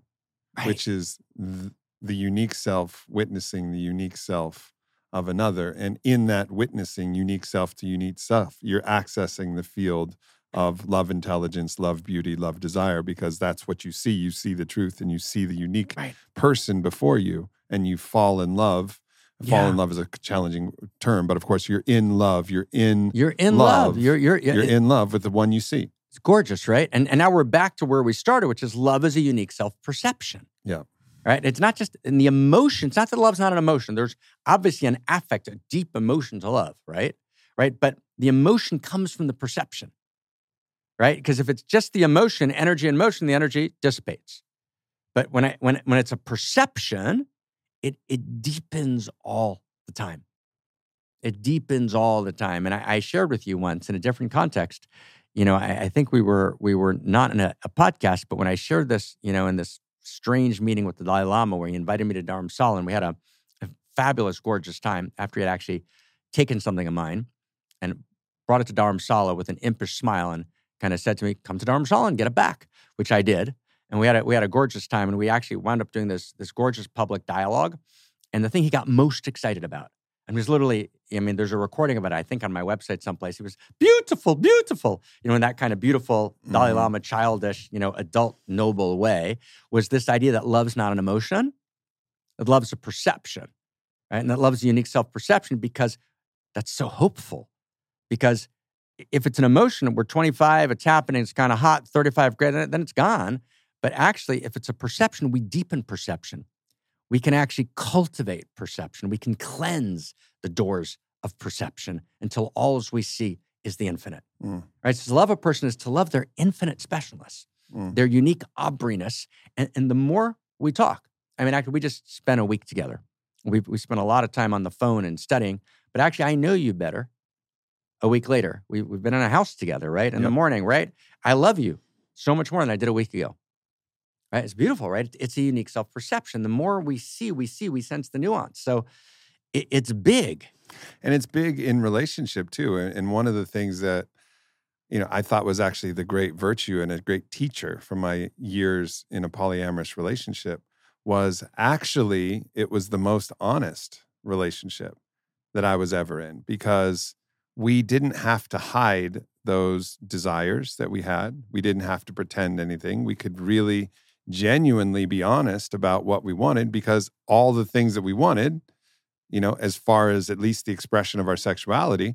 Right. which is th- the unique self witnessing the unique self of another, and in that witnessing unique self to unique self, you're accessing the field of love, intelligence, love, beauty, love, desire, because that's what you see. You see the truth, and you see the unique Right. person before you, and you fall in love fall Yeah. in love is a challenging term, but of course you're in love. You're in You're in love. love. You're you're, you're in love with the one you see. It's gorgeous, right? And and now we're back to where we started, which is love is a unique self-perception. Yeah. Right? It's not just in the emotion. It's not that love's not an emotion. There's obviously an affect, a deep emotion to love, right? Right? But the emotion comes from the perception. Right? Because if it's just the emotion, energy and motion, the energy dissipates. But when I when when it's a perception, it it deepens all the time. It deepens all the time. And I, I shared with you once in a different context you know, I, I think we were we were not in a, a podcast, but when I shared this, you know, in this strange meeting with the Dalai Lama, where he invited me to Dharamsala, and we had a, a fabulous, gorgeous time after he had actually taken something of mine and brought it to Dharamsala with an impish smile and kind of said to me, "Come to Dharamsala and get it back," which I did, and we had a, we had a gorgeous time, and we actually wound up doing this this gorgeous public dialogue. And the thing he got most excited about, and was literally, I mean, there's a recording of it, I think, on my website someplace. He was beautiful, beautiful, you know, in that kind of beautiful Dalai Mhm. Lama, childish, you know, adult, noble way, was this idea that love's not an emotion, that love's a perception, right? And that love's a unique self perception because that's so hopeful. Because if it's an emotion, we're 25, it's happening, it's kind of hot, 35 grade, then it's gone. But actually, if it's a perception, we deepen perception. We can actually cultivate perception. We can cleanse the doors of perception until all we see is the infinite. Mm. Right? So to love a person is to love their infinite specialness, Mm. their unique Aubreyness. And, and the more we talk, I mean, actually, we just spent a week together. We we spent a lot of time on the phone and studying, but actually, I know you better a week later. We, we've been in a house together, right? In the morning, right? I love you so much more than I did a week ago. Right? It's beautiful, right? It's a unique self perception. The more we see, we see, we sense the nuance. So it, it's big. And it's big in relationship too. And, one of the things that, you know, I thought was actually the great virtue and a great teacher from my years in a polyamorous relationship was actually it was the most honest relationship that I was ever in because we didn't have to hide those desires that we had. We didn't have to pretend anything. We could really genuinely be honest about what we wanted because all the things that we wanted, you know, as far as at least the expression of our sexuality,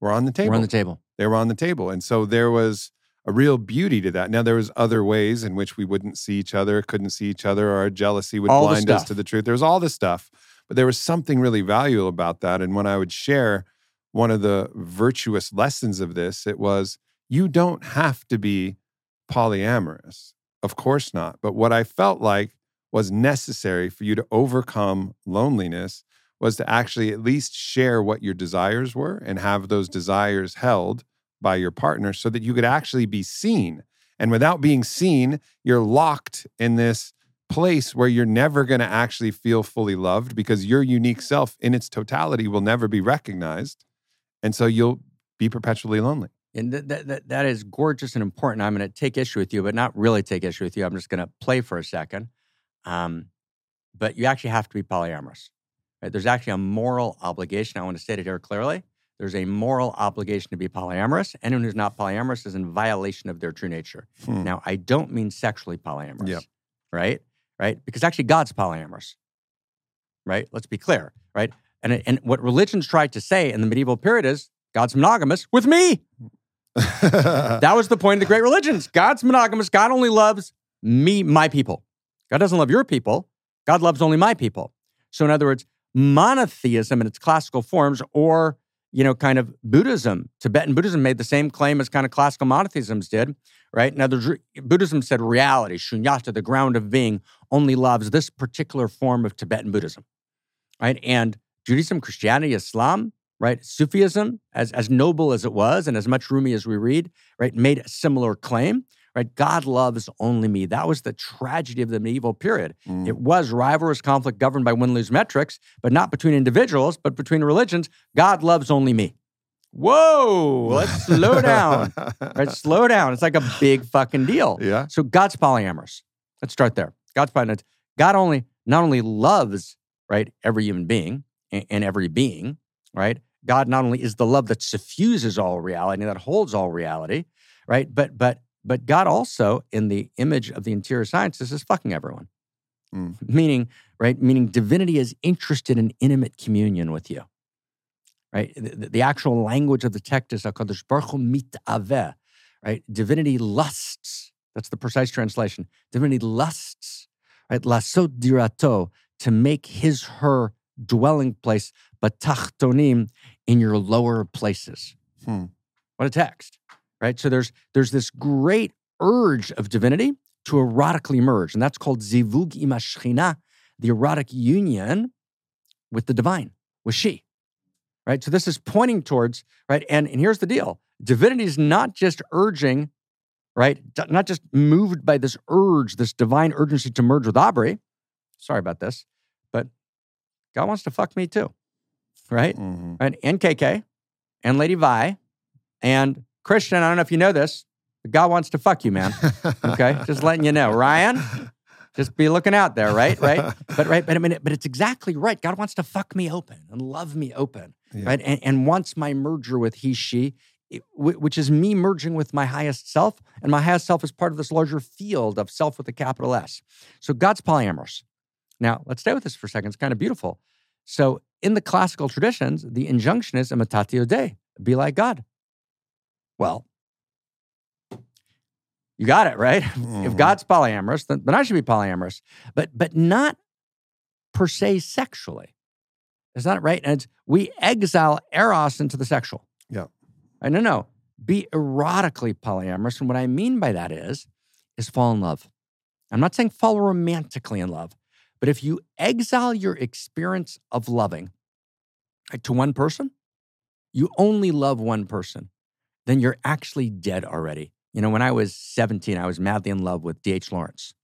were on the table We're on the table. they were on the table. And so there was a real beauty to that. Now there was other ways in which we wouldn't see each other couldn't see each other or our jealousy would All blind us to the truth. There was all this stuff but there was something really valuable about that. And when i would share one of the virtuous lessons of this it was you don't have to be polyamorous of course not but what i felt like was necessary for you to overcome loneliness was to actually at least share what your desires were and have those mm-hmm. desires held by your partner so that you could actually be seen And without being seen, you're locked in this place where you're never going to actually feel fully loved because your unique mm-hmm. self in its totality will never be recognized. And so you'll be perpetually lonely. And that, that, that, that is gorgeous and important. I'm going to take issue with you, but not really take issue with you. I'm just going to play for a second. Um, but you actually have to be polyamorous. Right? There's actually a moral obligation. I want to state it here clearly. There's a moral obligation to be polyamorous. Anyone who's not polyamorous is in violation of their true nature. Hmm. Now, I don't mean sexually polyamorous, Yep. right? Right? Because actually, God's polyamorous, right? Let's be clear, right? And, and what religions tried to say in the medieval period is God's monogamous with me. That was the point of the great religions. God's monogamous. God only loves me, my people. God doesn't love your people. God loves only my people. So, in other words, monotheism in its classical forms, or you know, kind of Buddhism, Tibetan Buddhism made the same claim as kind of classical monotheisms did, right? Now, Buddhism said reality, shunyata, the ground of being, only loves this particular form of Tibetan Buddhism, right? And Judaism, Christianity, Islam, right? Sufism, as, as noble as it was and as much Rumi as we read, right, made a similar claim, right? God loves only me. That was the tragedy of the medieval period. Mm. It was rivalrous conflict governed by win-lose metrics, but not between individuals, but between religions. God loves only me. Whoa, let's slow down. Right? Slow down. It's like a big fucking deal. Yeah. So God's polyamorous. Let's start there. God's polyamorous. God only not only loves right every human being and, and every being, right? God not only is the love that suffuses all reality, that holds all reality, right? But but but God also, in the image of the interior sciences, is fucking everyone. Mm. Meaning, right? Meaning divinity is interested in intimate communion with you. Right? The, the actual language of the text is HaKadosh Baruch Hu mitaveh, right? Divinity lusts. That's the precise translation. Divinity lusts, right? Lasot dirato, to make his, her dwelling place, but tachtonim, in your lower places. Hmm. What a text, right? So there's there's this great urge of divinity to erotically merge, and that's called zivug imashchina, the erotic union with the divine, with she, right? So this is pointing towards right, and and here's the deal: divinity is not just urging, right? Not just moved by this urge, this divine urgency to merge with Aubrey. Sorry about this, but God wants to fuck me too, right? Mhm. right? And KK and Lady Vi and Christian. I don't know if you know this, but God wants to fuck you, man. Okay, just letting you know, Ryan. Just be looking out there, right? Right? But right, but I mean, but it's exactly right. God wants to fuck me open and love me open, Yeah. right? And, and wants my merger with he, she, which is me merging with my highest self, and my highest self is part of this larger field of self with a capital S. So God's polyamorous. Now, let's stay with this for a second. It's kind of beautiful. So, in the classical traditions, the injunction is imitatio Dei, be like God. Well, you got it, right? If Mhm. God's polyamorous, then, then I should be polyamorous, but but not per se sexually. Is that right? And it's, we exile eros into the sexual. Yeah. I no no. Be erotically polyamorous, and what I mean by that is, is fall in love. I'm not saying fall romantically in love, but if you exile your experience of loving like, to one person, you only love one person, then you're actually dead already. You know, when I was 17, I was madly in love with D.H. Lawrence.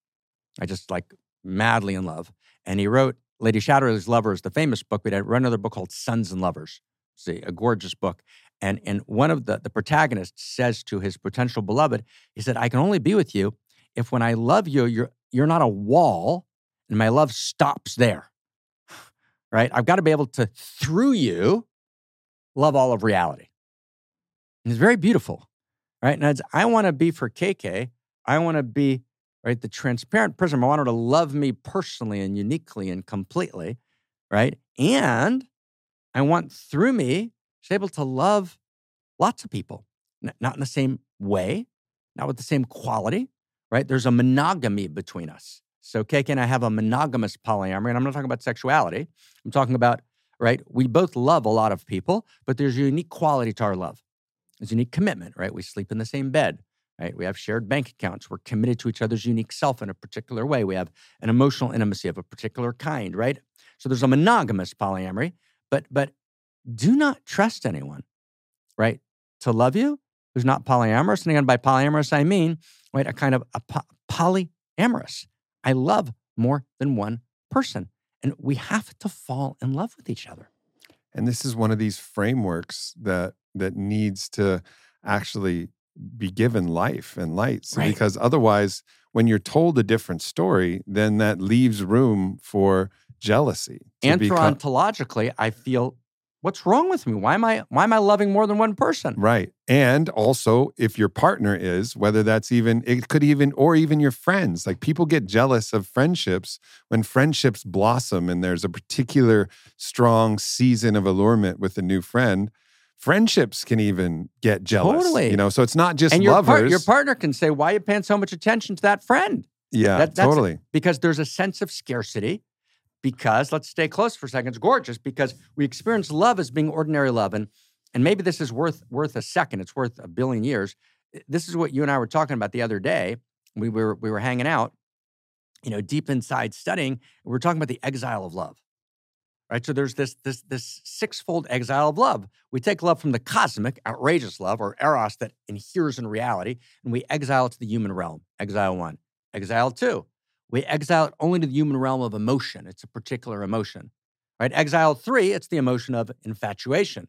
I just like madly in love. And he wrote Lady Chatterley's Lovers, the famous book, but he wrote another book called Sons and Lovers. See, a gorgeous book. And, and one of the, the protagonists says to his potential beloved, he said, I can only be with you if when I love you, you're, you're not a wall and my love stops there. Right? I've got to be able to, through you, love all of reality. And it's very beautiful. Right? And I want to be for KK, I want to be right the transparent prism. I want her to love me personally and uniquely and completely. Right? And I want through me, she's able to love lots of people, not in the same way, not with the same quality, right? There's a monogamy between us. So KK and I have a monogamous polyamory, and I'm not talking about sexuality. I'm talking about, right? We both love a lot of people, but there's a unique quality to our love. There's unique commitment, right? We sleep in the same bed, right? We have shared bank accounts. We're committed to each other's unique self in a particular way. We have an emotional intimacy of a particular kind, right? So there's a monogamous polyamory, but but do not trust anyone, right? To love you who's not polyamorous. And again, by polyamorous, I mean, right, a kind of a po- polyamorous. I love more than one person. And we have to fall in love with each other. And this is one of these frameworks that that needs to actually be given life and light. So Right. because otherwise, when you're told a different story, then that leaves room for jealousy. to become- Anthropologically, I feel, what's wrong with me? Why am I why am I loving more than one person? Right. And also, if your partner is, whether that's even, it could even, or even your friends, like people get jealous of friendships when friendships blossom and there's a particular strong season of allurement with a new friend. Friendships can even get jealous. Totally. You know, so it's not just and your, lovers. part, your partner can say, Why are you paying so much attention to that friend? yeah, that- that's- totally. because there's a sense of scarcity. Because let's stay close for a second. It's gorgeous because we experience love as being ordinary love, and and maybe this is worth worth a second. It's worth a billion years. This is what you and I were talking about the other day. We were we were hanging out, you know, deep inside studying. We were talking about the exile of love, right? So there's this this this sixfold exile of love. We take love from the cosmic, outrageous love, or eros that inheres in reality, and we exile to the human realm. Exile one, exile two. We exile it only to the human realm of emotion. It's a particular emotion. Right? Exile three, it's the emotion of infatuation.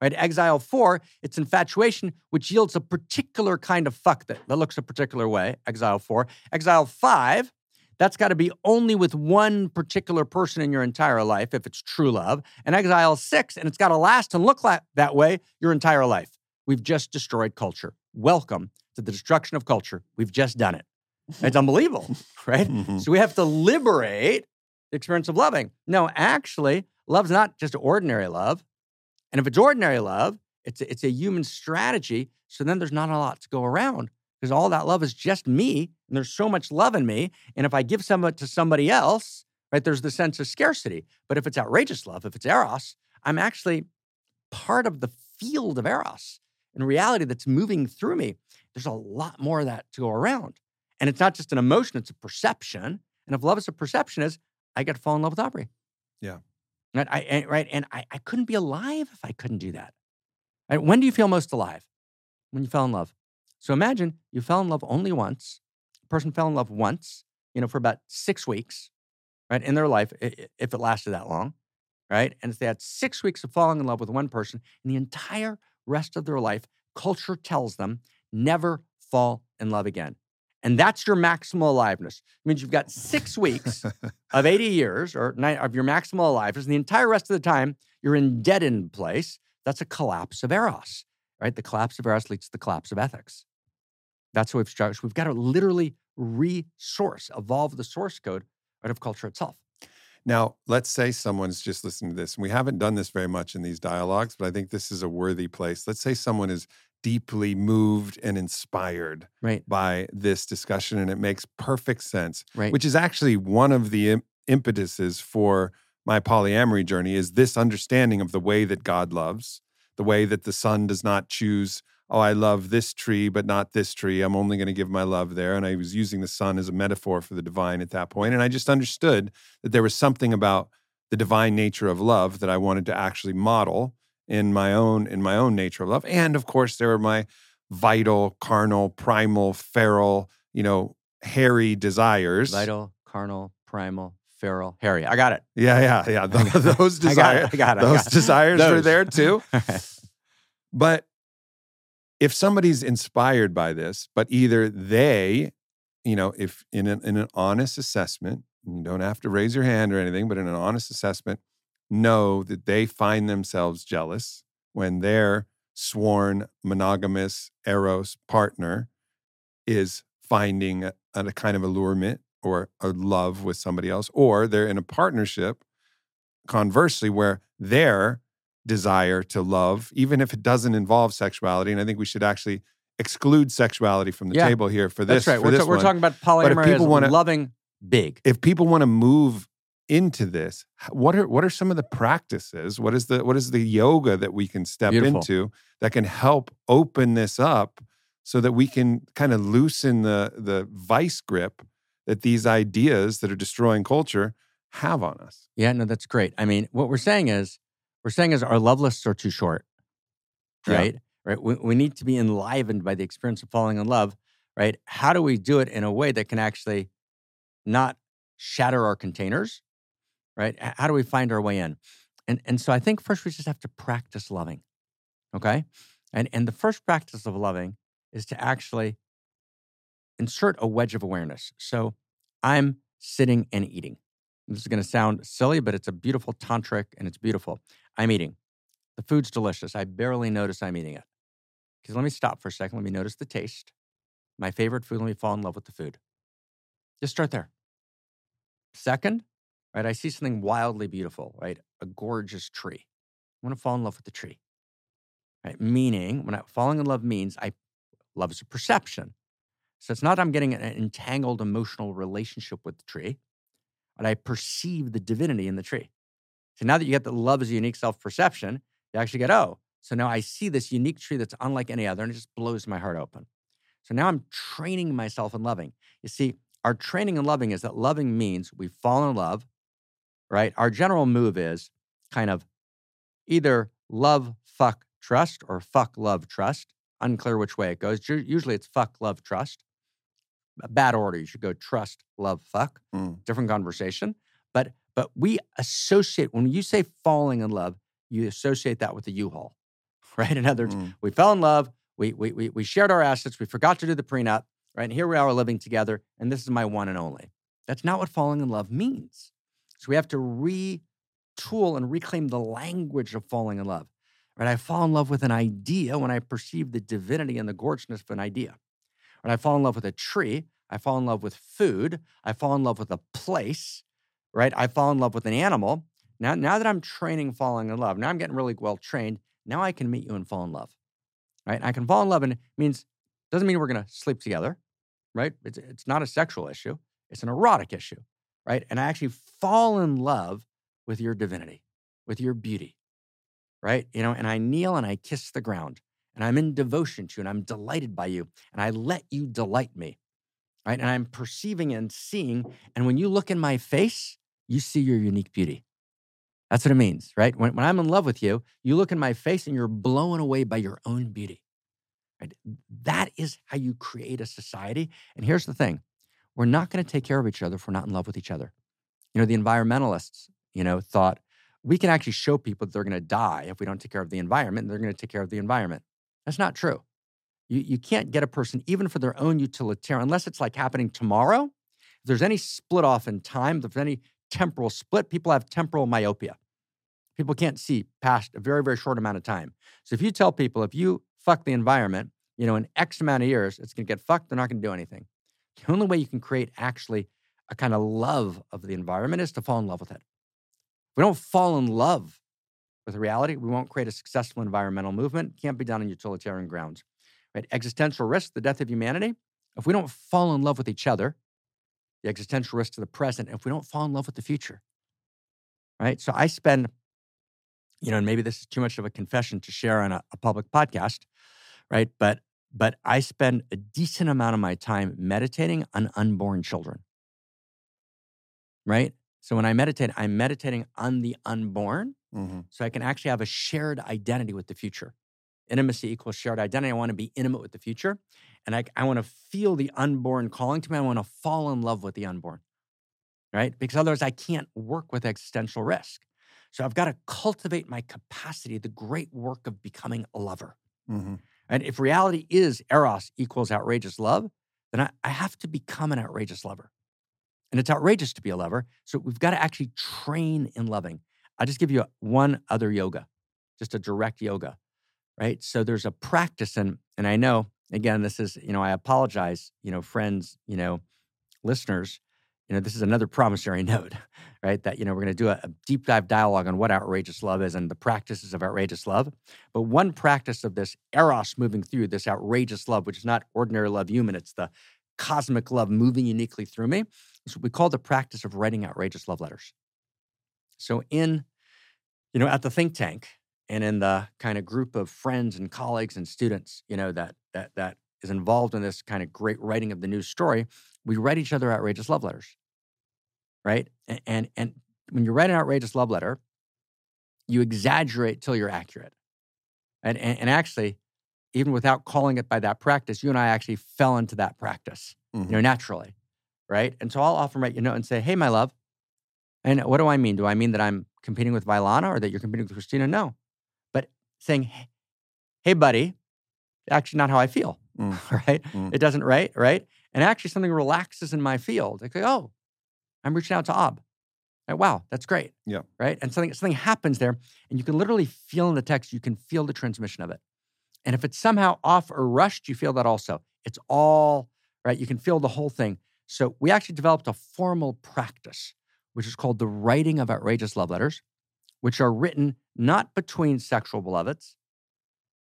Right? Exile four, it's infatuation, which yields a particular kind of fuck that, that looks a particular way. Exile four. Exile five, that's got to be only with one particular person in your entire life if it's true love. And exile six, and it's got to last and look like that way your entire life. We've just destroyed culture. Welcome to the destruction of culture. We've just done it. It's unbelievable, right? Mhm. So we have to liberate the experience of loving. No, actually, love's not just ordinary love. And if it's ordinary love, it's a, it's a human strategy. So then there's not a lot to go around because all that love is just me. And there's so much love in me. And if I give some of it to somebody else, right, there's the sense of scarcity. But if it's outrageous love, if it's eros, I'm actually part of the field of eros in reality that's moving through me. There's a lot more of that to go around. And it's not just an emotion, it's a perception. And if love is a perception, is I got to fall in love with Aubrey. Yeah. Right. I, and, right. And I, I couldn't be alive if I couldn't do that. Right? When do you feel most alive? When you fell in love. So imagine you fell in love only once. A person fell in love once, you know, for about six weeks, right, in their life, if it lasted that long, right? And if they had six weeks of falling in love with one person, and the entire rest of their life, culture tells them never fall in love again. And that's your maximal aliveness. It means you've got six weeks of 80 years or nine, of your maximal aliveness, and the entire rest of the time you're in dead end place. That's a collapse of eros, right? The collapse of eros leads to the collapse of ethics. That's what we've structured. We've got to literally resource, evolve the source code out of culture itself. Now, let's say someone's just listening to this, and we haven't done this very much in these dialogues, but I think this is a worthy place. Let's say someone is deeply moved and inspired Right. by this discussion, and it makes perfect sense, Right. which is actually one of the im- impetuses for my polyamory journey is this understanding of the way that God loves, the way that the son does not choose, oh, I love this tree, but not this tree. I'm only going to give my love there. And I was using the sun as a metaphor for the divine at that point. And I just understood that there was something about the divine nature of love that I wanted to actually model in my own in my own nature of love. And of course, there are my vital, carnal, primal, feral, you know, hairy desires. Vital, carnal, primal, feral, hairy. I got it. Yeah, yeah, yeah. Th- those I got desires, it. I got it. I those got it. desires are there too. Right. But if somebody's inspired by this, but either they, you know, if in an, in an honest assessment, you don't have to raise your hand or anything, but in an honest assessment, know that they find themselves jealous when their sworn monogamous eros partner is finding a, a kind of allurement or a love with somebody else, or they're in a partnership, conversely, where their desire to love, even if it doesn't involve sexuality, and I think we should actually exclude sexuality from the Yeah. table here for this. That's right. We're, this ta- we're talking about if polyamory people as wanna- loving big. if people want to move into this, what are what are some of the practices? What is the what is the yoga that we can step Beautiful. into that can help open this up so that we can kind of loosen the the vice grip that these ideas that are destroying culture have on us? Yeah, no, that's great. I mean, what we're saying is, we're saying is our love lists are too short, Yeah. right? right? We, we need to be enlivened by the experience of falling in love, right? How do we do it in a way that can actually not shatter our containers, right? How do we find our way in? And, and so I think first we just have to practice loving, okay? And, and the first practice of loving is to actually insert a wedge of awareness. So I'm sitting and eating. This is going to sound silly, but it's a beautiful tantric and it's beautiful. I'm eating. The food's delicious. I barely notice I'm eating it. Because let me stop for a second. Let me notice the taste. My favorite food, let me fall in love with the food. Just start there. Second, right, I see something wildly beautiful, right? A gorgeous tree. I want to fall in love with the tree. Right? Meaning, when I falling in love means I love is a perception. So it's not I'm getting an entangled emotional relationship with the tree, but I perceive the divinity in the tree. So now that you get that love is a unique self-perception, you actually get, oh, so now I see this unique tree that's unlike any other, and it just blows my heart open. So now I'm training myself in loving. You see, our training in loving is that loving means we fall in love, right? Our general move is kind of either love, fuck, trust, or fuck, love, trust. Unclear which way it goes. Usually it's fuck, love, trust. A bad order. You should go trust, love, fuck. Mm. Different conversation. But but we associate when you say falling in love, you associate that with the U-Haul, right? In other words, Mm. we fell in love. We, we, we, we shared our assets. We forgot to do the prenup, right? And here we are living together, and this is my one and only. That's not what falling in love means. So we have to retool and reclaim the language of falling in love, right? I fall in love with an idea when I perceive the divinity and the gorgeousness of an idea. When I fall in love with a tree, I fall in love with food. I fall in love with a place, right? I fall in love with an animal. Now, now that I'm training falling in love, now I'm getting really well trained. Now I can meet you and fall in love right? I can fall in love, and it means doesn't mean we're to sleep together, right? It's it's not a sexual issue; it's an erotic issue, right? And I actually fall in love with your divinity, with your beauty, right? You know, and I kneel and I kiss the ground, and I'm in devotion to you, and I'm delighted by you, and I let you delight me, right? And I'm perceiving and seeing, and when you look in my face, you see your unique beauty. That's what it means, right? When, when I'm in love with you, you look in my face and you're blown away by your own beauty. Right? That is how you create a society. And here's the thing we're not going to take care of each other if we're not in love with each other. You know, the environmentalists, you know, thought we can actually show people that they're going to die if we don't take care of the environment, they're going to take care of the environment. That's not true. You, you can't get a person, even for their own utilitarian, unless it's like happening tomorrow. If there's any split off in time, if there's any temporal split, people have temporal myopia. People can't see past a very, very short amount of time. So if you tell people if you fuck the environment, you know, in X amount of years, it's going to get fucked, they're not going to do anything. The only way you can create actually a kind of love of the environment is to fall in love with it. If we don't fall in love with reality, we won't create a successful environmental movement. Can't be done on utilitarian grounds. Right? Existential risk, the death of humanity. If we don't fall in love with each other, the existential risk to the present, if we don't fall in love with the future. Right? So I spend, you know, and maybe this is too much of a confession to share on a, a public podcast, right? But but I spend a decent amount of my time meditating on unborn children. Right? So when I meditate, I'm meditating on the unborn Mhm. so I can actually have a shared identity with the future. Intimacy equals shared identity. I want to be intimate with the future. And I, I want to feel the unborn calling to me. I want to fall in love with the unborn, right? Because otherwise, I can't work with existential risk. So I've got to cultivate my capacity, the great work of becoming a lover. Mhm. And if reality is eros equals outrageous love, then I, I have to become an outrageous lover. And it's outrageous to be a lover. So we've got to actually train in loving. I'll just give you one other yoga, just a direct yoga, right? So there's a practice, and and I know again, this is you know I apologize, you know, friends, you know, listeners, you know, this is another promissory note, right? That you know we're going to do a, a deep dive dialogue on what outrageous love is and the practices of outrageous love. But one practice of this eros moving through this outrageous love, which is not ordinary love human, it's the cosmic love moving uniquely through me, is what we call the practice of writing outrageous love letters. So in, you know, at the think tank and in the kind of group of friends and colleagues and students, you know, that that that is involved in this kind of great writing of the news story, we write each other outrageous love letters. Right? And and, and when you write an outrageous love letter, you exaggerate till you're accurate. And, and, and actually, even without calling it by that practice, you and I actually fell into that practice, Mhm. you know, naturally, right? And so I'll often write you a note and say, "Hey, my love," and what do I mean? Do I mean that I'm competing with Vylana or that you're competing with Christina? No, but saying, "Hey, hey buddy," actually not how I feel, Mm. right? Mm. It doesn't, right? Right? And actually, something relaxes in my field. Like, oh, I'm reaching out to Ob. Like, wow, that's great. Yeah. Right. And something something happens there, and you can literally feel in the text. You can feel the transmission of it. And if it's somehow off or rushed, you feel that also. It's all right. You can feel the whole thing. So we actually developed a formal practice, which is called the writing of outrageous love letters, which are written not between sexual beloveds.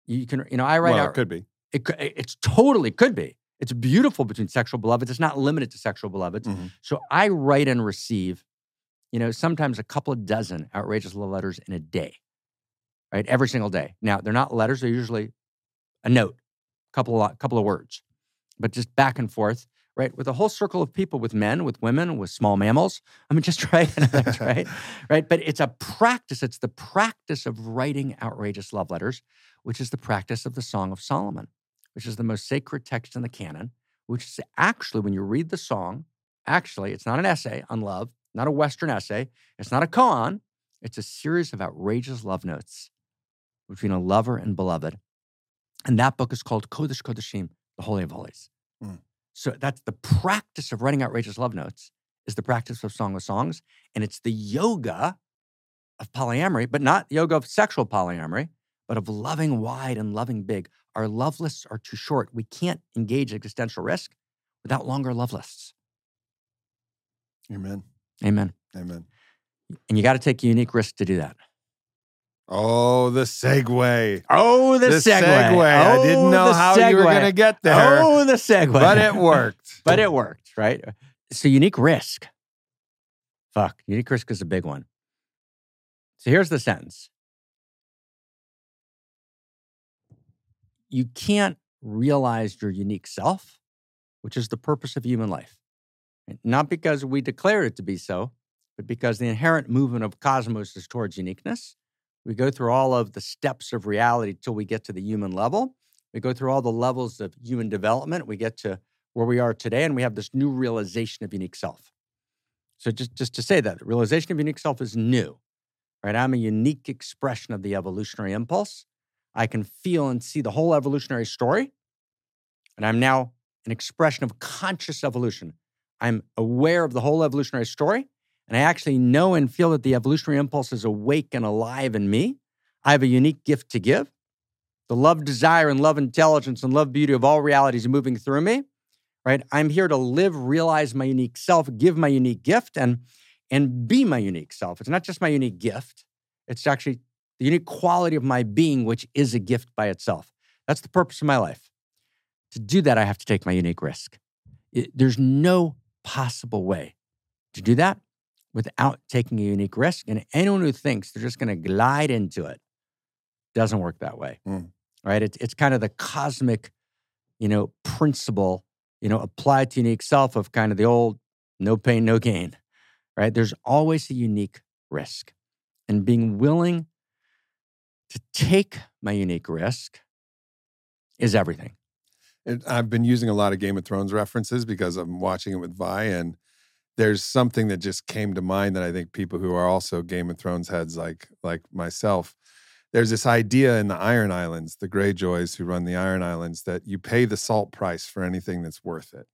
You can, you know, I write well, out. it could be. It, it's totally could be. It's beautiful between sexual beloveds. It's not limited to sexual beloveds. Mhm. So I write and receive, you know, sometimes a couple of dozen outrageous love letters in a day, right? Every single day. Now they're not letters; they're usually a note, a couple of couple of words, but just back and forth, right? With a whole circle of people, with men, with women, with small mammals. I mean, just right, right, right. But it's a practice. It's the practice of writing outrageous love letters, which is the practice of the Song of Solomon which is the most sacred text in the canon, which is actually, when you read the song, actually, it's not an essay on love, not a Western essay, it's not a koan, it's a series of outrageous love notes between a lover and beloved. And that book is called Kodesh Kodeshim, the Holy of Holies. Mm. So that's the practice of writing outrageous love notes, is the practice of Song of Songs. And it's the yoga of polyamory, but not yoga of sexual polyamory, but of loving wide and loving big. Our love lists are too short. We can't engage existential risk without longer love lists. Amen. Amen. Amen. And you got to take a unique risk to do that. Oh, the segue. Oh, the, segue. segue. Oh, I didn't Oh, know the how you were going to get there, Oh, the segue. but it worked. but it worked, right? So unique risk. Fuck, unique risk is a big one. So here's the sentence. You can't realize your unique self, which is the purpose of human life. Not because we declare it to be so, but because the inherent movement of cosmos is towards uniqueness. We go through all of the steps of reality till we get to the human level. We go through all the levels of human development. We get to where we are today, and we have this new realization of unique self. So just, just to say that, the realization of unique self is new, right? I'm a unique expression of the evolutionary impulse. I can feel and see the whole evolutionary story, and I'm now an expression of conscious evolution. I'm aware of the whole evolutionary story, and I actually know and feel that the evolutionary impulse is awake and alive in me. I have a unique gift to give. The love, desire, and love intelligence and love beauty of all realities moving through me right? I'm here to live, realize my unique self, give my unique gift, and and be my unique self. It's not just my unique gift; it's actually the unique quality of my being, which is a gift by itself. That's the purpose of my life. To do that, I have to take my unique risk. It- there's no possible way to do that without taking a unique risk. And anyone who thinks they're just going to glide into it doesn't work that way, Mm. right? It's it's kind of the cosmic, you know, principle you know, applied to unique self of kind of the old no pain, no gain, right? There's always a unique risk. And being willing to take my unique risk is everything. It, I've been using a lot of Game of Thrones references because I'm watching it with Vi, and there's something that just came to mind that I think people who are also Game of Thrones heads, like like myself, there's this idea in the Iron Islands, the Greyjoys who run the Iron Islands, that you pay the salt price for anything that's worth it.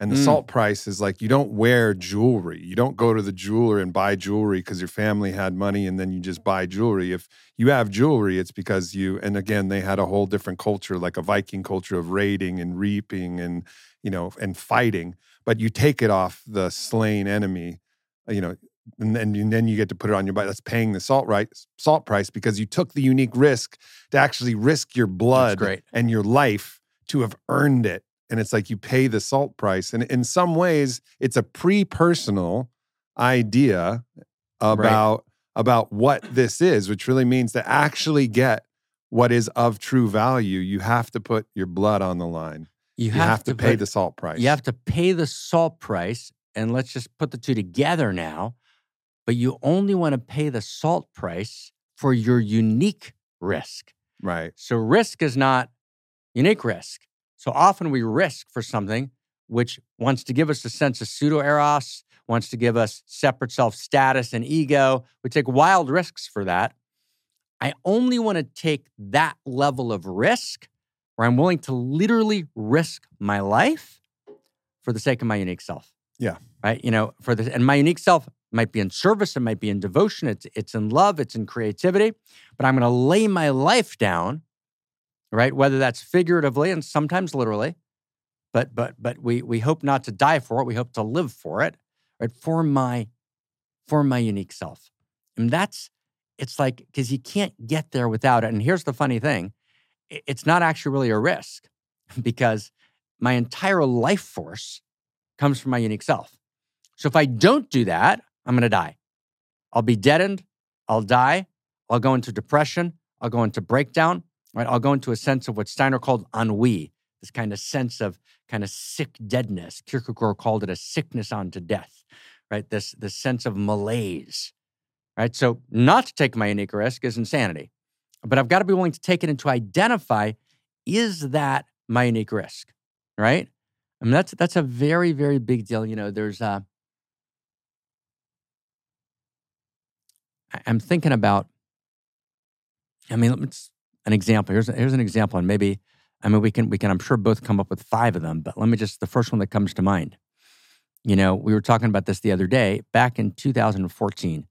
And the Mm. salt price is like you don't wear jewelry. You don't go to the jeweler and buy jewelry because your family had money and then you just buy jewelry. If you have jewelry, it's because you, and again, they had a whole different culture, like a Viking culture of raiding and reaping and, you know, and fighting. But you take it off the slain enemy, uh, you know, and then, and then you get to put it on your body. That's paying the salt right salt price because you took the unique risk to actually risk your blood and your life to have earned it. And it's like you pay the salt price. And in some ways, it's a pre-personal idea about about what this is, which really means to actually get what is of true value, you have to put your blood on the line. You, have, to, pay put- the salt price. You have to pay the salt price. And let's just put the two together now. But you only want to pay the salt price for your unique risk. right. So risk is not unique risk. So often we risk for something which wants to give us a sense of pseudo eros, wants to give us separate self status and ego. We take wild risks for that. I only want to take that level of risk where I'm willing to literally risk my life for the sake of my unique self. Yeah. Right. You know, for this, and my unique self might be in service, it might be in devotion, it's it's in love, it's in creativity, but I'm going to lay my life down, right? Whether that's figuratively and sometimes literally, but but but we we hope not to die for it. We hope to live for it, right? For my for my unique self. And that's it's like because you can't get there without it. And here's the funny thing. It's not actually really a risk because my entire life force comes from my unique self. So if I don't do that, I'm going to die. I'll be deadened. I'll die. I'll go into depression. I'll go into breakdown. Right? I'll go into a sense of what Steiner called ennui, this kind of sense of kind of sick deadness. Kierkegaard called it a sickness unto death, right? This, this sense of malaise, right? So not to take my unique risk is insanity, but I've got to be willing to take it and to identify, is that my unique risk, right? I mean, that's, that's a very, very big deal. You know, there's, uh, I'm thinking about, I mean, it's an example. Here's, here's an example, and maybe I mean, we can we can I'm sure both come up with five of them, but let me just the first one that comes to mind. You know, we were talking about this the other day, back in 2014.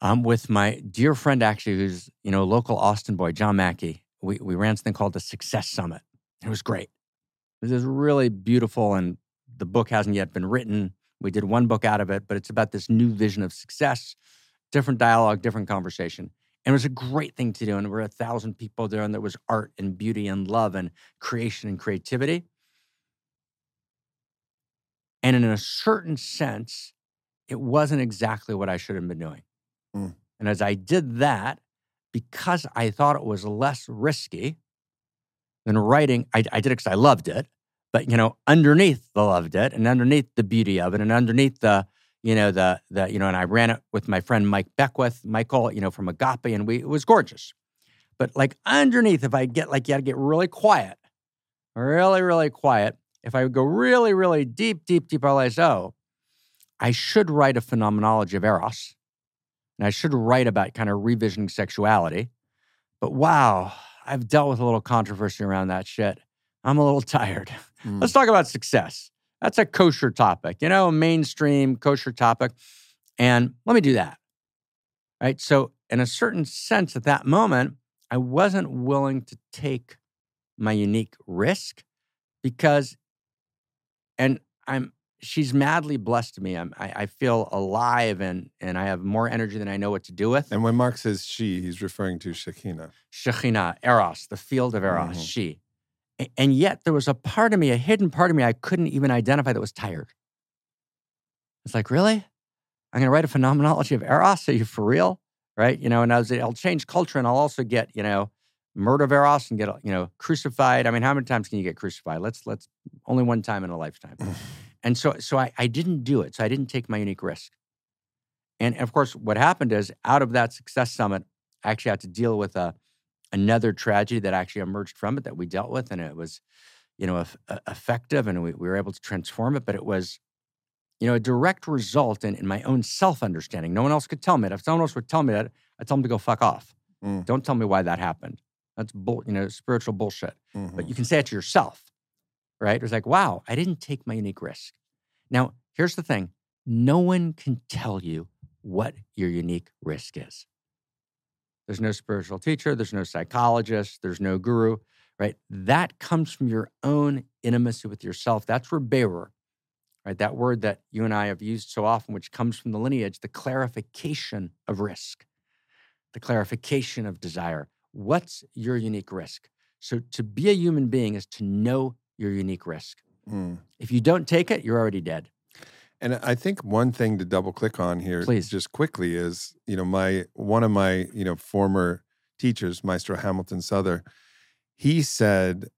I'm with my dear friend, actually, who's you know local Austin boy, John Mackey. We we ran something called the Success Summit. It was great. It was really beautiful, and the book hasn't yet been written. We did one book out of it, but it's about this new vision of success, different dialogue, different conversation. And it was a great thing to do. And there were a thousand people there, and there was art and beauty and love and creation and creativity. And in a certain sense, it wasn't exactly what I should have been doing. Mm. And as I did that, because I thought it was less risky than writing, I, I did it because I loved it. But you know, underneath the loved it, and underneath the beauty of it, and underneath the you know, the the you know, and I ran it with my friend Mike Beckwith, Michael, you know, from Agape, and we it was gorgeous. But like underneath, if I get like you got to get really quiet, really, really quiet. If I would go really, really deep, deep, deep, I realize, oh, I should write a phenomenology of eros, and I should write about kind of revisioning sexuality. But wow, I've dealt with a little controversy around that shit. I'm a little tired. Mm. Let's talk about success. That's a kosher topic, you know, a mainstream kosher topic. And let me do that. Right. So, in a certain sense, at that moment, I wasn't willing to take my unique risk because, and I'm, she's madly blessed me. I'm, I, I, feel alive and and I have more energy than I know what to do with. And when Mark says she, he's referring to Shekhinah. Shekhinah, Eros, the field of Eros, mm-hmm. she. And yet there was a part of me, a hidden part of me I couldn't even identify that was tired. It's like, really? I'm going to write a phenomenology of Eros? Are you for real? Right? You know, and I was, I'll change culture and I'll also get, you know, murder of Eros and get, you know, crucified. I mean, how many times can you get crucified? Let's, let's, only one time in a lifetime. and so, so I, I didn't do it. So I didn't take my unique risk. And of course, what happened is out of that success summit, I actually had to deal with a, another tragedy that actually emerged from it that we dealt with, and it was, you know, effective, and we, we were able to transform it. But it was, you know, a direct result in, in my own self understanding. No one else could tell me that. If someone else would tell me that, I'd tell them to go fuck off. Mm. Don't tell me why that happened. That's bull, you know, spiritual bullshit. Mm-hmm. But you can say it to yourself, right? It was like, wow, I didn't take my unique risk. Now, here's the thing: no one can tell you what your unique risk is. There's no spiritual teacher, there's no psychologist, there's no guru, right? That comes from your own intimacy with yourself. That's where berur, right? That word that you and I have used so often, which comes from the lineage, the clarification of risk, the clarification of desire. What's your unique risk? So to be a human being is to know your unique risk. Mm. If you don't take it, you're already dead. And I think one thing to double click on here, Please. just quickly, is you know my one of my you know former teachers, Maestro Hamilton Souther, he said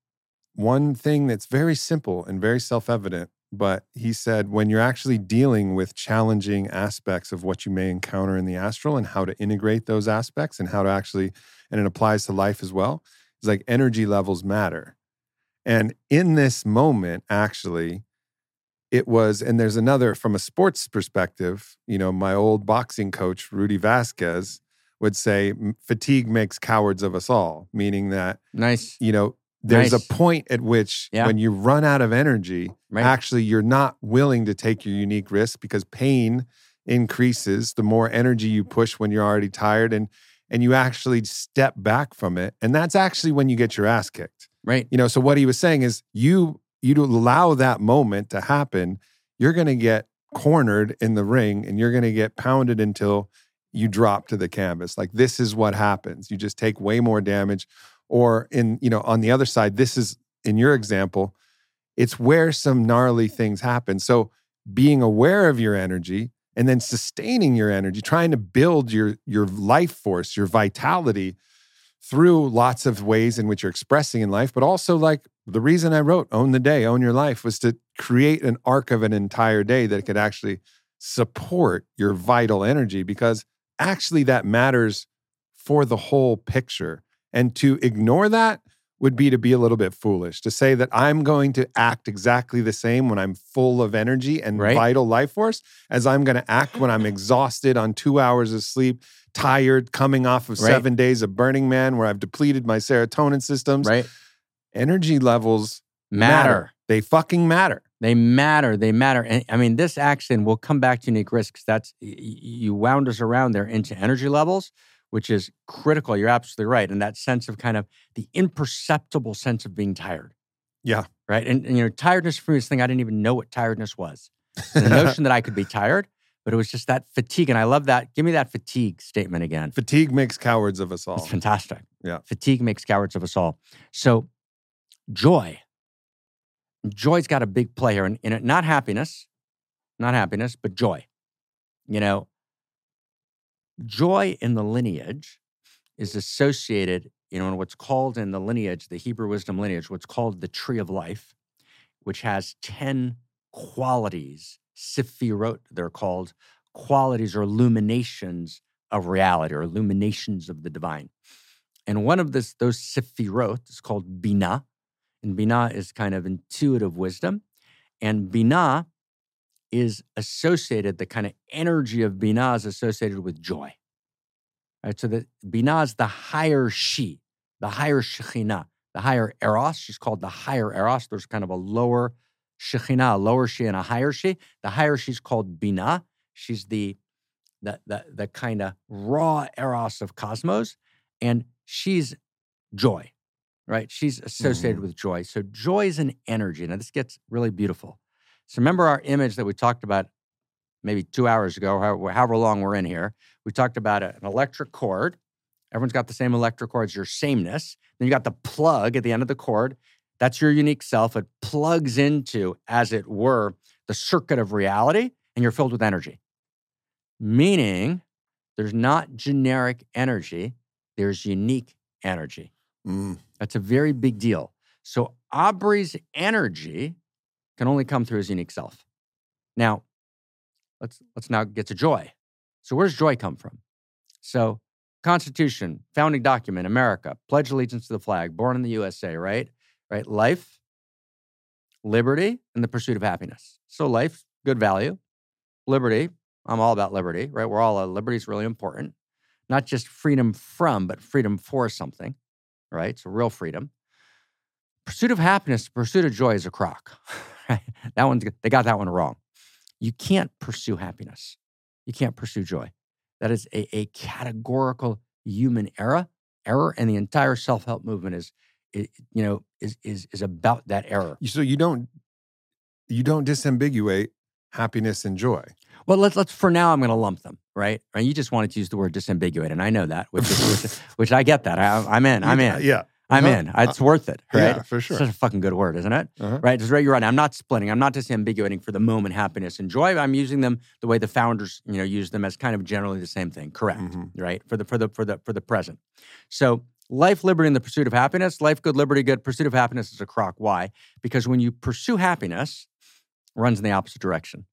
one thing that's very simple and very self evident. But he said when you're actually dealing with challenging aspects of what you may encounter in the astral and how to integrate those aspects and how to actually, and it applies to life as well. It's It's like energy levels matter. And in this moment, actually, it was, and there's another from a sports perspective, you know, my old boxing coach, Rudy Vasquez, would say fatigue makes cowards of us all, meaning that, Nice. you know, there's Nice. a point at which Yeah. when you run out of energy, Right. actually you're not willing to take your unique risk because pain increases the more energy you push when you're already tired and and you actually step back from it and that's actually when you get your ass kicked Right. you know so what he was saying is you you allow that moment to happen you're going to get cornered in the ring and you're going to get pounded until you drop to the canvas. Like this is what happens. You just take way more damage. Or in you know on the other side this is in your example it's where some gnarly things happen. So being aware of your energy and then sustaining your energy trying to build your your life force your vitality through lots of ways in which you're expressing in life but also like the reason i wrote own the day own your life was to create an arc of an entire day that could actually support your vital energy because actually that matters for the whole picture and to ignore that would be to be a little bit foolish to say that i'm going to act exactly the same when i'm full of energy and Right. vital life force as i'm going to act when i'm exhausted on two hours of sleep tired coming off of Right. seven days of burning man where i've depleted my serotonin systems Right. energy levels Matter. they fucking matter They matter. They matter. And I mean, this action, we'll come back to unique risks. That's you wound us around there into energy levels, which is critical. You're absolutely right. And that sense of kind of the imperceptible sense of being tired. Yeah. Right. And, and you know, tiredness for me is thing I didn't even know what tiredness was. The notion that I could be tired, but it was just that fatigue. And I love that. Give me that fatigue statement again. fatigue makes cowards of us all It's fantastic. Yeah. Fatigue makes cowards of us all. So, joy. Joy's got a big play here in, in it. Not happiness, not happiness, but joy. You know, joy in the lineage is associated, you know, in what's called in the lineage, the Hebrew wisdom lineage, what's called the tree of life, which has 10 qualities, sefirot, they're called, qualities or illuminations of reality or illuminations of the divine. And one of this, those sefirot is called Binah. And Binah is kind of intuitive wisdom. And Binah is associated, the kind of energy of Binah is associated with joy. Right? So the Binah is the higher she, the higher Shekhinah, the higher Eros. She's called the higher Eros. There's kind of a lower Shekhinah, a lower she, and a higher she. The higher she's called Binah. She's the the the, the kind of raw Eros of cosmos, and she's joy, right? She's associated Mhm. with joy. So joy is an energy. Now this gets really beautiful. So remember our image that we talked about maybe two hours ago, however, however long we're in here. We talked about an electric cord. Everyone's got the same electric cord. It's your sameness. Then you got the plug at the end of the cord. That's your unique self. It plugs into, as it were, the circuit of reality, and you're filled with energy. Meaning, there's not generic energy, there's unique energy. Mm. That's a very big deal. So Aubrey's energy can only come through his unique self. Now, let's let's now get to joy. So where does joy come from? So Constitution, founding document, America, pledge allegiance to the flag, born in the USA, right? Right? Life, liberty, and the pursuit of happiness. So life, good value. Liberty, I'm all about liberty, right? We're all uh, liberty is really important. Not just freedom from, but freedom for something right? So real freedom. Pursuit of happiness, pursuit of joy is a crock. That one's they got that one wrong. You can't pursue happiness. You can't pursue joy. That is a, a categorical human error. Error, and the entire self-help movement is, you know, is is is about that error. So you don't you don't disambiguate happiness and joy. Well, let's let's for now. I'm going to lump them, right? Right? You just wanted to use the word disambiguate, and I know that, which is, which, which I get that. I, I'm in. I'm in. Yeah. I'm Uh-huh. in. It's worth it, right? Yeah, for sure. Such a fucking good word, isn't it? Uh-huh. Right? Just right. You're right. I'm not splitting. I'm not disambiguating for the moment happiness and joy. I'm using them the way the founders, you know, use them as kind of generally the same thing. Correct. Mhm. Right. For the for the for the for the present. So life, liberty, and the pursuit of happiness. Life, good, liberty, good. Pursuit of happiness is a crock. Why? Because when you pursue happiness, runs in the opposite direction.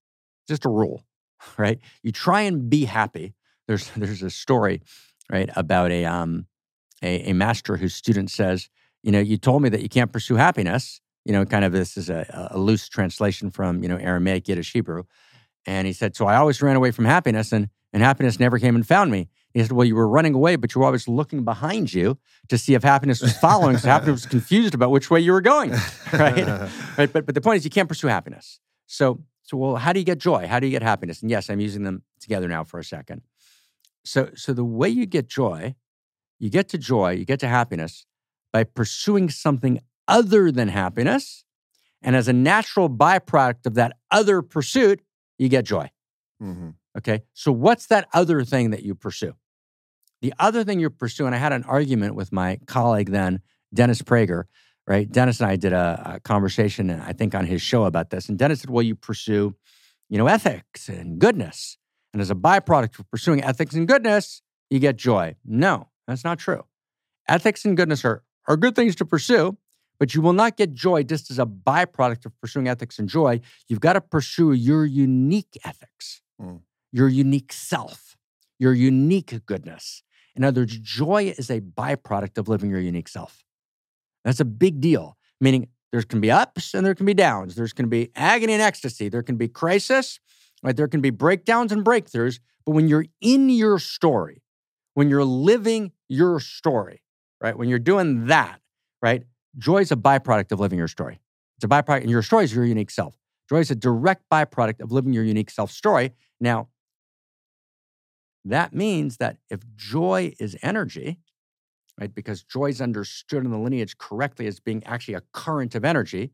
Just a rule, right? You try and be happy. There's there's a story, right, about a um a, a master whose student says, you know, you told me that you can't pursue happiness. You know, kind of this is a, a loose translation from, you know, Aramaic, Yiddish, Hebrew. And he said, So I always ran away from happiness and, and happiness never came and found me. He said, Well, you were running away, but you were always looking behind you to see if happiness was following. so happiness was confused about which way you were going. Right. right. But, but the point is, you can't pursue happiness. So, so, well, how do you get joy? How do you get happiness? And yes, I'm using them together now for a second. So, so the way you get joy, you get to joy, you get to happiness by pursuing something other than happiness. And as a natural byproduct of that other pursuit, you get joy. Mm-hmm. Okay. So, what's that other thing that you pursue? The other thing you're pursuing, I had an argument with my colleague then, Dennis Prager, right? Dennis and I did a, a conversation, I think, on his show about this. And Dennis said, well, you pursue, you know, ethics and goodness. And as a byproduct of pursuing ethics and goodness, you get joy. No, that's not true. Ethics and goodness are, are good things to pursue, but you will not get joy just as a byproduct of pursuing ethics and joy. You've got to pursue your unique ethics, Mm. your unique self, your unique goodness. In other words, joy is a byproduct of living your unique self. That's a big deal, meaning there can be ups and there can be downs. There's going to be agony and ecstasy. There can be crisis, right? There can be breakdowns and breakthroughs. But when you're in your story, when you're living your story, right? When you're doing that, right? Joy is a byproduct of living your story. It's a byproduct, and your story is your unique self. Joy is a direct byproduct of living your unique self story. Now, that means that if joy is energy, right, because joy is understood in the lineage correctly as being actually a current of energy,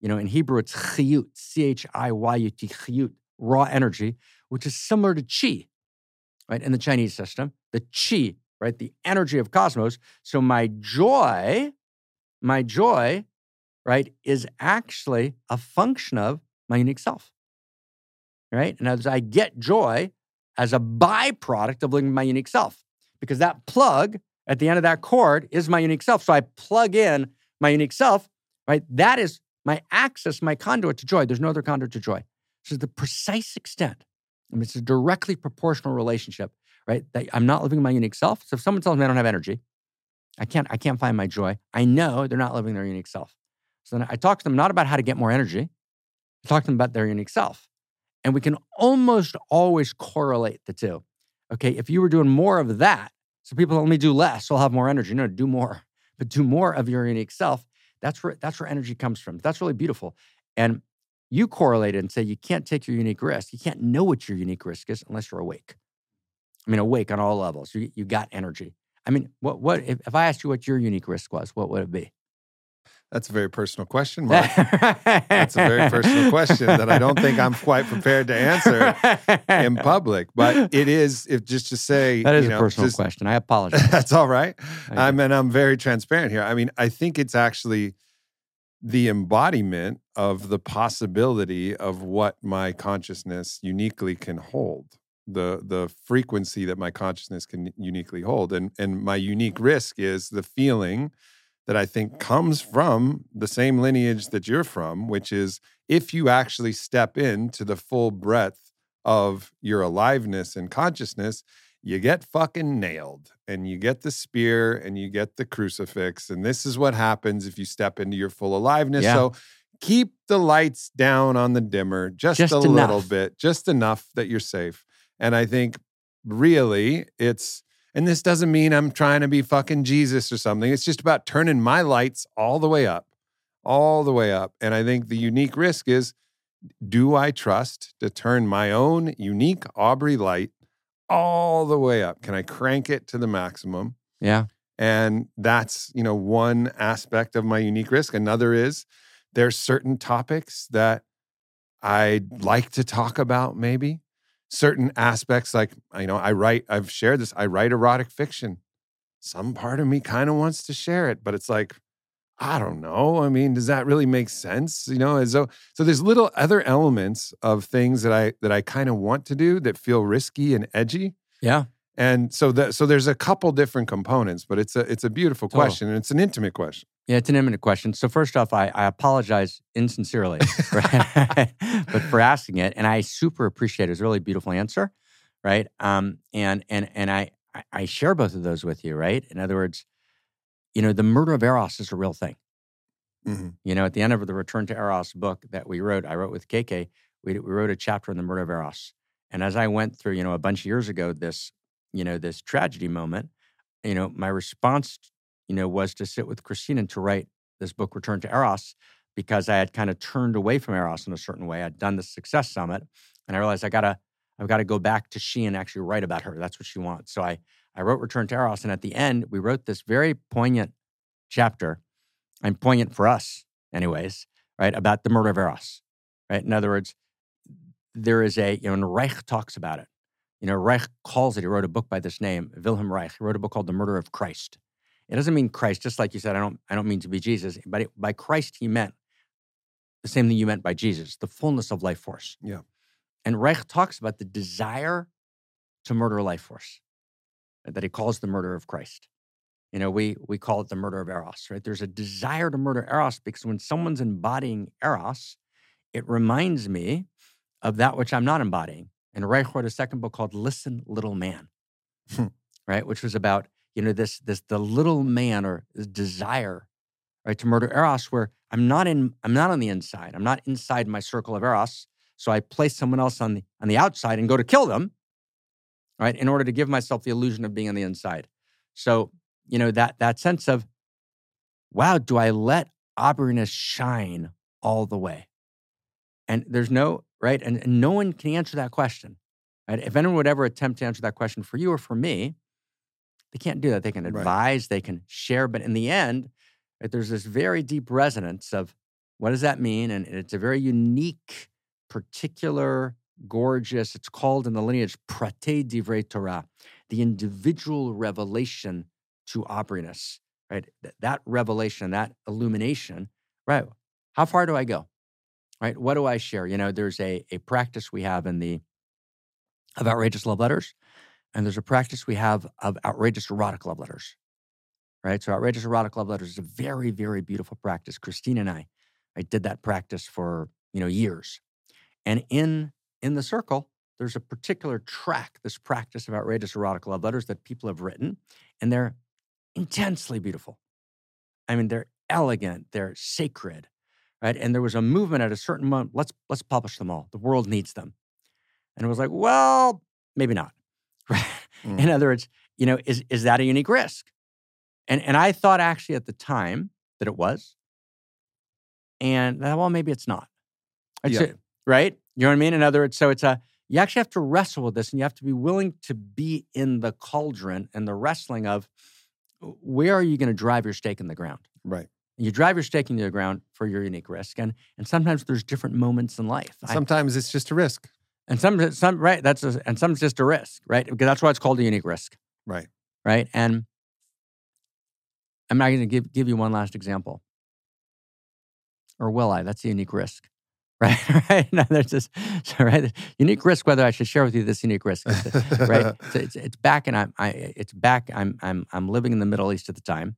you know, in Hebrew it's chiyut, C H I Y U T, chiyut, raw energy, which is similar to chi, right, in the Chinese system, the chi, right, the energy of cosmos. So my joy, my joy, right, is actually a function of my unique self, right? And as I get joy as a byproduct of living my unique self, because that plug at the end of that cord is my unique self. So I plug in my unique self, right? That is my access, my conduit to joy. There's no other conduit to joy. So the precise extent, I mean, it's a directly proportional relationship, right? That I'm not living my unique self. So if someone tells me I don't have energy, I can't, I can't find my joy. I know they're not living their unique self. So then I talk to them not about how to get more energy. I talk to them about their unique self. And we can almost always correlate the two. Okay, if you were doing more of that, so people me do less, so I'll have more energy. No, do more, but do more of your unique self. That's where that's where energy comes from. That's really beautiful. And you correlate it and say you can't take your unique risk. You can't know what your unique risk is unless you're awake. I mean, awake on all levels. You, you got energy. I mean, what what if, if I asked you what your unique risk was, what would it be? That's a very personal question, Mark. That's a very personal question that I don't think I'm quite prepared to answer in public. But it is, if just to say, That is you a personal just- question. I apologize. That's all right. I mean, I'm very transparent here. I mean, I think it's actually the embodiment of the possibility of what my consciousness uniquely can hold. The the frequency that my consciousness can uniquely hold. And and my unique risk is the feeling that I think comes from the same lineage that you're from, which is if you actually step into the full breadth of your aliveness and consciousness, you get fucking nailed and you get the spear and you get the crucifix. And this is what happens if you step into your full aliveness. Yeah. So keep the lights down on the dimmer just, Just a little bit, just enough that you're safe. And I think really it's, and this doesn't mean I'm trying to be fucking Jesus or something. It's just about turning my lights all the way up, all the way up. And I think the unique risk is do I trust to turn my own unique Aubrey light all the way up? Can I crank it to the maximum? yeah. And that's, you know, one aspect of my unique risk. Another is there's certain topics that I'd like to talk about, maybe certain aspects, like, you know, I write, I've shared this, I write erotic fiction. Some part of me kind of wants to share it, but it's like, I don't know. I mean, does that really make sense? You know, and so so there's little other elements of things that I that I kind of want to do that feel risky and edgy. Yeah. And so that so there's a couple different components, but it's a it's a beautiful question and it's an intimate question. Yeah, it's an imminent question. So first off, I, I apologize insincerely right? but for asking it, and I super appreciate it. It's a really beautiful answer, right? Um, and and and I I- share both of those with you, right? In other words, you know, the murder of Eros is a real thing. Mhm. You know, at the end of the Return to Eros book that we wrote, I wrote with KK, we, we wrote a chapter on the murder of Eros. And as I went through, you know, a bunch of years ago, this, you know, this tragedy moment, you know, my response, you know, was to sit with Christina and to write this book, Return to Eros, because I had kind of turned away from Eros in a certain way. I'd done the Success Summit, and I realized I gotta, I've got to go back to she and actually write about her. That's what she wants. So I, I wrote Return to Eros, and at the end, we wrote this very poignant chapter, and poignant for us, anyways, right, about the murder of Eros, right? In other words, there is a, you know, and Reich talks about it. You know, Reich calls it, he wrote a book by this name, Wilhelm Reich. He wrote a book called The Murder of Christ. It doesn't mean Christ, just like you said, I don't, I don't mean to be Jesus, but it, by Christ, he meant the same thing you meant by Jesus, the fullness of life force. Yeah. And Reich talks about the desire to murder life force that he calls the murder of Christ. You know, we we call it the murder of Eros, right? There's a desire to murder Eros because when someone's embodying Eros, it reminds me of that which I'm not embodying. And Reich wrote a second book called Listen, Little Man, Hmm. right? Which was about, you know, this this the little man or desire, right, to murder Eros, where I'm not in, I'm not on the inside. I'm not inside my circle of Eros. So I place someone else on the on the outside and go to kill them, right, in order to give myself the illusion of being on the inside. So, you know, that that sense of, wow, do I let Aubreyness shine all the way? And there's no, right? And, and no one can answer that question. Right? If anyone would ever attempt to answer that question for you or for me, they can't do that. They can Right. advise, they can share, but in the end, right, there's this very deep resonance of what does that mean? And it's a very unique, particular, gorgeous, it's called in the lineage Prate Divrei Torah, the individual revelation to Aubreyness, right? Th- That revelation, that illumination, right? How far do I go? Right? What do I share? You know, there's a, a practice we have in the of outrageous love letters, and there's a practice we have of outrageous erotic love letters. Right? So outrageous erotic love letters is a very, very beautiful practice. Christine and I, I did that practice for, you know, years. And in in the circle, there's a particular track, this practice of outrageous erotic love letters that people have written, and they're intensely beautiful. I mean, they're elegant, they're sacred, right? And there was a movement at a certain moment. Let's let's publish them all. The world needs them. And it was like, well, maybe not. Right? Mm. In other words, you know, is is that a unique risk? And and I thought actually at the time that it was. And well, maybe it's not. That's Yeah. it, right? You know what I mean? In other words, so it's a you actually have to wrestle with this and you have to be willing to be in the cauldron and the wrestling of where are you going to drive your stake in the ground? Right. You drive your stake into the ground for your unique risk. And and sometimes there's different moments in life. I- Sometimes it's just a risk. And some some right, that's a, and some's just a risk, right? Because that's why it's called a unique risk. Right. Right. And I'm not going to give give you one last example. Or will I? That's a unique risk. Right. right. No, there's this so, right. Unique risk, whether I should share with you this unique risk. Right? So it's, it's back, and I'm I, it's back. I'm I'm I'm living in the Middle East at the time,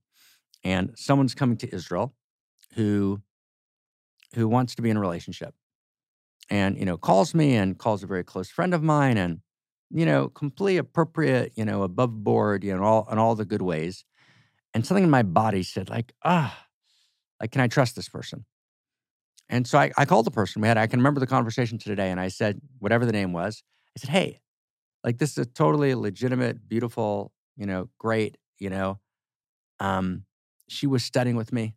and someone's coming to Israel, who who wants to be in a relationship, and you know calls me and calls a very close friend of mine, and you know completely appropriate, you know above board, you know all in all the good ways, and something in my body said like ah, like can I trust this person? And so I, I called the person we had. I can remember the conversation to today, and I said whatever the name was. I said, hey, like this is a totally legitimate, beautiful, you know, great, you know. Um, she was studying with me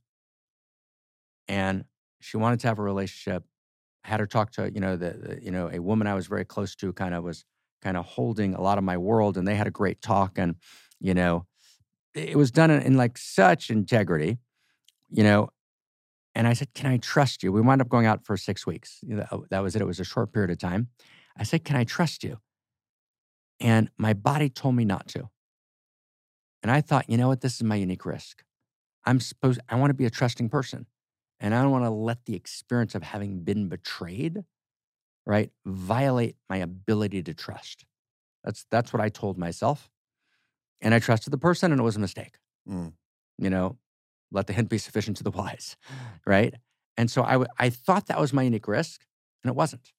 and she wanted to have a relationship. Had her talk to, you know, the, the you know, a woman I was very close to kind of was kind of holding a lot of my world and they had a great talk and, you know, it was done in, in like such integrity, you know. And I said, Can I trust you? We wound up going out for six weeks. You know, that was it. It was a short period of time. I said, Can I trust you? And my body told me not to. And I thought, you know what? This is my unique risk. I'm supposed, I want to be a trusting person. And I don't want to let the experience of having been betrayed, right, violate my ability to trust. That's that's what I told myself. And I trusted the person and it was a mistake. Mm. You know, let the hint be sufficient to the wise, right? And so I, w- I thought that was my unique risk, and it wasn't.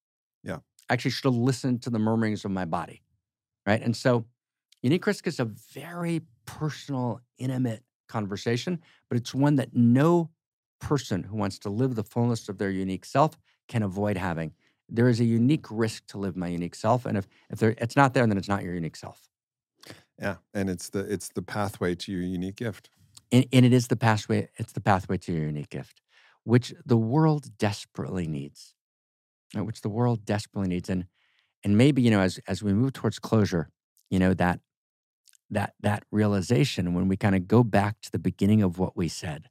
Yeah. I actually should have listened to the murmurings of my body, right? And so unique risk is a very personal, intimate conversation, but it's one that no person who wants to live the fullness of their unique self can avoid having. There is a unique risk to live my unique self, and if if there, it's not there, then it's not your unique self. Yeah, and it's the it's the pathway to your unique gift. And, and it is the pathway. It's the pathway to your unique gift, which the world desperately needs, right? which the world desperately needs, and and maybe you know as as we move towards closure, you know that that that realization when we kind of go back to the beginning of what we said,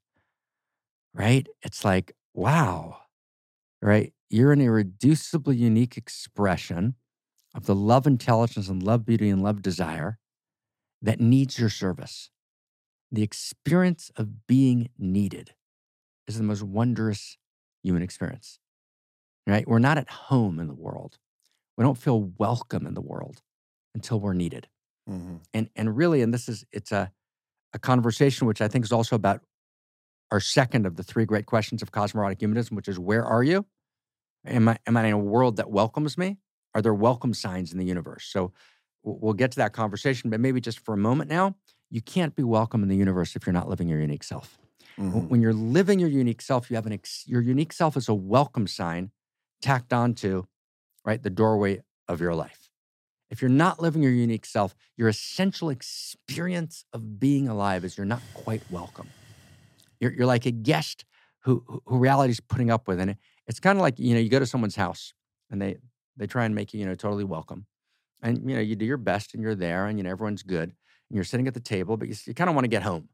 right? It's like wow, right? You're an irreducibly unique expression of the love intelligence and love beauty and love desire that needs your service. The experience of being needed is the most wondrous human experience, right? We're not at home in the world. We don't feel welcome in the world until we're needed. Mm-hmm. And, and really, and this is, it's a, a conversation which I think is also about our second of the three great questions of cosmologic humanism, which is where are you? Am I, am I in a world that welcomes me? Are there welcome signs in the universe? So we'll get to that conversation, but maybe just for a moment now, you can't be welcome in the universe if you're not living your unique self. Mm-hmm. When you're living your unique self, you have an ex- your unique self is a welcome sign tacked onto right the doorway of your life. If you're not living your unique self, your essential experience of being alive is you're not quite welcome. You're, you're like a guest who who reality's putting up with, and it, it's kind of like you know you go to someone's house and they they try and make you you know totally welcome, and you know you do your best and you're there and you know everyone's good and you're sitting at the table, but you, you kind of want to get home.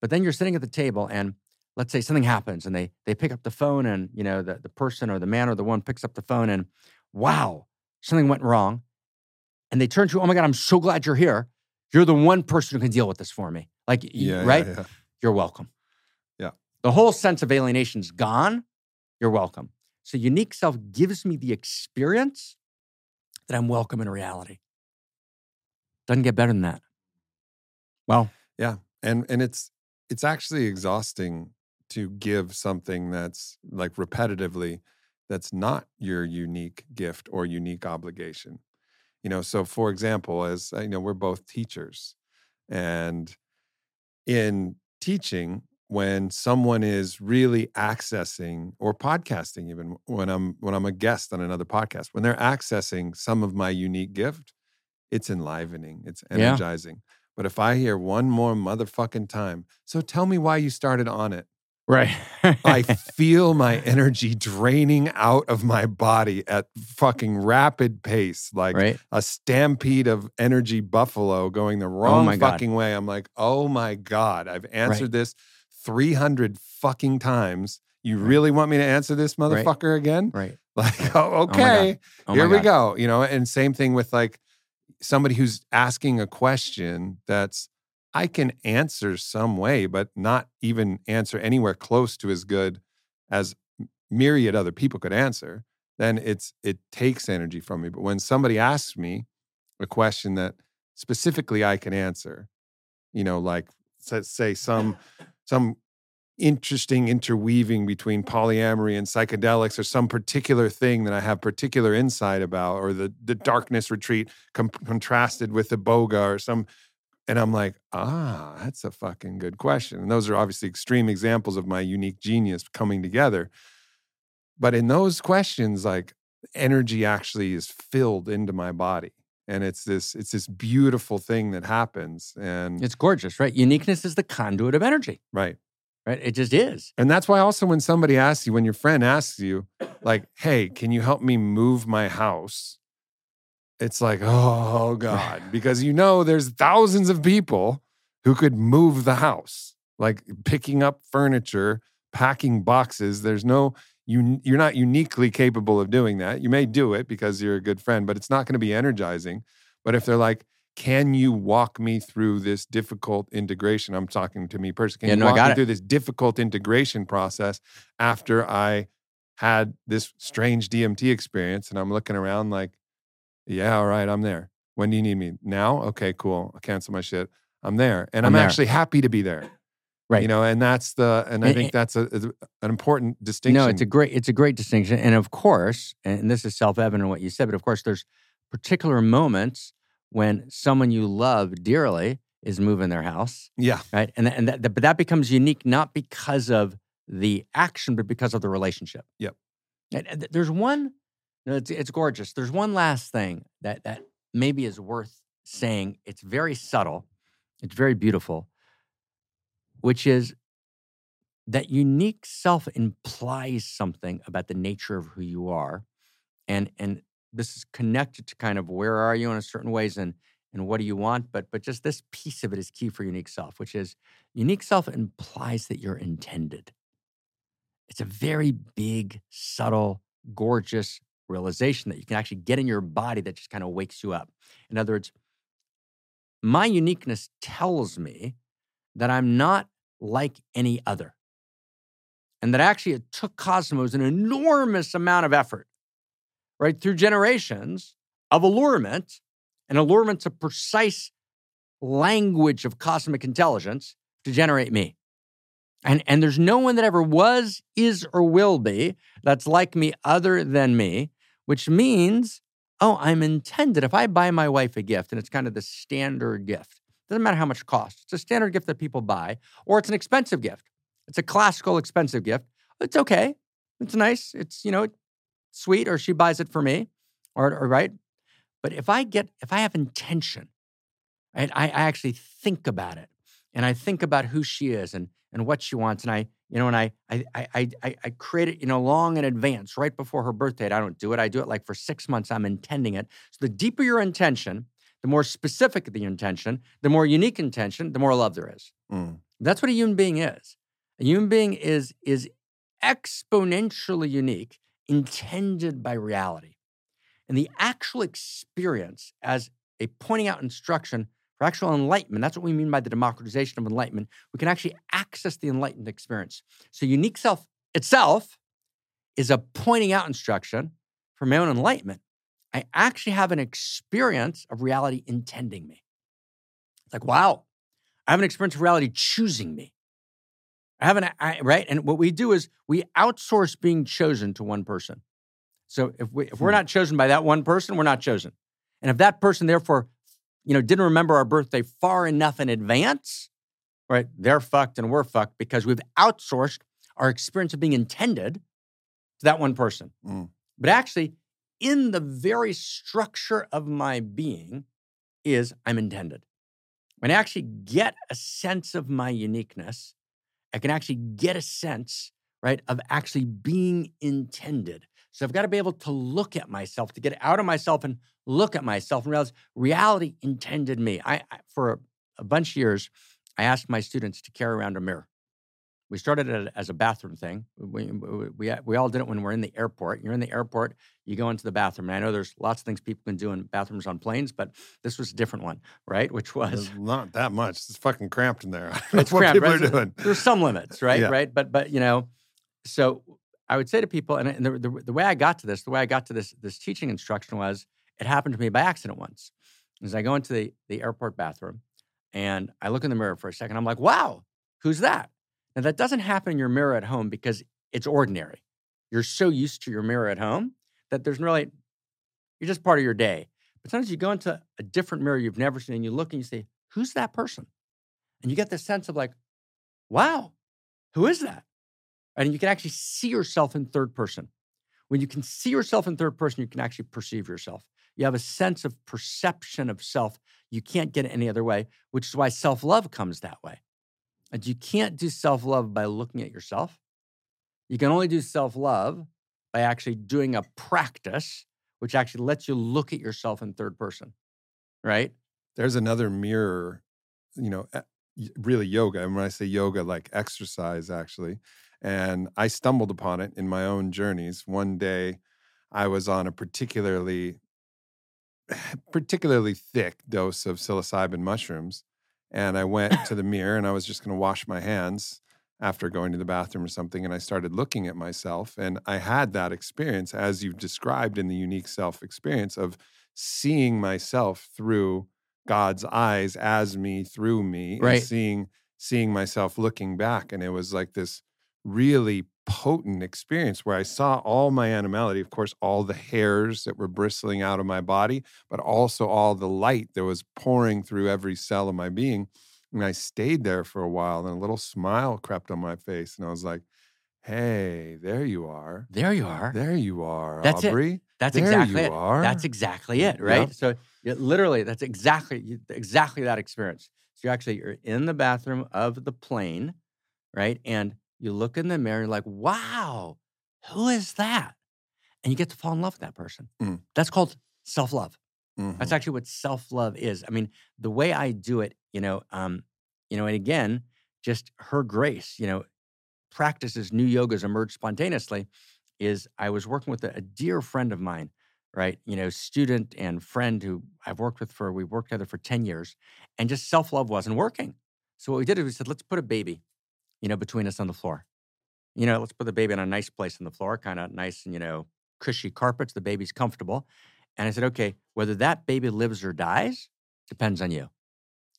But then you're sitting at the table and let's say something happens and they they pick up the phone and you know the, the person or the man or the woman picks up the phone and wow, something went wrong. And they turn to you, oh my God, I'm so glad you're here. You're the one person who can deal with this for me. Like, Yeah, right? Yeah, yeah. You're welcome. Yeah. The whole sense of alienation's gone. You're welcome. So unique self gives me the experience that I'm welcome in reality. Doesn't get better than that. Well, yeah, and and it's it's actually exhausting to give something that's like repetitively that's not your unique gift or unique obligation you know so for example as uh, you know we're both teachers and in teaching when someone is really accessing or podcasting even when i'm when i'm a guest on another podcast when they're accessing some of my unique gift it's enlivening it's Yeah. energizing but if i hear one more motherfucking time so tell me why you started on it right. I feel my energy draining out of my body at fucking rapid pace, like right. a stampede of energy buffalo going the oh wrong Oh my God. fucking way. I'm like, oh my God, I've answered this 300 fucking times. You Right. really want me to answer this Right. motherfucker again? Right. Like, oh, okay, Oh here my we go. You know, and same thing with like somebody who's asking a question that's I can answer some way, but not even answer anywhere close to as good as myriad other people could answer. Then it's it takes energy from me. But when somebody asks me a question that specifically I can answer, you know, like say some some interesting interweaving between polyamory and psychedelics or some particular thing that I have particular insight about or the the darkness retreat com- contrasted with the iboga or some and I'm like, ah, that's a fucking good question. And those are obviously extreme examples of my unique genius coming together. But in those questions, like energy actually is filled into my body. And it's this, it's this beautiful thing that happens. And It's gorgeous, right? Uniqueness is the conduit of energy, right. right? It just is. And that's why also when somebody asks you, when your friend asks you, like, hey, can you help me move my house? It's like, oh God, because you know there's thousands of people who could move the house, like picking up furniture, packing boxes. There's no, you, you're not uniquely capable of doing that. You may do it because you're a good friend, but it's not going to be energizing. But if they're like, can you walk me through this difficult integration? I'm talking to me personally. Can Yeah, you no, I walk got me it. through this difficult integration process after I had this strange DMT experience? And I'm looking around like, yeah, all right, I'm there. When do you need me? Now? Okay, cool. I'll cancel my shit. I'm there. And I'm, I'm there. actually happy to be there. Right. You know, and that's the, and I And- think that's a, an important distinction. No, it's a great it's a great distinction, and of course, and this is self evident what you said, but of course, there's particular moments when someone you love dearly is moving their house, Yeah. right? And and that, but that becomes unique not because of the action, but because of the relationship. Yep. And, and there's one. no, It's, it's gorgeous. There's one last thing that that maybe is worth saying. It's very subtle. It's very beautiful, which is that unique self implies something about the nature of who you are, and and this is connected to kind of where are you in a certain ways and and what do you want but but just this piece of it is key for unique self which is unique self implies that you're intended. It's a very big subtle gorgeous realization that you can actually get in your body that just kind of wakes you up. In other words my uniqueness tells me that i'm not like any other and that actually it took cosmos an enormous amount of effort right through generations of allurement and allurement's a precise language of cosmic intelligence to generate me. And, and there's no one that ever was, is, or will be that's like me other than me, which means, oh, I'm intended. If I buy my wife a gift, and it's kind of the standard gift, doesn't matter how much it costs, it's a standard gift that people buy, or it's an expensive gift. It's a classical expensive gift. It's okay. It's nice. It's, you know, sweet, or she buys it for me, or, or right? But if I get, if I have intention, I, I actually think about it, and I think about who she is and and what she wants, and I, you know, and I I I I, I create it, you know, long in advance, right before her birthday. I don't do it. I do it like for six months. I'm intending it. So the deeper your intention, the more specific the intention, the more unique intention, the more love there is. Mm. That's what a human being is. A human being is is exponentially unique, intended by reality. And the actual experience as a pointing out instruction for actual enlightenment, that's what we mean by the democratization of enlightenment. We can actually access the enlightened experience. So, unique self itself is a pointing out instruction for my own enlightenment. I actually have an experience of reality intending me. It's like, wow, I have an experience of reality choosing me. I have an, I, right? And what we do is we outsource being chosen to one person. So if we if we're Hmm. not chosen by that one person, we're not chosen. And if that person therefore, you know, didn't remember our birthday far enough in advance, right? They're fucked and we're fucked because we've outsourced our experience of being intended to that one person. Mm. But actually, in the very structure of my being is I'm intended. When I actually get a sense of my uniqueness, I can actually get a sense, right, of actually being intended. So I've got to be able to look at myself, to get out of myself and look at myself and realize reality intended me. I, I for a, a bunch of years, I asked my students to carry around a mirror. We started it as a bathroom thing. We, we, we, uh, we all did it when we're in the airport. You're in the airport, you go into the bathroom. And I know there's lots of things people can do in bathrooms on planes, but this was a different one, right? Which was not that much. It's fucking cramped in there. I don't know it's what cramped, people right? are doing. There's some limits, right? Yeah. Right. But but you know, so I would say to people, and, and the, the the way I got to this, the way I got to this this teaching instruction was it happened to me by accident once. As I go into the the airport bathroom, and I look in the mirror for a second, I'm like, wow, who's that? Now that doesn't happen in your mirror at home because it's ordinary. You're so used to your mirror at home that there's really you're just part of your day. But sometimes you go into a different mirror you've never seen, and you look and you say, who's that person? And you get this sense of like, wow, who is that? And you can actually see yourself in third person. When you can see yourself in third person, you can actually perceive yourself. You have a sense of perception of self. You can't get it any other way, which is why self love comes that way. And you can't do self love by looking at yourself. You can only do self love by actually doing a practice, which actually lets you look at yourself in third person, right? There's another mirror, you know, e- y- really yoga. And when I say yoga, like exercise, actually. And I stumbled upon it in my own journeys. One day I was on a particularly, particularly thick dose of psilocybin mushrooms. And I went to the mirror and I was just going to wash my hands after going to the bathroom or something. And I started looking at myself. And I had that experience, as you've described in the unique self experience, of seeing myself through God's eyes as me through me, Right. and seeing seeing myself looking back, and it was like this really potent experience where I saw all my animality, of course, all the hairs that were bristling out of my body, but also all the light that was pouring through every cell of my being. And I stayed there for a while, and a little smile crept on my face. And I was like, hey, there you are. There you are. There you are, That's it. Aubrey. That's there exactly you it. are. That's exactly it, right? Yep. So it literally, that's exactly exactly that experience. So you actually you're in the bathroom of the plane, right? And you look in the mirror, you're like, wow, who is that? And you get to fall in love with that person. Mm. That's called self-love. Mhm. That's actually what self-love is. I mean, the way I do it, you know, um, you know, and again, just her grace, you know, practices new yogas emerge spontaneously is I was working with a, a dear friend of mine, right? You know, student and friend who I've worked with for, we've worked together for 10 years, and just self love wasn't working. So what we did is we said, let's put a baby, you know, between us on the floor. You know, let's put the baby in a nice place on the floor, kind of nice and, you know, cushy carpets. The baby's comfortable. And I said, okay, whether that baby lives or dies depends on you.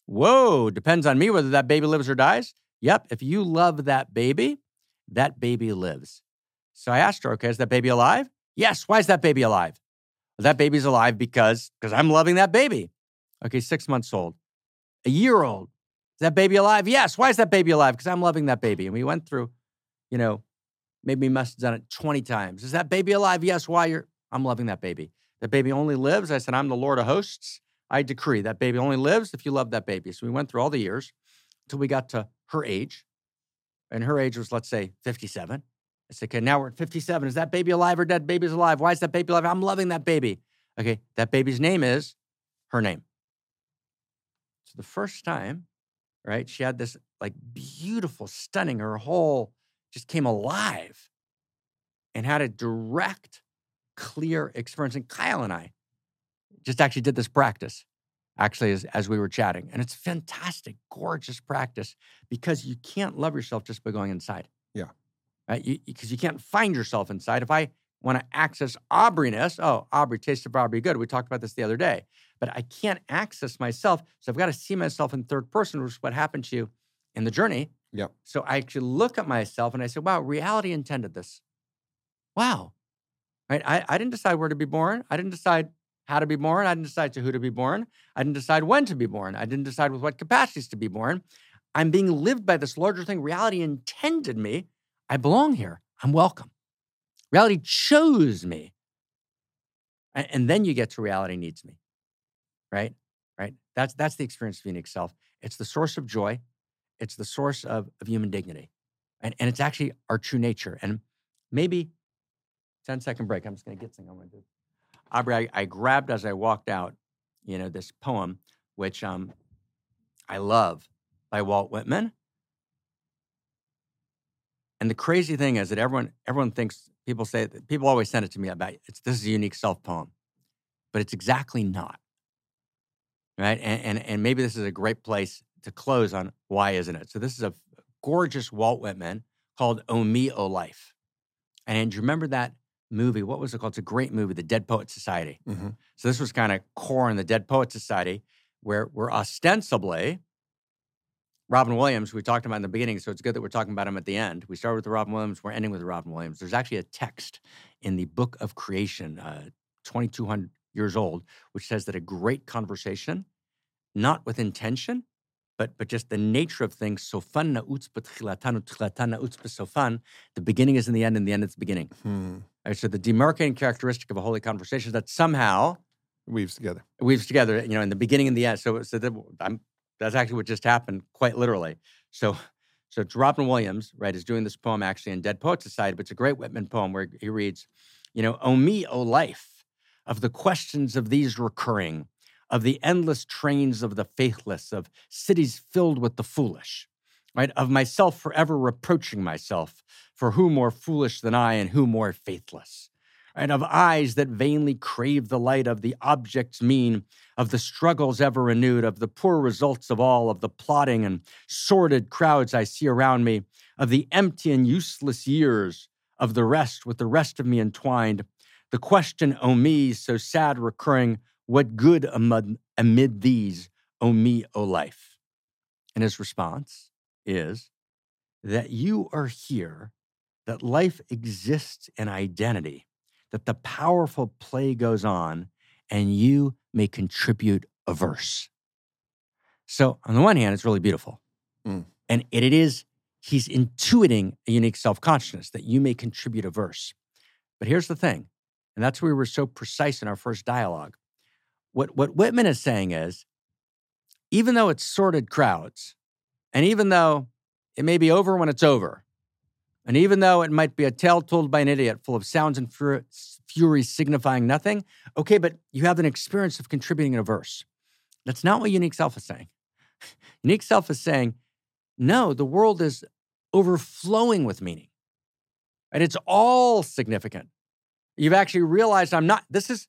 Whoa, depends on me whether that baby lives or dies? Yep. If you love that baby, that baby lives. So I asked her, okay, is that baby alive? Yes. Why is that baby alive? "Well, that baby's alive because because I'm loving that baby. Okay, six months old, a year old. That baby alive? Yes. Why is that baby alive? Because I'm loving that baby. And we went through, you know, maybe we must have done it 20 times. Is that baby alive? Yes. Why? You're I'm loving that baby. That baby only lives. I said, I'm the Lord of hosts. I decree that baby only lives if you love that baby. So we went through all the years until we got to her age. And her age was, let's say, 57. I said, okay, now we're at 57. Is that baby alive or dead? Baby's alive. Why is that baby alive? I'm loving that baby. Okay, that baby's name is her name. So the first time, right, she had this like beautiful, stunning, her whole just came alive and had a direct, clear experience. And Kyle and I just actually did this practice actually as, as we were chatting. And it's fantastic, gorgeous practice because you can't love yourself just by going inside. Yeah. Right? Because you, can't find yourself inside. If I want to access Aubrey-ness, oh, Aubrey, taste of Aubrey, good. We talked about this the other day. But I can't access myself. So I've got to see myself in third person, which is what happened to you in the journey. Yep. So I actually look at myself and I say, wow, reality intended this. Wow. Right? I, I didn't decide where to be born. I didn't decide how to be born. I didn't decide to who to be born. I didn't decide when to be born. I didn't decide with what capacities to be born. I'm being lived by this larger thing. Reality intended me. I belong here. I'm welcome. Reality chose me. And, and then you get to reality needs me. Right? Right? That's that's the experience of unique self. It's the source of joy. It's the source of, of human dignity. And, and it's actually our true nature. And maybe 10 second break. I'm just gonna get something I'm going to do. Aubrey, I, I grabbed as I walked out, you know, this poem, which um, I love by Walt Whitman. And the crazy thing is that everyone everyone thinks people say people always send it to me about it's this is a unique self poem, but it's exactly not. Right, and, and and maybe this is a great place to close on why isn't it? So this is a gorgeous Walt Whitman called "O Me, O Life," and do you remember that movie? What was it called? It's a great movie, The Dead Poet Society. Mhm. So this was kind of core in the Dead Poet Society, where we're ostensibly Robin Williams, we talked about in the beginning. So it's good that we're talking about him at the end. We started with the Robin Williams, we're ending with the Robin Williams. There's actually a text in the Book of Creation, uh, 2,200 years old, which says that a great conversation, not with intention, but but just the nature of things. Sofan na'utz b'tchilatanu, tchilatan na'utz b'sofan. The beginning is in the end, and the end is the beginning. Hmm. Right, so the demarcating characteristic of a holy conversation is that somehow Weaves together. weaves together, you know, in the beginning and the end. So, so that, I'm, that's actually what just happened, quite literally. So, so it's Robin Williams, right, is doing this poem actually in Dead Poet Society, but it's a great Whitman poem where he reads, you know, O me, O life, of the questions of these recurring, of the endless trains of the faithless, of cities filled with the foolish, right, of myself forever reproaching myself, for who more foolish than I and who more faithless and of eyes that vainly crave the light of the objects mean, of the struggles ever renewed, of the poor results of all, of the plotting and sordid crowds I see around me, of the empty and useless years, of the rest with the rest of me entwined. The question, O me, so sad recurring, what good amid, amid these, O me, O life? And his response is, that you are here, that life exists in identity, that the powerful play goes on, and you may contribute a verse. So, on the one hand, it's really beautiful. Mm. And it, it is, he's intuiting a unique self consciousness that you may contribute a verse. But here's the thing, and that's where we were so precise in our first dialogue. What, what Whitman is saying is, even though it's sorted crowds, and even though it may be over when it's over, and even though it might be a tale told by an idiot full of sounds and fury, fury signifying nothing, okay, but you have an experience of contributing in a verse. That's not what unique self is saying. Unique self is saying, no, the world is overflowing with meaning. And it's all significant. You've actually realized I'm not, this is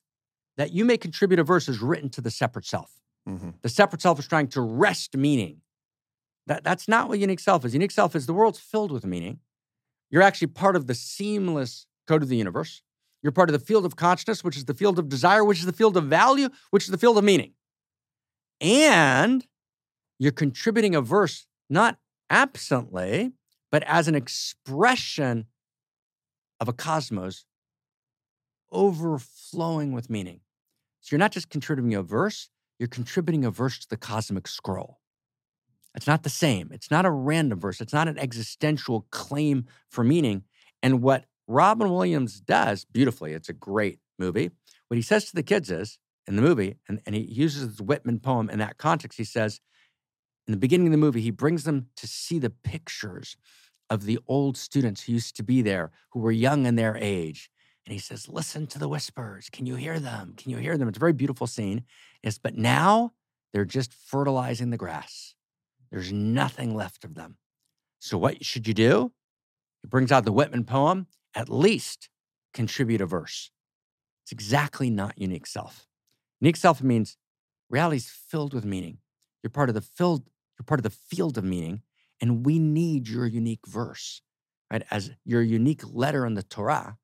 that you may contribute a verse is written to the separate self. Mm-hmm. The separate self is trying to wrest meaning. That, that's not what unique self is. Unique self is the world's filled with meaning. You're actually part of the seamless code of the universe. You're part of the field of consciousness, which is the field of desire, which is the field of value, which is the field of meaning. And you're contributing a verse not absently, but as an expression of a cosmos overflowing with meaning. So you're not just contributing a verse, you're contributing a verse to the cosmic scroll. It's not the same. It's not a random verse. It's not an existential claim for meaning. And what Robin Williams does beautifully, it's a great movie. What he says to the kids is in the movie, and, and he uses the Whitman poem in that context, he says, in the beginning of the movie, he brings them to see the pictures of the old students who used to be there, who were young in their age. And he says, Listen to the whispers. Can you hear them? Can you hear them? It's a very beautiful scene. Yes, but now they're just fertilizing the grass. There's nothing left of them. So, what should you do? He brings out the Whitman poem, at least contribute a verse. It's exactly not unique self. Unique self means reality is filled with meaning. You're part of the filled, you're part of the field of meaning, and we need your unique verse, right? As your unique letter in the Torah,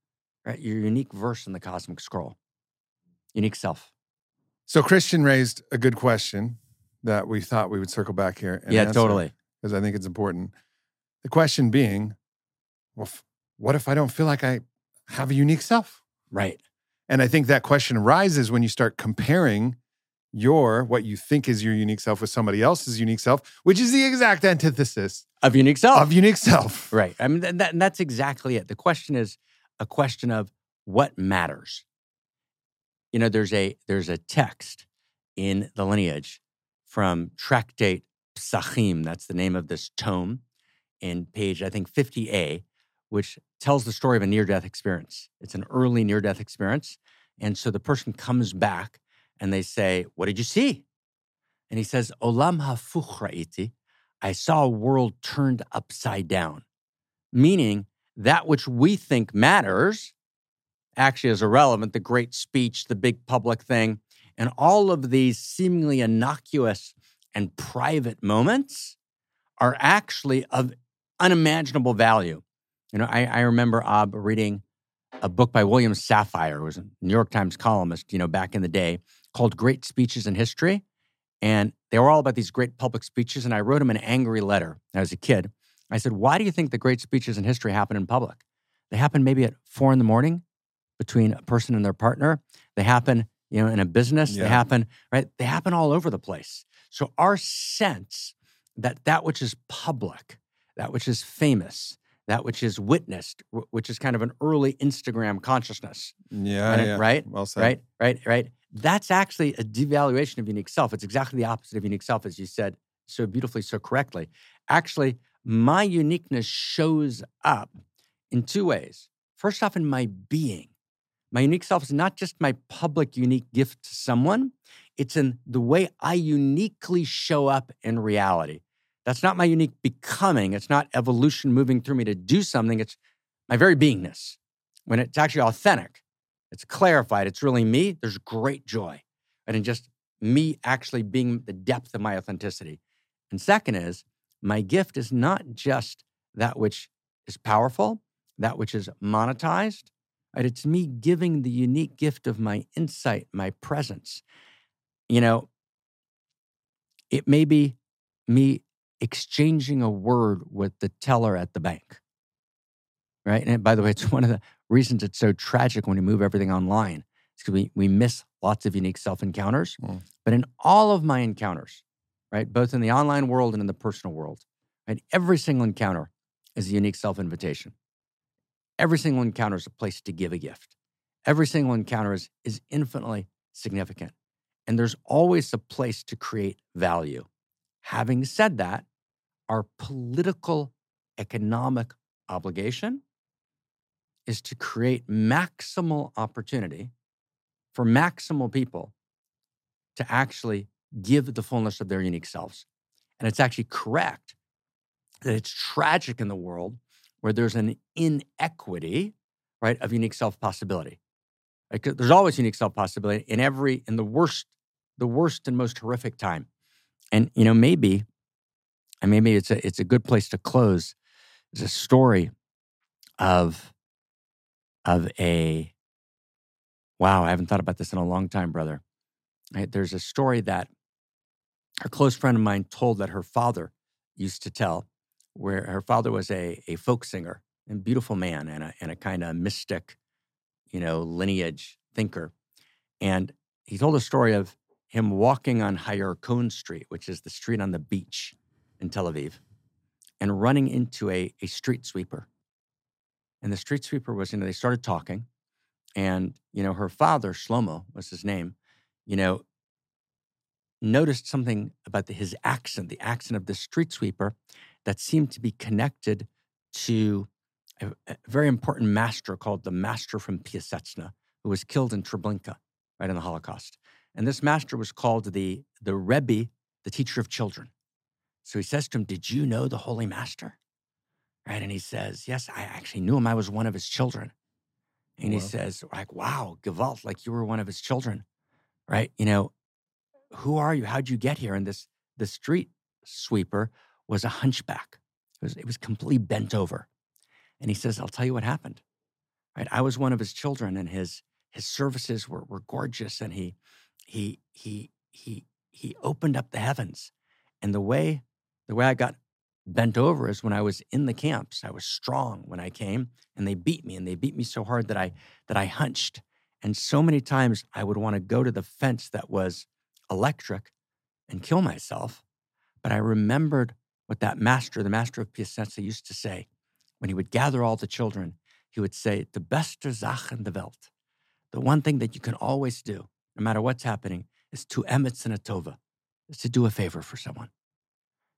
right? Your unique verse in the cosmic scroll. Unique self. So Christian raised a good question that we thought we would circle back here. And yeah, totally. Because I think it's important. The question being, well, f- what if I don't feel like I have a unique self? Right. And I think that question arises when you start comparing your what you think is your unique self with somebody else's unique self, which is the exact antithesis Of unique self. of unique self. Right. I mean, th- that, that's exactly it. The question is a question of what matters. You know, there's a there's a text in the lineage from Tractate Pesachim. That's the name of this tome in page I think 50a, which tells the story of a near-death experience. It's an early near-death experience, and so the person comes back and they say, "What did you see?" And he says, "Olam hafuch ra'iti." I saw a world turned upside down, meaning that which we think matters actually is irrelevant the great speech, the big public thing, and all of these seemingly innocuous and private moments are actually of unimaginable value. You know, I, I remember Ab reading a book by William Safire, who was a New York Times columnist, you know, back in the day, called Great Speeches in History. And they were all about these great public speeches. And I wrote him an angry letter as a kid. I said, Why do you think the great speeches in history happen in public? They happen maybe at four in the morning between a person and their partner. They happen, you know, in a business. Yeah. They happen, right? They happen all over the place. So our sense that that which is public, that which is famous, that which is witnessed, which is kind of an early Instagram consciousness, Yeah, Right, yeah. right, Well said. right, right, right. That's actually a devaluation of unique self. It's exactly the opposite of unique self, as you said so beautifully, so correctly. Actually, my uniqueness shows up in two ways. First off, in my being. My unique self is not just my public unique gift to someone, it's in the way I uniquely show up in reality. That's not my unique becoming. It's not evolution moving through me to do something. It's my very beingness. When it's actually authentic, it's clarified, it's really me, there's great joy. And in just me actually being the depth of my authenticity. And second is, my gift is not just that which is powerful, that which is monetized. Right? It's me giving the unique gift of my insight, my presence. You know, it may be me exchanging a word with the teller at the bank. Right. And by the way, it's one of the reasons it's so tragic when we move everything online. It's because we, we miss lots of unique self encounters. Mm. But in all of my encounters, right, both in the online world and in the personal world, right, every single encounter is a unique self invitation. Every single encounter is a place to give a gift. Every single encounter is, is infinitely significant. And there's always a place to create value. Having said that, our political economic obligation is to create maximal opportunity for maximal people to actually give the fullness of their unique selves. And it's actually correct that it's tragic in the world where there's an inequity, right, of unique self possibility. Like, uh, there's always unique self possibility in every, in the worst, the worst and most horrific time. And, you know, maybe, and maybe it's a, it's a good place to close. It's a story of, of a, wow, I haven't thought about this in a long time, brother. Right? There's a story that a close friend of mine told that her father used to tell, where her father was a, a folk singer and beautiful man and a, and a kind of mystic, you know, lineage thinker. And he told a story of him walking on Hayarkon Street, which is the street on the beach in Tel Aviv, and running into a, a street sweeper. And the street sweeper was, you know, they started talking. And, you know, her father, Shlomo was his name, you know, noticed something about the, his accent, the accent of the street sweeper that seemed to be connected to a, a very important master called the Master from Piaseczna, who was killed in Treblinka, right in the Holocaust. And this master was called the, the Rebbe, the teacher of children. So he says to him, Did you know the Holy Master? Right. And he says, Yes, I actually knew him. I was one of his children. And he says, like, wow, Gewalt, like you were one of his children. Right. You know, who are you? How'd you get here? And this the street sweeper was a hunchback. It was, it was completely bent over. And he says, I'll tell you what happened. Right. I was one of his children and his his services were, were gorgeous. And he he he he he opened up the heavens. And the way the way I got bent over is when I was in the camps. I was strong when I came and they beat me and they beat me so hard that I that I hunched. And so many times I would want to go to the fence that was electric and kill myself. But I remembered what that master, the master of Piaseczna, used to say when he would gather all the children. He would say, "The beste Sache in the Welt, the one thing that you can always do, no matter what's happening, is to emetz and a tova, is to do a favor for someone."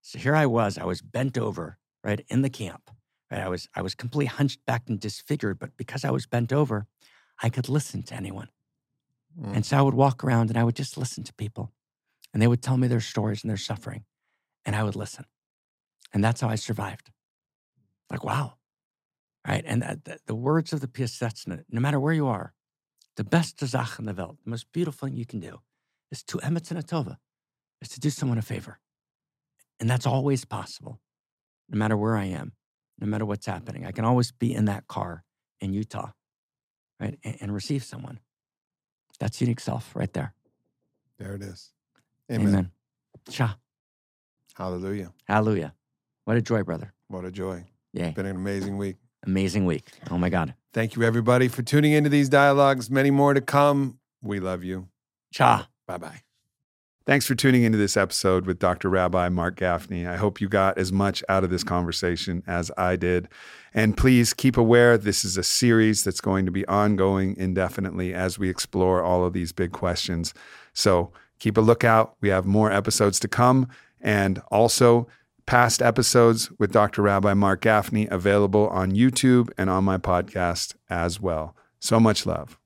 So here I was, I was bent over, right in the camp. Right? I was I was completely hunched back and disfigured, but because I was bent over, I could listen to anyone. Mm. And so I would walk around and I would just listen to people. And they would tell me their stories and their suffering. And I would listen. And that's how I survived. Like, wow. Right. And the, the, the words of the Piaseczna, no matter where you are, the best Zach in the Welt, the most beautiful thing you can do is to a tova, is to do someone a favor. And that's always possible, no matter where I am, no matter what's happening. I can always be in that car in Utah, right? And, and receive someone. That's unique self right there. There it is. Amen. Amen. Cha. Hallelujah. Hallelujah. What a joy, brother. What a joy. Yay. Been an amazing week. Amazing week. Oh my God. Thank you, everybody, for tuning into these dialogues. Many more to come. We love you. Cha. Bye bye. Thanks for tuning into this episode with Dr. Rabbi Mark Gafni. I hope you got as much out of this conversation as I did. And please keep aware this is a series that's going to be ongoing indefinitely as we explore all of these big questions. So keep a lookout. We have more episodes to come. And also, past episodes with Dr. Rabbi Mark Gafni available on YouTube and on my podcast as well. So much love.